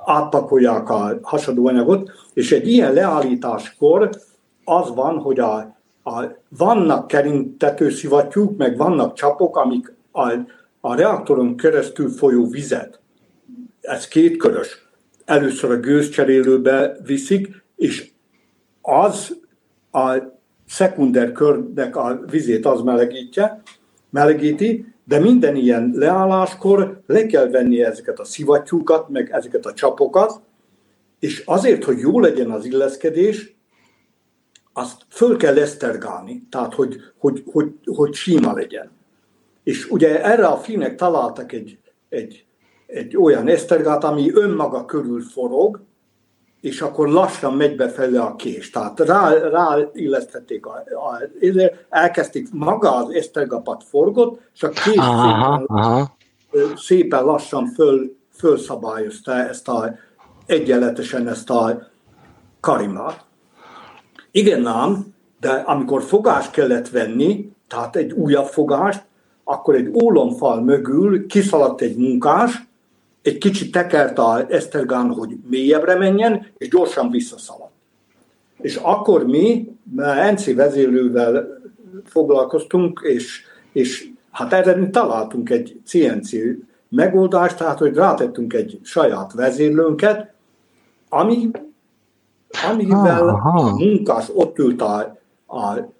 átpakolják a hasadóanyagot, és egy ilyen leállításkor az van, hogy a, a, vannak kerintetőszivattyúk, meg vannak csapok, amik a, a reaktoron keresztül folyó vizet, ez kétkörös, először a gőzcserélőbe viszik, és az a szekunder körnek a vizét az melegítje, melegíti, de minden ilyen leálláskor le kell venni ezeket a szivattyúkat, meg ezeket a csapokat, és azért, hogy jó legyen az illeszkedés, azt föl kell esztergálni, tehát hogy, hogy, hogy, hogy síma legyen. És ugye erre a finek találtak egy, egy, egy olyan esztergát, ami önmaga körül forog, és akkor lassan megy befele a kés. Tehát rá, rá illesztették, a, a, elkezdték maga az esztergapat forgott, és a kés aha, szépen, aha. szépen lassan föl, fölszabályozta ezt a egyenletesen ezt a karimát. Igen ám, de amikor fogást kellett venni, tehát egy újabb fogást, akkor egy ólomfal mögül kiszaladt egy munkás, egy kicsit tekert a Esztergán, hogy mélyebbre menjen, és gyorsan visszaszaladt. És akkor mi, mert NC vezérlővel foglalkoztunk, és, és hát erre mi találtunk egy CNC megoldást, tehát hogy rátettünk egy saját vezérlőnket, ami, amivel a munkás ott ült a, a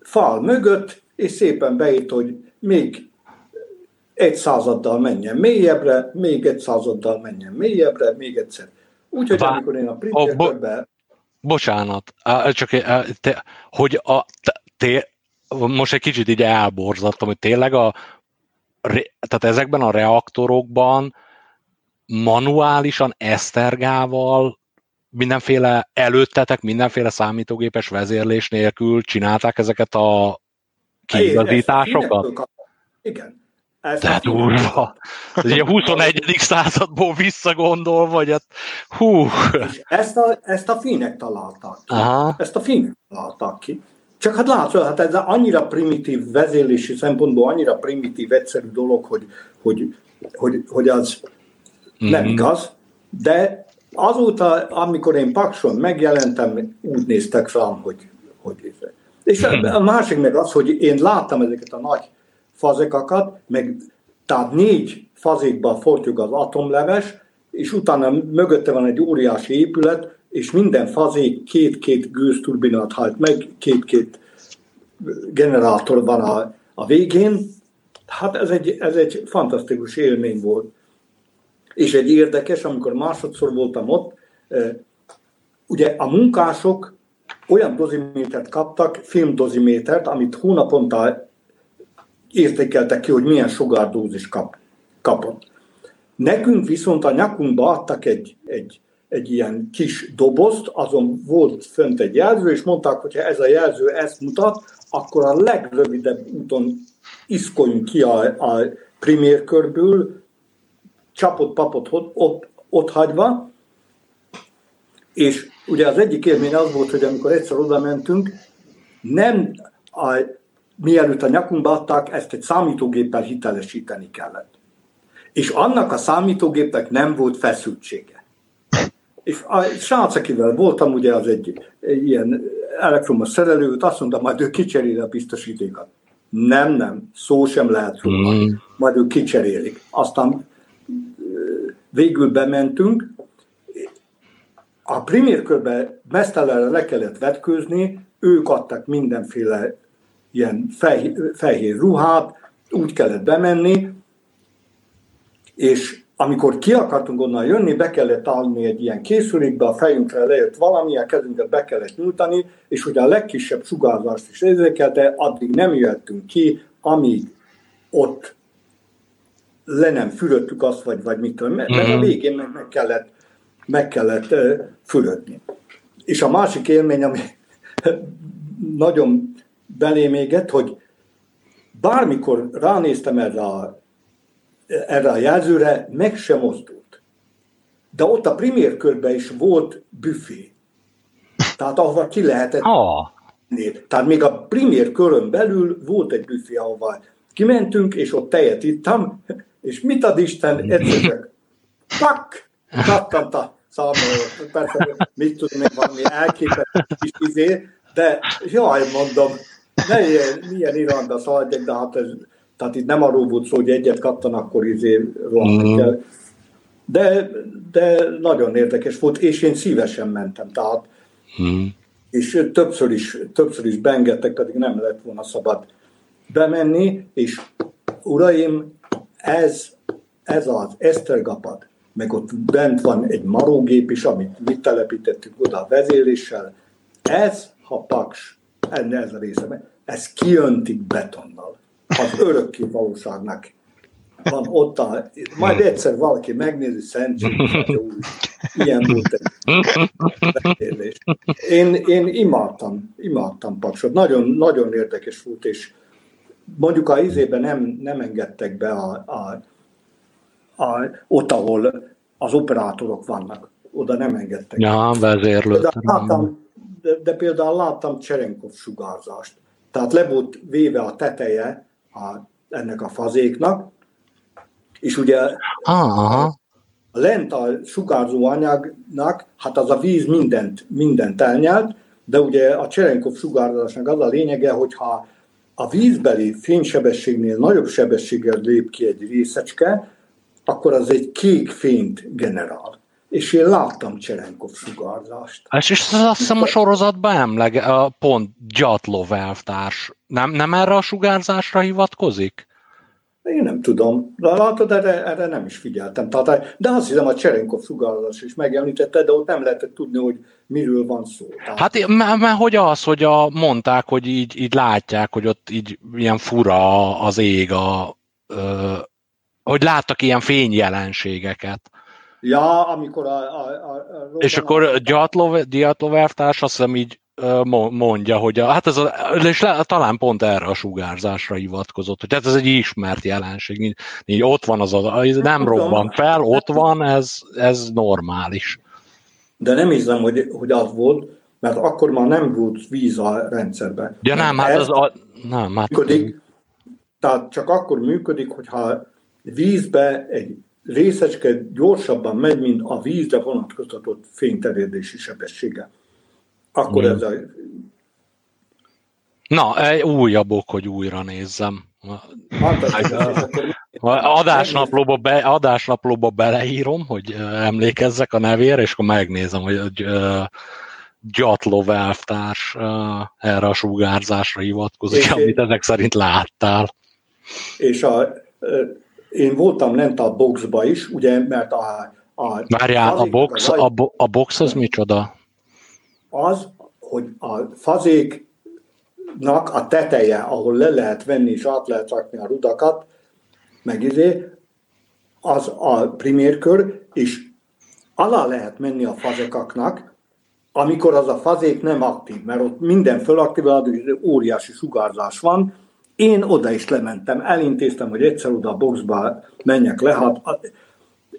fal mögött, és szépen beírt, hogy még egy századdal menjen mélyebbre, még egy századdal menjen mélyebbre, még egyszer. Úgyhogy Vá- amikor én a printerbe... Bo- bocsánat, csak te, hogy a, te, most egy kicsit így elborzattam, hogy tényleg a, tehát ezekben a reaktorokban manuálisan esztergával mindenféle előttetek, mindenféle számítógépes vezérlés nélkül csinálták ezeket a kiigazításokat? Igen. Ez Tehát durva. Ez a 21. századból visszagondol, vagy hát hú. És ezt a, ezt a finek találták ki. Aha. Ezt a finek találták ki. Csak hát látszol, hát ez annyira primitív vezérlési szempontból, annyira primitív, egyszerű dolog, hogy, hogy, hogy, hogy az mm-hmm. nem igaz, de azóta, amikor én Pakson megjelentem, úgy néztek rám, hogy, hogy és a másik meg az, hogy én láttam ezeket a nagy fazekakat, meg tehát négy fazékba fortjuk az atomleves, és utána mögötte van egy óriási épület, és minden fazék két-két gőzturbinát hajt meg, két-két generátor van a, a végén. Hát ez egy, ez egy fantasztikus élmény volt. És egy érdekes, amikor másodszor voltam ott, ugye a munkások olyan dozimétert kaptak, filmdozimétert, amit hónaponta értékeltek ki, hogy milyen sugárdózis kap, kapott. Nekünk viszont a nyakunkba adtak egy, egy, egy ilyen kis dobozt, azon volt fönt egy jelző, és mondták, hogy ha ez a jelző ezt mutat, akkor a legrövidebb úton iszkoljunk ki a, a primérkörből, csapott papot ott, ott, ott hagyva, és ugye az egyik élmény az volt, hogy amikor egyszer oda mentünk, nem a, mielőtt a nyakunkba adták, ezt egy számítógéppel hitelesíteni kellett. És annak a számítógépnek nem volt feszültsége. És a srác, akivel voltam, ugye az egy, ilyen elektromos szerelő, azt mondta, majd ő kicseréli a biztosítékat. Nem, nem, szó sem lehet róla. Mm. Majd ők kicserélik. Aztán végül bementünk, a primér körbe mesztelenre le kellett vetkőzni, ők adtak mindenféle ilyen fehér, fehér ruhát, úgy kellett bemenni, és amikor ki akartunk onnan jönni, be kellett állni egy ilyen készülékbe, a fejünkre lejött valami, a kezünket be kellett nyújtani, és ugye a legkisebb sugárzást is érzékelte, addig nem jöttünk ki, amíg ott le nem fürödtük azt, vagy, vagy mit tudom, mert a mhm. végén meg, meg kellett, meg kellett fürödni. És a másik élmény, ami nagyon belém égett, hogy bármikor ránéztem erre a, erre a jelzőre, meg sem mozdult. De ott a primér körben is volt büfé. Tehát ahova ki lehetett, oh. Tehát még a primér körön belül volt egy büfé, ahova kimentünk, és ott tejet ittam, és mit ad Isten, egyszer pak, kattant a számoló, persze, mit tudom én, valami elképesztő kis izé, de jaj, mondom, ne ilyen, milyen Iranda szaladjak, de hát ez, tehát itt nem arról volt szó, hogy egyet kattan, akkor izé rohanni mm. kell. De, de nagyon érdekes volt, és én szívesen mentem, tehát mm. és többször is, többször is beengedtek, pedig nem lett volna szabad bemenni, és uraim, ez, ez az Esztergapad, meg ott bent van egy marógép is, amit mi telepítettük oda a vezéléssel, ez, ha paks, enne ez a része, ez kijöntik betonnal. Az örökké valóságnak van ott, a, majd egyszer valaki megnézi Szentség, ilyen volt egy Én, én imádtam, imádtam Paksot. Nagyon, nagyon érdekes volt, és mondjuk a izében nem, nem engedtek be a, a, a, ott, ahol az operátorok vannak. Oda nem engedtek. Ja, vezérlő. De, láttam, de, de például láttam Cserenkov sugárzást. Tehát le volt véve a teteje a, ennek a fazéknak, és ugye Aha. lent a sugárzó anyagnak, hát az a víz mindent, mindent elnyelt, de ugye a Cserenkov sugárzásnak az a lényege, hogyha a vízbeli fénysebességnél nagyobb sebességgel lép ki egy részecske, akkor az egy kék fényt generál. És én láttam Cserenkov sugárzást. És, és azt hiszem a sorozatban emleg, pont Gyatlov elvtárs. Nem, nem erre a sugárzásra hivatkozik? Én nem tudom. De látod, erre, erre nem is figyeltem. Tehát, de azt hiszem, a Cserenkov sugárzás is megemlítette, de ott nem lehetett tudni, hogy miről van szó. Tehát... Hát mert, mert hogy az, hogy a, mondták, hogy így, így látják, hogy ott így ilyen fura az ég, a, ö, hogy láttak ilyen fényjelenségeket. Ja, amikor a... a, a, a és akkor Gyatlov, Diatlov elvtárs azt hiszem így mondja, hogy a, hát ez a, és le, talán pont erre a sugárzásra hivatkozott, hogy tehát ez egy ismert jelenség, így, így ott van az, a, nem robban fel, ott van, ez, ez normális. De nem hiszem, hogy, hogy az volt, mert akkor már nem volt víz a rendszerben. Ja nem, hát az a, nem, hát... Működik, tehát csak akkor működik, hogyha vízbe egy részecske gyorsabban megy, mint a vízre vonatkoztatott fényterjedési sebessége. Akkor ez a... Na, egy újabb ok, hogy újra nézzem. Adásnaplóba, be, adásnaplóba beleírom, hogy emlékezzek a nevére, és akkor megnézem, hogy Gyatlov elvtárs erre a sugárzásra hivatkozik, és amit ezek szerint láttál. És a, én voltam lent a boxba is, ugye, mert a... a Várjál, a box, a, a box az micsoda? Az, hogy a fazéknak a teteje, ahol le lehet venni és át lehet rakni a rudakat, meg izé, az a primérkör, és alá lehet menni a fazekaknak, amikor az a fazék nem aktív, mert ott minden fölaktivál, óriási sugárzás van. Én oda is lementem, elintéztem, hogy egyszer oda a boxba menjek le, hát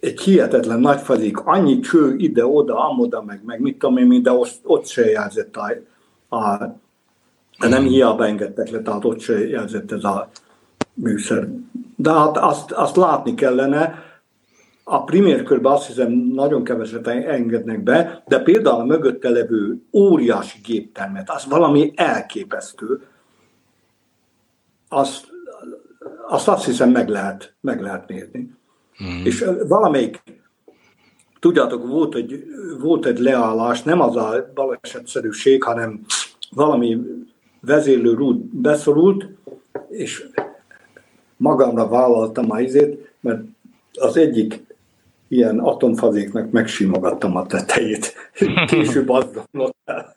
egy hihetetlen nagy fazék, annyi cső ide-oda, amoda, meg, meg mit tudom én, de ott, ott se jelzett a, a nem hiába engedtek le, tehát ott se jelzett ez a műszer. De hát azt, azt látni kellene, a primér körben azt hiszem nagyon keveset engednek be, de például a mögötte levő óriási géptermet, az valami elképesztő. Azt, azt azt hiszem meg lehet, meg lehet nézni. Mm. És valamelyik, tudjátok, volt egy, volt egy leállás, nem az a balesetszerűség, hanem valami vezérlő rút beszorult, és magamra vállaltam a izét, mert az egyik ilyen atomfazéknak megsimogattam a tetejét. Később az el.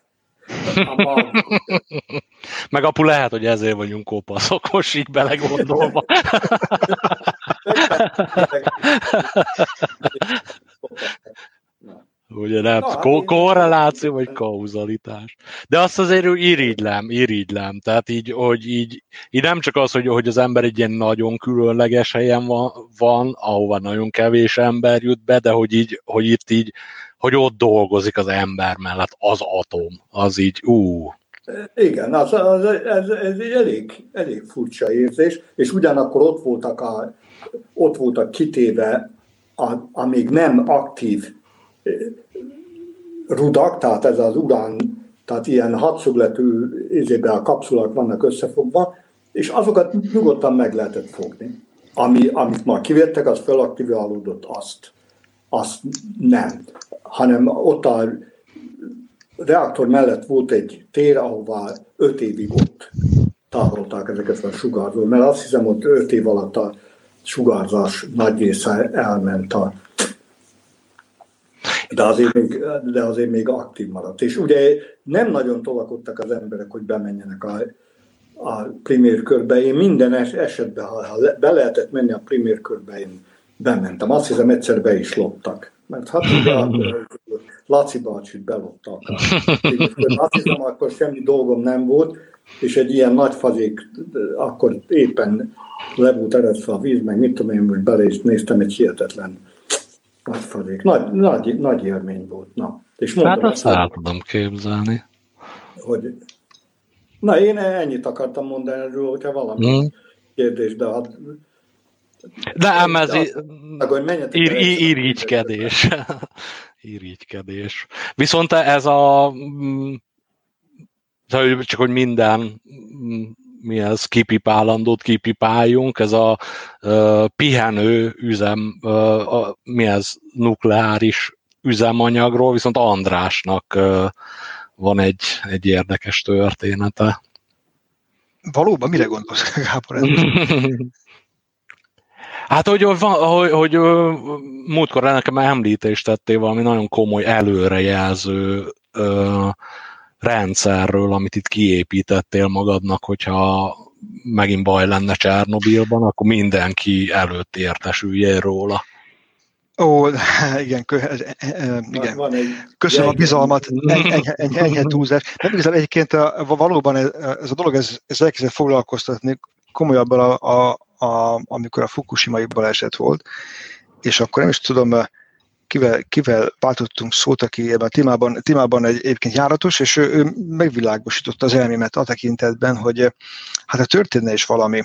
Meg apu lehet, hogy ezért vagyunk kopaszok, most így belegondolva. Ugye nem, Na, ko- korreláció vagy kauzalitás. De azt azért irigylem, irigylem. Tehát így, hogy így, így nem csak az, hogy, hogy az ember egy ilyen nagyon különleges helyen van, van, ahova nagyon kevés ember jut be, de hogy így, hogy itt így, hogy ott dolgozik az ember mellett az atom, az így, ú, Igen, az, az, ez, ez egy elég, elég furcsa érzés, és ugyanakkor ott voltak, a, ott voltak kitéve a, a még nem aktív rudak, tehát ez az urán, tehát ilyen hadszögletű izébe a kapszulák vannak összefogva, és azokat nyugodtan meg lehetett fogni. Ami, amit ma kivettek, az felaktiválódott, azt, azt nem. Hanem ott a reaktor mellett volt egy tér, ahová öt évig ott távolták ezeket a sugárzó, mert azt hiszem, ott öt év alatt a sugárzás nagy része elment a de azért, még, de azért még aktív maradt. És ugye nem nagyon tolakodtak az emberek, hogy bemenjenek a, a primér körbe. Én minden esetben, ha, ha be lehetett menni a primér körbe, én bementem. Azt hiszem, egyszer be is loptak. Mert hát ugye Laci bácsit beloptak. Azt hiszem, akkor semmi dolgom nem volt, és egy ilyen nagy fazék, akkor éppen le volt eredve a víz, meg mit tudom én, hogy bele is néztem, egy hihetetlen nagy fazék. Nagy, nagy, nagy élmény volt. Na. És mondom, hát azt el tudom képzelni. Hogy, na, én ennyit akartam mondani erről, hogyha valami hmm. kérdés, de hát de ám ez ír, irigykedés. irigykedés. Viszont ez a mm, csak hogy minden mm, mi ez, kipipálandót kipipáljunk, ez a uh, pihenő üzem, uh, a, mi ez, nukleáris üzemanyagról, viszont Andrásnak uh, van egy, egy érdekes története. Valóban mire gondolsz, Gábor? Hát, hogy, hogy, hogy, hogy múltkor nekem említést tettél valami nagyon komoly előrejelző ö, rendszerről, amit itt kiépítettél magadnak, hogyha megint baj lenne Csernobilban, akkor mindenki előtt értesülje róla. Ó, igen, kö, ez, e, e, igen. Van egy köszönöm a bizalmat, enyhe, enyhe, enyhe túlzás. Nem igazán egyébként a, valóban ez, ez a dolog, ez, ez elkezdett foglalkoztatni komolyabban a, a, a, amikor a Fukushima-i baleset volt, és akkor nem is tudom, kivel, kivel váltottunk szót, aki ebben a témában, témában egy, egyébként járatos, és ő, ő megvilágosította az elmémet a tekintetben, hogy hát ha történne is valami,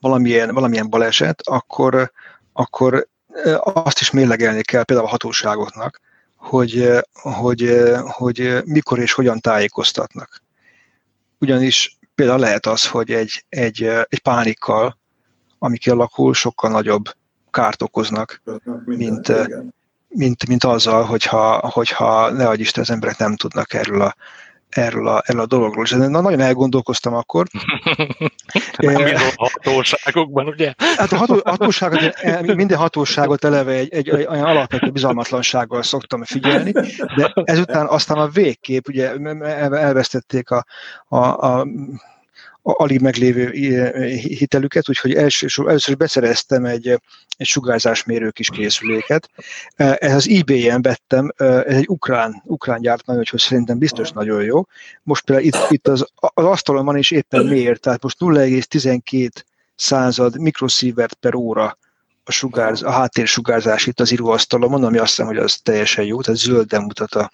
valamilyen, valamilyen baleset, akkor, akkor azt is mérlegelni kell például a hatóságoknak, hogy, hogy, hogy mikor és hogyan tájékoztatnak. Ugyanis például lehet az, hogy egy, egy, egy pánikkal, ami kialakul, sokkal nagyobb kárt okoznak, mint, mint, mint azzal, hogyha, hogyha ne adj Isten, az emberek nem tudnak erről a, erről a, erről a dologról. És na, nagyon elgondolkoztam akkor. nem a hatóságokban, ugye? Hát a ható, hatóságot, minden hatóságot eleve egy, egy, egy olyan alapvető bizalmatlansággal szoktam figyelni, de ezután aztán a végkép, ugye elvesztették a, a, a alig meglévő hitelüket, úgyhogy elsősor, először beszereztem egy, egy sugárzásmérő kis készüléket. Ez az eBay-en vettem, ez egy ukrán, ukrán gyárt nagyon, hogy szerintem biztos nagyon jó. Most például itt, itt az, az asztalon van és éppen mér, tehát most 0,12 század mikroszívert per óra a, sugárz, a háttérsugárzás itt az íróasztalon, mondom, ami azt hiszem, hogy az teljesen jó, tehát zölden mutat a,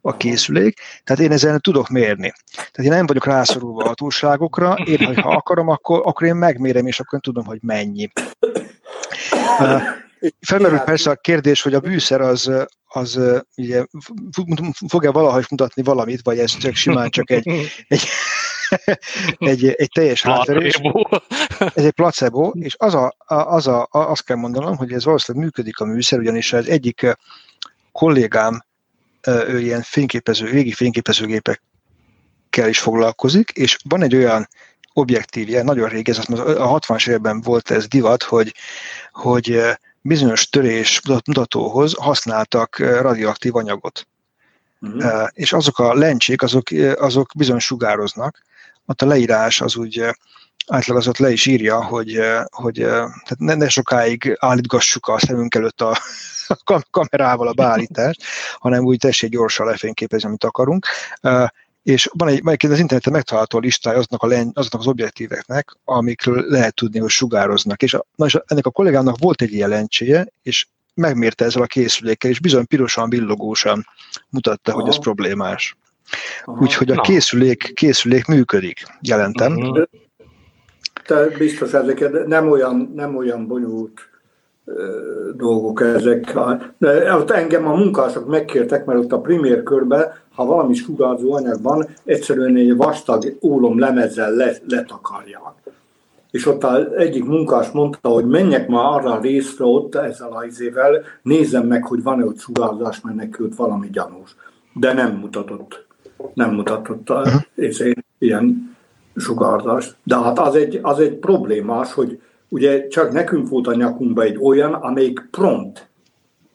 a készülék, tehát én ezzel tudok mérni. Tehát én nem vagyok rászorulva a hatóságokra, én, ha akarom, akkor, akkor én megmérem, és akkor tudom, hogy mennyi. Felmerül persze a kérdés, hogy a bűszer az, az ugye, fog-e valahogy mutatni valamit, vagy ez csak simán csak egy, egy, egy, egy teljes hátverés. Ez egy placebo, és az a, az a, azt kell mondanom, hogy ez valószínűleg működik a műszer, ugyanis az egyik kollégám ő ilyen fényképező, régi fényképezőgépekkel is foglalkozik, és van egy olyan objektívje, nagyon régi, ez a 60-as években volt ez divat, hogy, hogy bizonyos törés mutatóhoz használtak radioaktív anyagot. Uh-huh. És azok a lencsék, azok, azok bizony sugároznak. Ott a leírás az úgy átlag az ott le is írja, hogy, hogy tehát ne, ne sokáig állítgassuk a szemünk előtt a, a kamerával a beállítást, hanem úgy tessék gyorsan lefényképezni, amit akarunk. És van egy, van az interneten megtalálható listája azoknak, a len, azoknak az objektíveknek, amikről lehet tudni, hogy sugároznak. És, a, na és ennek a kollégának volt egy ilyen lencséje, és megmérte ezzel a készülékkel, és bizony pirosan, villogósan mutatta, Aha. hogy ez problémás. Úgyhogy a készülék, készülék működik, jelentem. Uh-huh. Te biztos ezeket nem olyan, nem olyan bonyolult dolgok ezek. De ott engem a munkások megkértek, mert ott a primér körben, ha valami sugárzó anyag van, egyszerűen egy vastag ólom lemezzel letakarják. És ott az egyik munkás mondta, hogy menjek már arra a részre ott ezzel a izével, nézzem meg, hogy van-e ott sugárzás, mert neki ott valami gyanús. De nem mutatott. Nem mutatott a, izé, ilyen sugárzás. De hát az egy, az egy problémás, hogy ugye csak nekünk volt a nyakunkban egy olyan, amelyik prompt.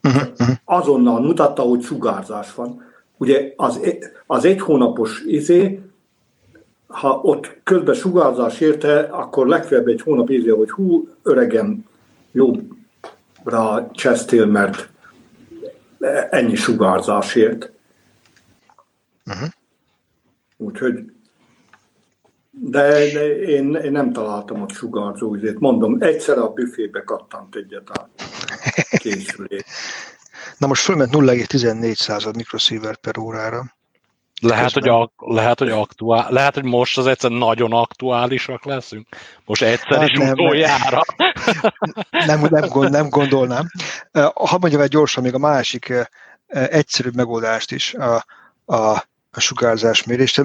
Uh-huh. Azonnal mutatta, hogy sugárzás van. Ugye az, az egy hónapos izé, ha ott közben sugárzás érte, akkor legfeljebb egy hónap ízé, hogy hú, öregem, jobbra csesztél, mert ennyi sugárzás ért. Uh-huh. Úgyhogy de, de én, én nem találtam ott sugárzó üzét. Mondom, egyszer a büfébe kattant egyet a készülét. Na most fölment 0,14 század mikrosievert per órára. Lehet, hogy, a, lehet, hogy aktuál, lehet, hogy most az egyszer nagyon aktuálisak leszünk. Most egyszer hát is nem, utoljára. Nem, nem, gond, nem gondolnám. Ha mondjam egy gyorsan még a másik egyszerűbb megoldást is, a, a a sugárzásmérést.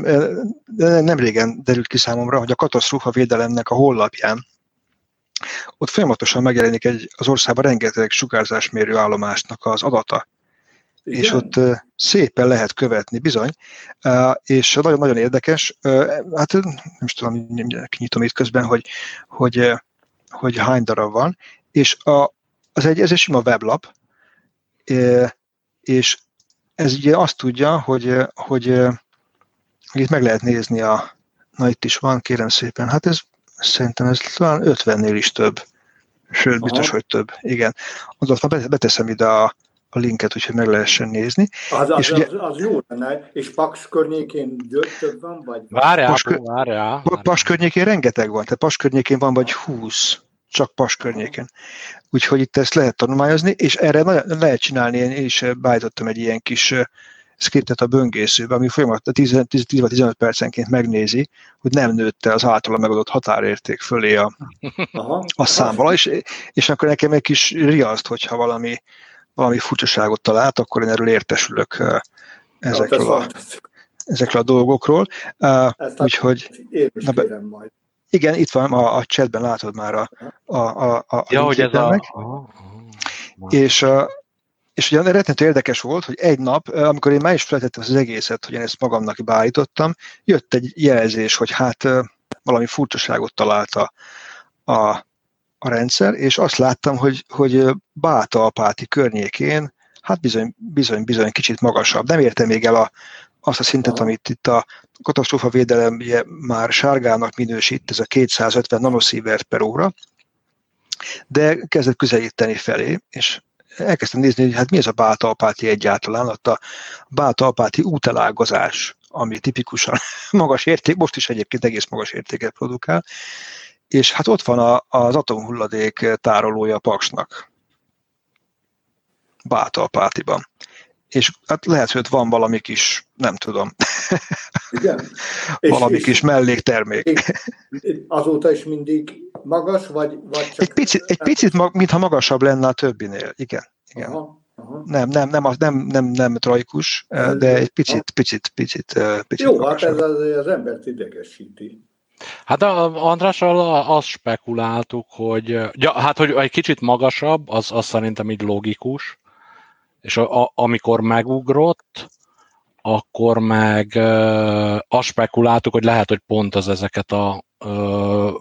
Nem régen derült ki számomra, hogy a katasztrófa védelemnek a hollapján ott folyamatosan megjelenik egy, az országban rengeteg sugárzásmérő állomásnak az adata. Igen. És ott szépen lehet követni, bizony. És nagyon-nagyon érdekes, hát nem is tudom, nyitom itt közben, hogy, hogy, hogy hány darab van, és a, az egy, ez egy sima weblap, és ez ugye azt tudja, hogy, hogy, hogy itt meg lehet nézni a, na itt is van, kérem szépen, hát ez szerintem ez talán 50-nél is több. Sőt, biztos, Aha. hogy több. Igen. Azot beteszem ide a, a linket, úgyhogy meg lehessen nézni. Az, az, és ugye, az, az jó lenne, és Paks környékén több van, vagy? Várjál. Paks környékén rengeteg van, tehát Paks környékén van vagy 20 csak Pas környéken. Úgyhogy itt ezt lehet tanulmányozni, és erre lehet csinálni, én is beállítottam egy ilyen kis skriptet a böngészőbe, ami folyamatosan 10-15 percenként megnézi, hogy nem nőtte az általa megadott határérték fölé a, a számval, és, és akkor nekem egy kis riaszt, hogyha valami, valami furcsaságot talált, akkor én erről értesülök ezekről a, ezekről a dolgokról. úgyhogy... Én is kérem majd. Igen, itt van, a, a chatben látod már a, a, a, a ja, hogy ez a... És, és ugye rettenető érdekes volt, hogy egy nap, amikor én már is feltettem az egészet, hogy én ezt magamnak beállítottam, jött egy jelzés, hogy hát valami furcsaságot találta a, a rendszer, és azt láttam, hogy, hogy Báta-apáti környékén, hát bizony, bizony, bizony kicsit magasabb. Nem értem még el a, azt a szintet, amit itt a katasztrófa védelem már sárgának minősít, ez a 250 nanoszievert per óra, de kezdett közelíteni felé, és elkezdtem nézni, hogy hát mi ez a báltalpáti egyáltalán, ott a báltalpáti útelágazás, ami tipikusan magas érték, most is egyébként egész magas értéket produkál, és hát ott van a, az atomhulladék tárolója a Paksnak, Bátalpátiban és hát lehet, hogy van valami kis, nem tudom, Igen. valami és, kis melléktermék. Azóta is mindig magas, vagy, vagy csak... Egy picit, egy picit mintha magasabb lenne a többinél, igen. igen. Aha. Aha. Nem, nem, nem, nem, nem, nem trajkus, de egy picit, picit, picit, picit Jó, hát magasabb. hát ez az, az embert idegesíti. Hát a Andrással azt spekuláltuk, hogy ja, hát, hogy egy kicsit magasabb, az, az szerintem így logikus, és a, a, amikor megugrott, akkor meg uh, azt spekuláltuk, hogy lehet, hogy pont az ezeket a uh,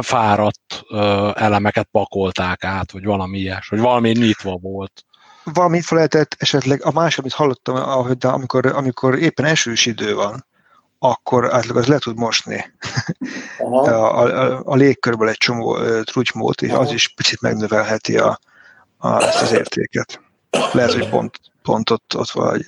fáradt uh, elemeket pakolták át, vagy valami ilyes, vagy valami nyitva volt. Valami fel lehetett esetleg, a másik, amit hallottam, ahogy, de amikor, amikor éppen esős idő van, akkor átlag az le tud mosni a, a, a légkörből egy csomó trutymót, és Aha. az is picit megnövelheti a, a, ezt az értéket lehet, hogy pont, pont ott, ott vagy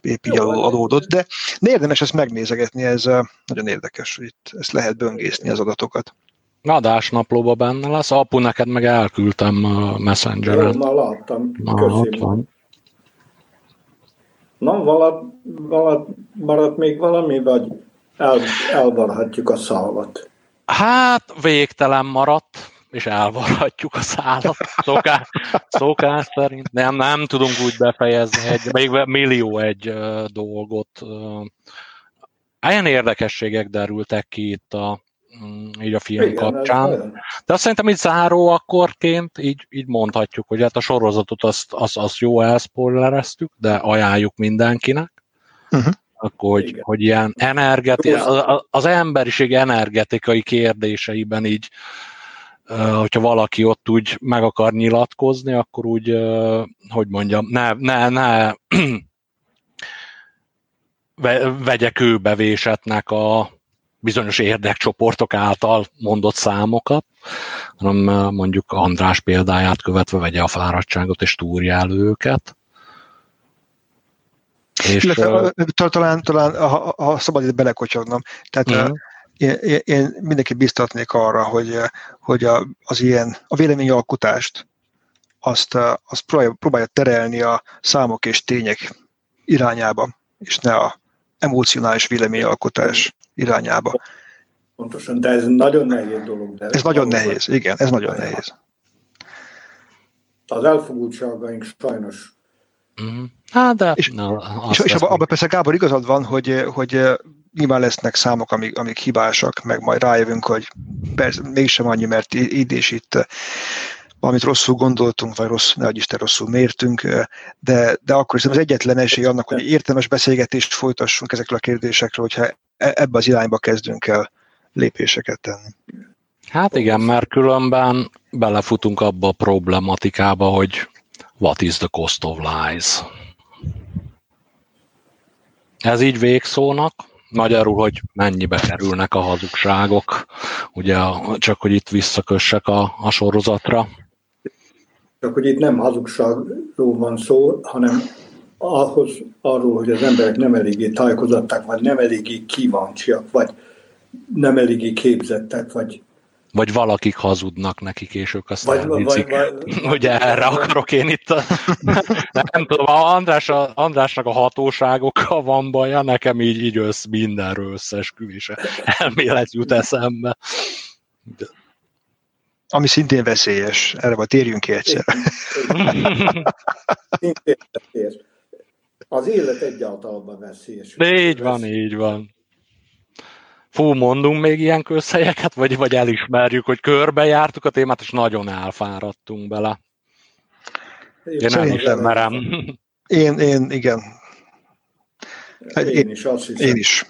épp így adódott, de, de érdemes ezt megnézegetni, ez nagyon érdekes, hogy itt ezt lehet böngészni az adatokat. Adásnaplóba benne lesz, apu neked meg elküldtem a Messenger-en. Jó, láttam, Na, ott van. Na, valat, valat, maradt még valami, vagy el, elvarhatjuk a szálat? Hát végtelen maradt, és elvarhatjuk a szálat szokás, szokás szerint. Nem, nem tudunk úgy befejezni, egy, még millió egy dolgot. Ilyen érdekességek derültek ki itt a, mm, így a film Igen, kapcsán. De azt szerintem így záró akkorként így, így mondhatjuk, hogy hát a sorozatot azt, azt, azt jó elszpoilereztük, de ajánljuk mindenkinek. Uh-huh akkor hogy, hogy ilyen energeti, az, az emberiség energetikai kérdéseiben így, hogyha valaki ott úgy meg akar nyilatkozni, akkor úgy, hogy mondjam, ne, ne, ne vegye kőbevésetnek a bizonyos érdekcsoportok által mondott számokat, hanem mondjuk András példáját követve vegye a fáradtságot és túrja elő őket. És, Illetve, talán, talán ha, ha szabad itt belekocsognom, tehát uh-huh. Én, én mindenki biztatnék arra, hogy, hogy a, az ilyen, a véleményalkotást azt, azt próbálja, próbálja terelni a számok és tények irányába, és ne a emocionális véleményalkotás irányába. Pontosan, de ez nagyon nehéz dolog. De ez nagyon nehéz, igen, ez nagyon nehéz. Az elfogultságaink sajnos Mm. Hát de... És, no, és, és abban abba persze Gábor igazad van, hogy, hogy nyilván lesznek számok, amik, amik hibásak, meg majd rájövünk, hogy persze, mégsem annyi, mert így és itt valamit rosszul gondoltunk, vagy rossz, ne Isten rosszul mértünk, de, de akkor is az egyetlen esély annak, hogy értelmes beszélgetést folytassunk ezekről a kérdésekről, hogyha e, ebbe az irányba kezdünk el lépéseket tenni. Hát igen, mert különben belefutunk abba a problematikába, hogy What is the cost of lies? Ez így végszónak, magyarul, hogy mennyibe kerülnek a hazugságok, ugye csak, hogy itt visszakössek a, a sorozatra. Csak, hogy itt nem hazugságról van szó, hanem ahhoz, arról, hogy az emberek nem eléggé tájékozottak, vagy nem eléggé kíváncsiak, vagy nem eléggé képzettek, vagy vagy valakik hazudnak nekik, és ők azt vagy, elviszik. Vagy, vagy, Ugye erre akarok én itt. A, nem tudom, a András, a, Andrásnak a hatóságokkal van baja, nekem így, így össz, mindenről összesküvése elmélet jut eszembe. De. Ami szintén veszélyes. Erre majd térjünk ki egyszer. Az élet egyáltalán veszélyes. Így van, így van fú, mondunk még ilyen közhelyeket, vagy, vagy elismerjük, hogy körbejártuk a témát, és nagyon elfáradtunk bele. Én nem ismerem. Én, én, igen. Én, én is azt hiszem. Én is.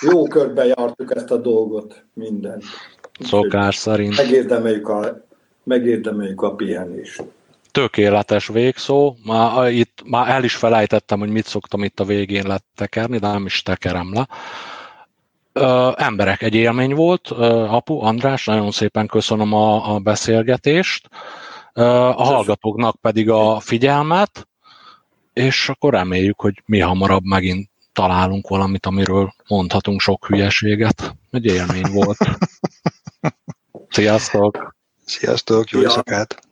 Jó körbe jártuk ezt a dolgot, minden. Szokás szerint. Megérdemeljük a, megérdemeljük a pihenést. Tökéletes végszó. Már, itt, már el is felejtettem, hogy mit szoktam itt a végén letekerni, de nem is tekerem le. Ö, emberek, egy élmény volt. Ö, apu, András, nagyon szépen köszönöm a, a beszélgetést. Ö, a hallgatóknak pedig a figyelmet, és akkor reméljük, hogy mi hamarabb megint találunk valamit, amiről mondhatunk sok hülyeséget. Egy élmény volt. Sziasztok! Sziasztok, jó éjszakát!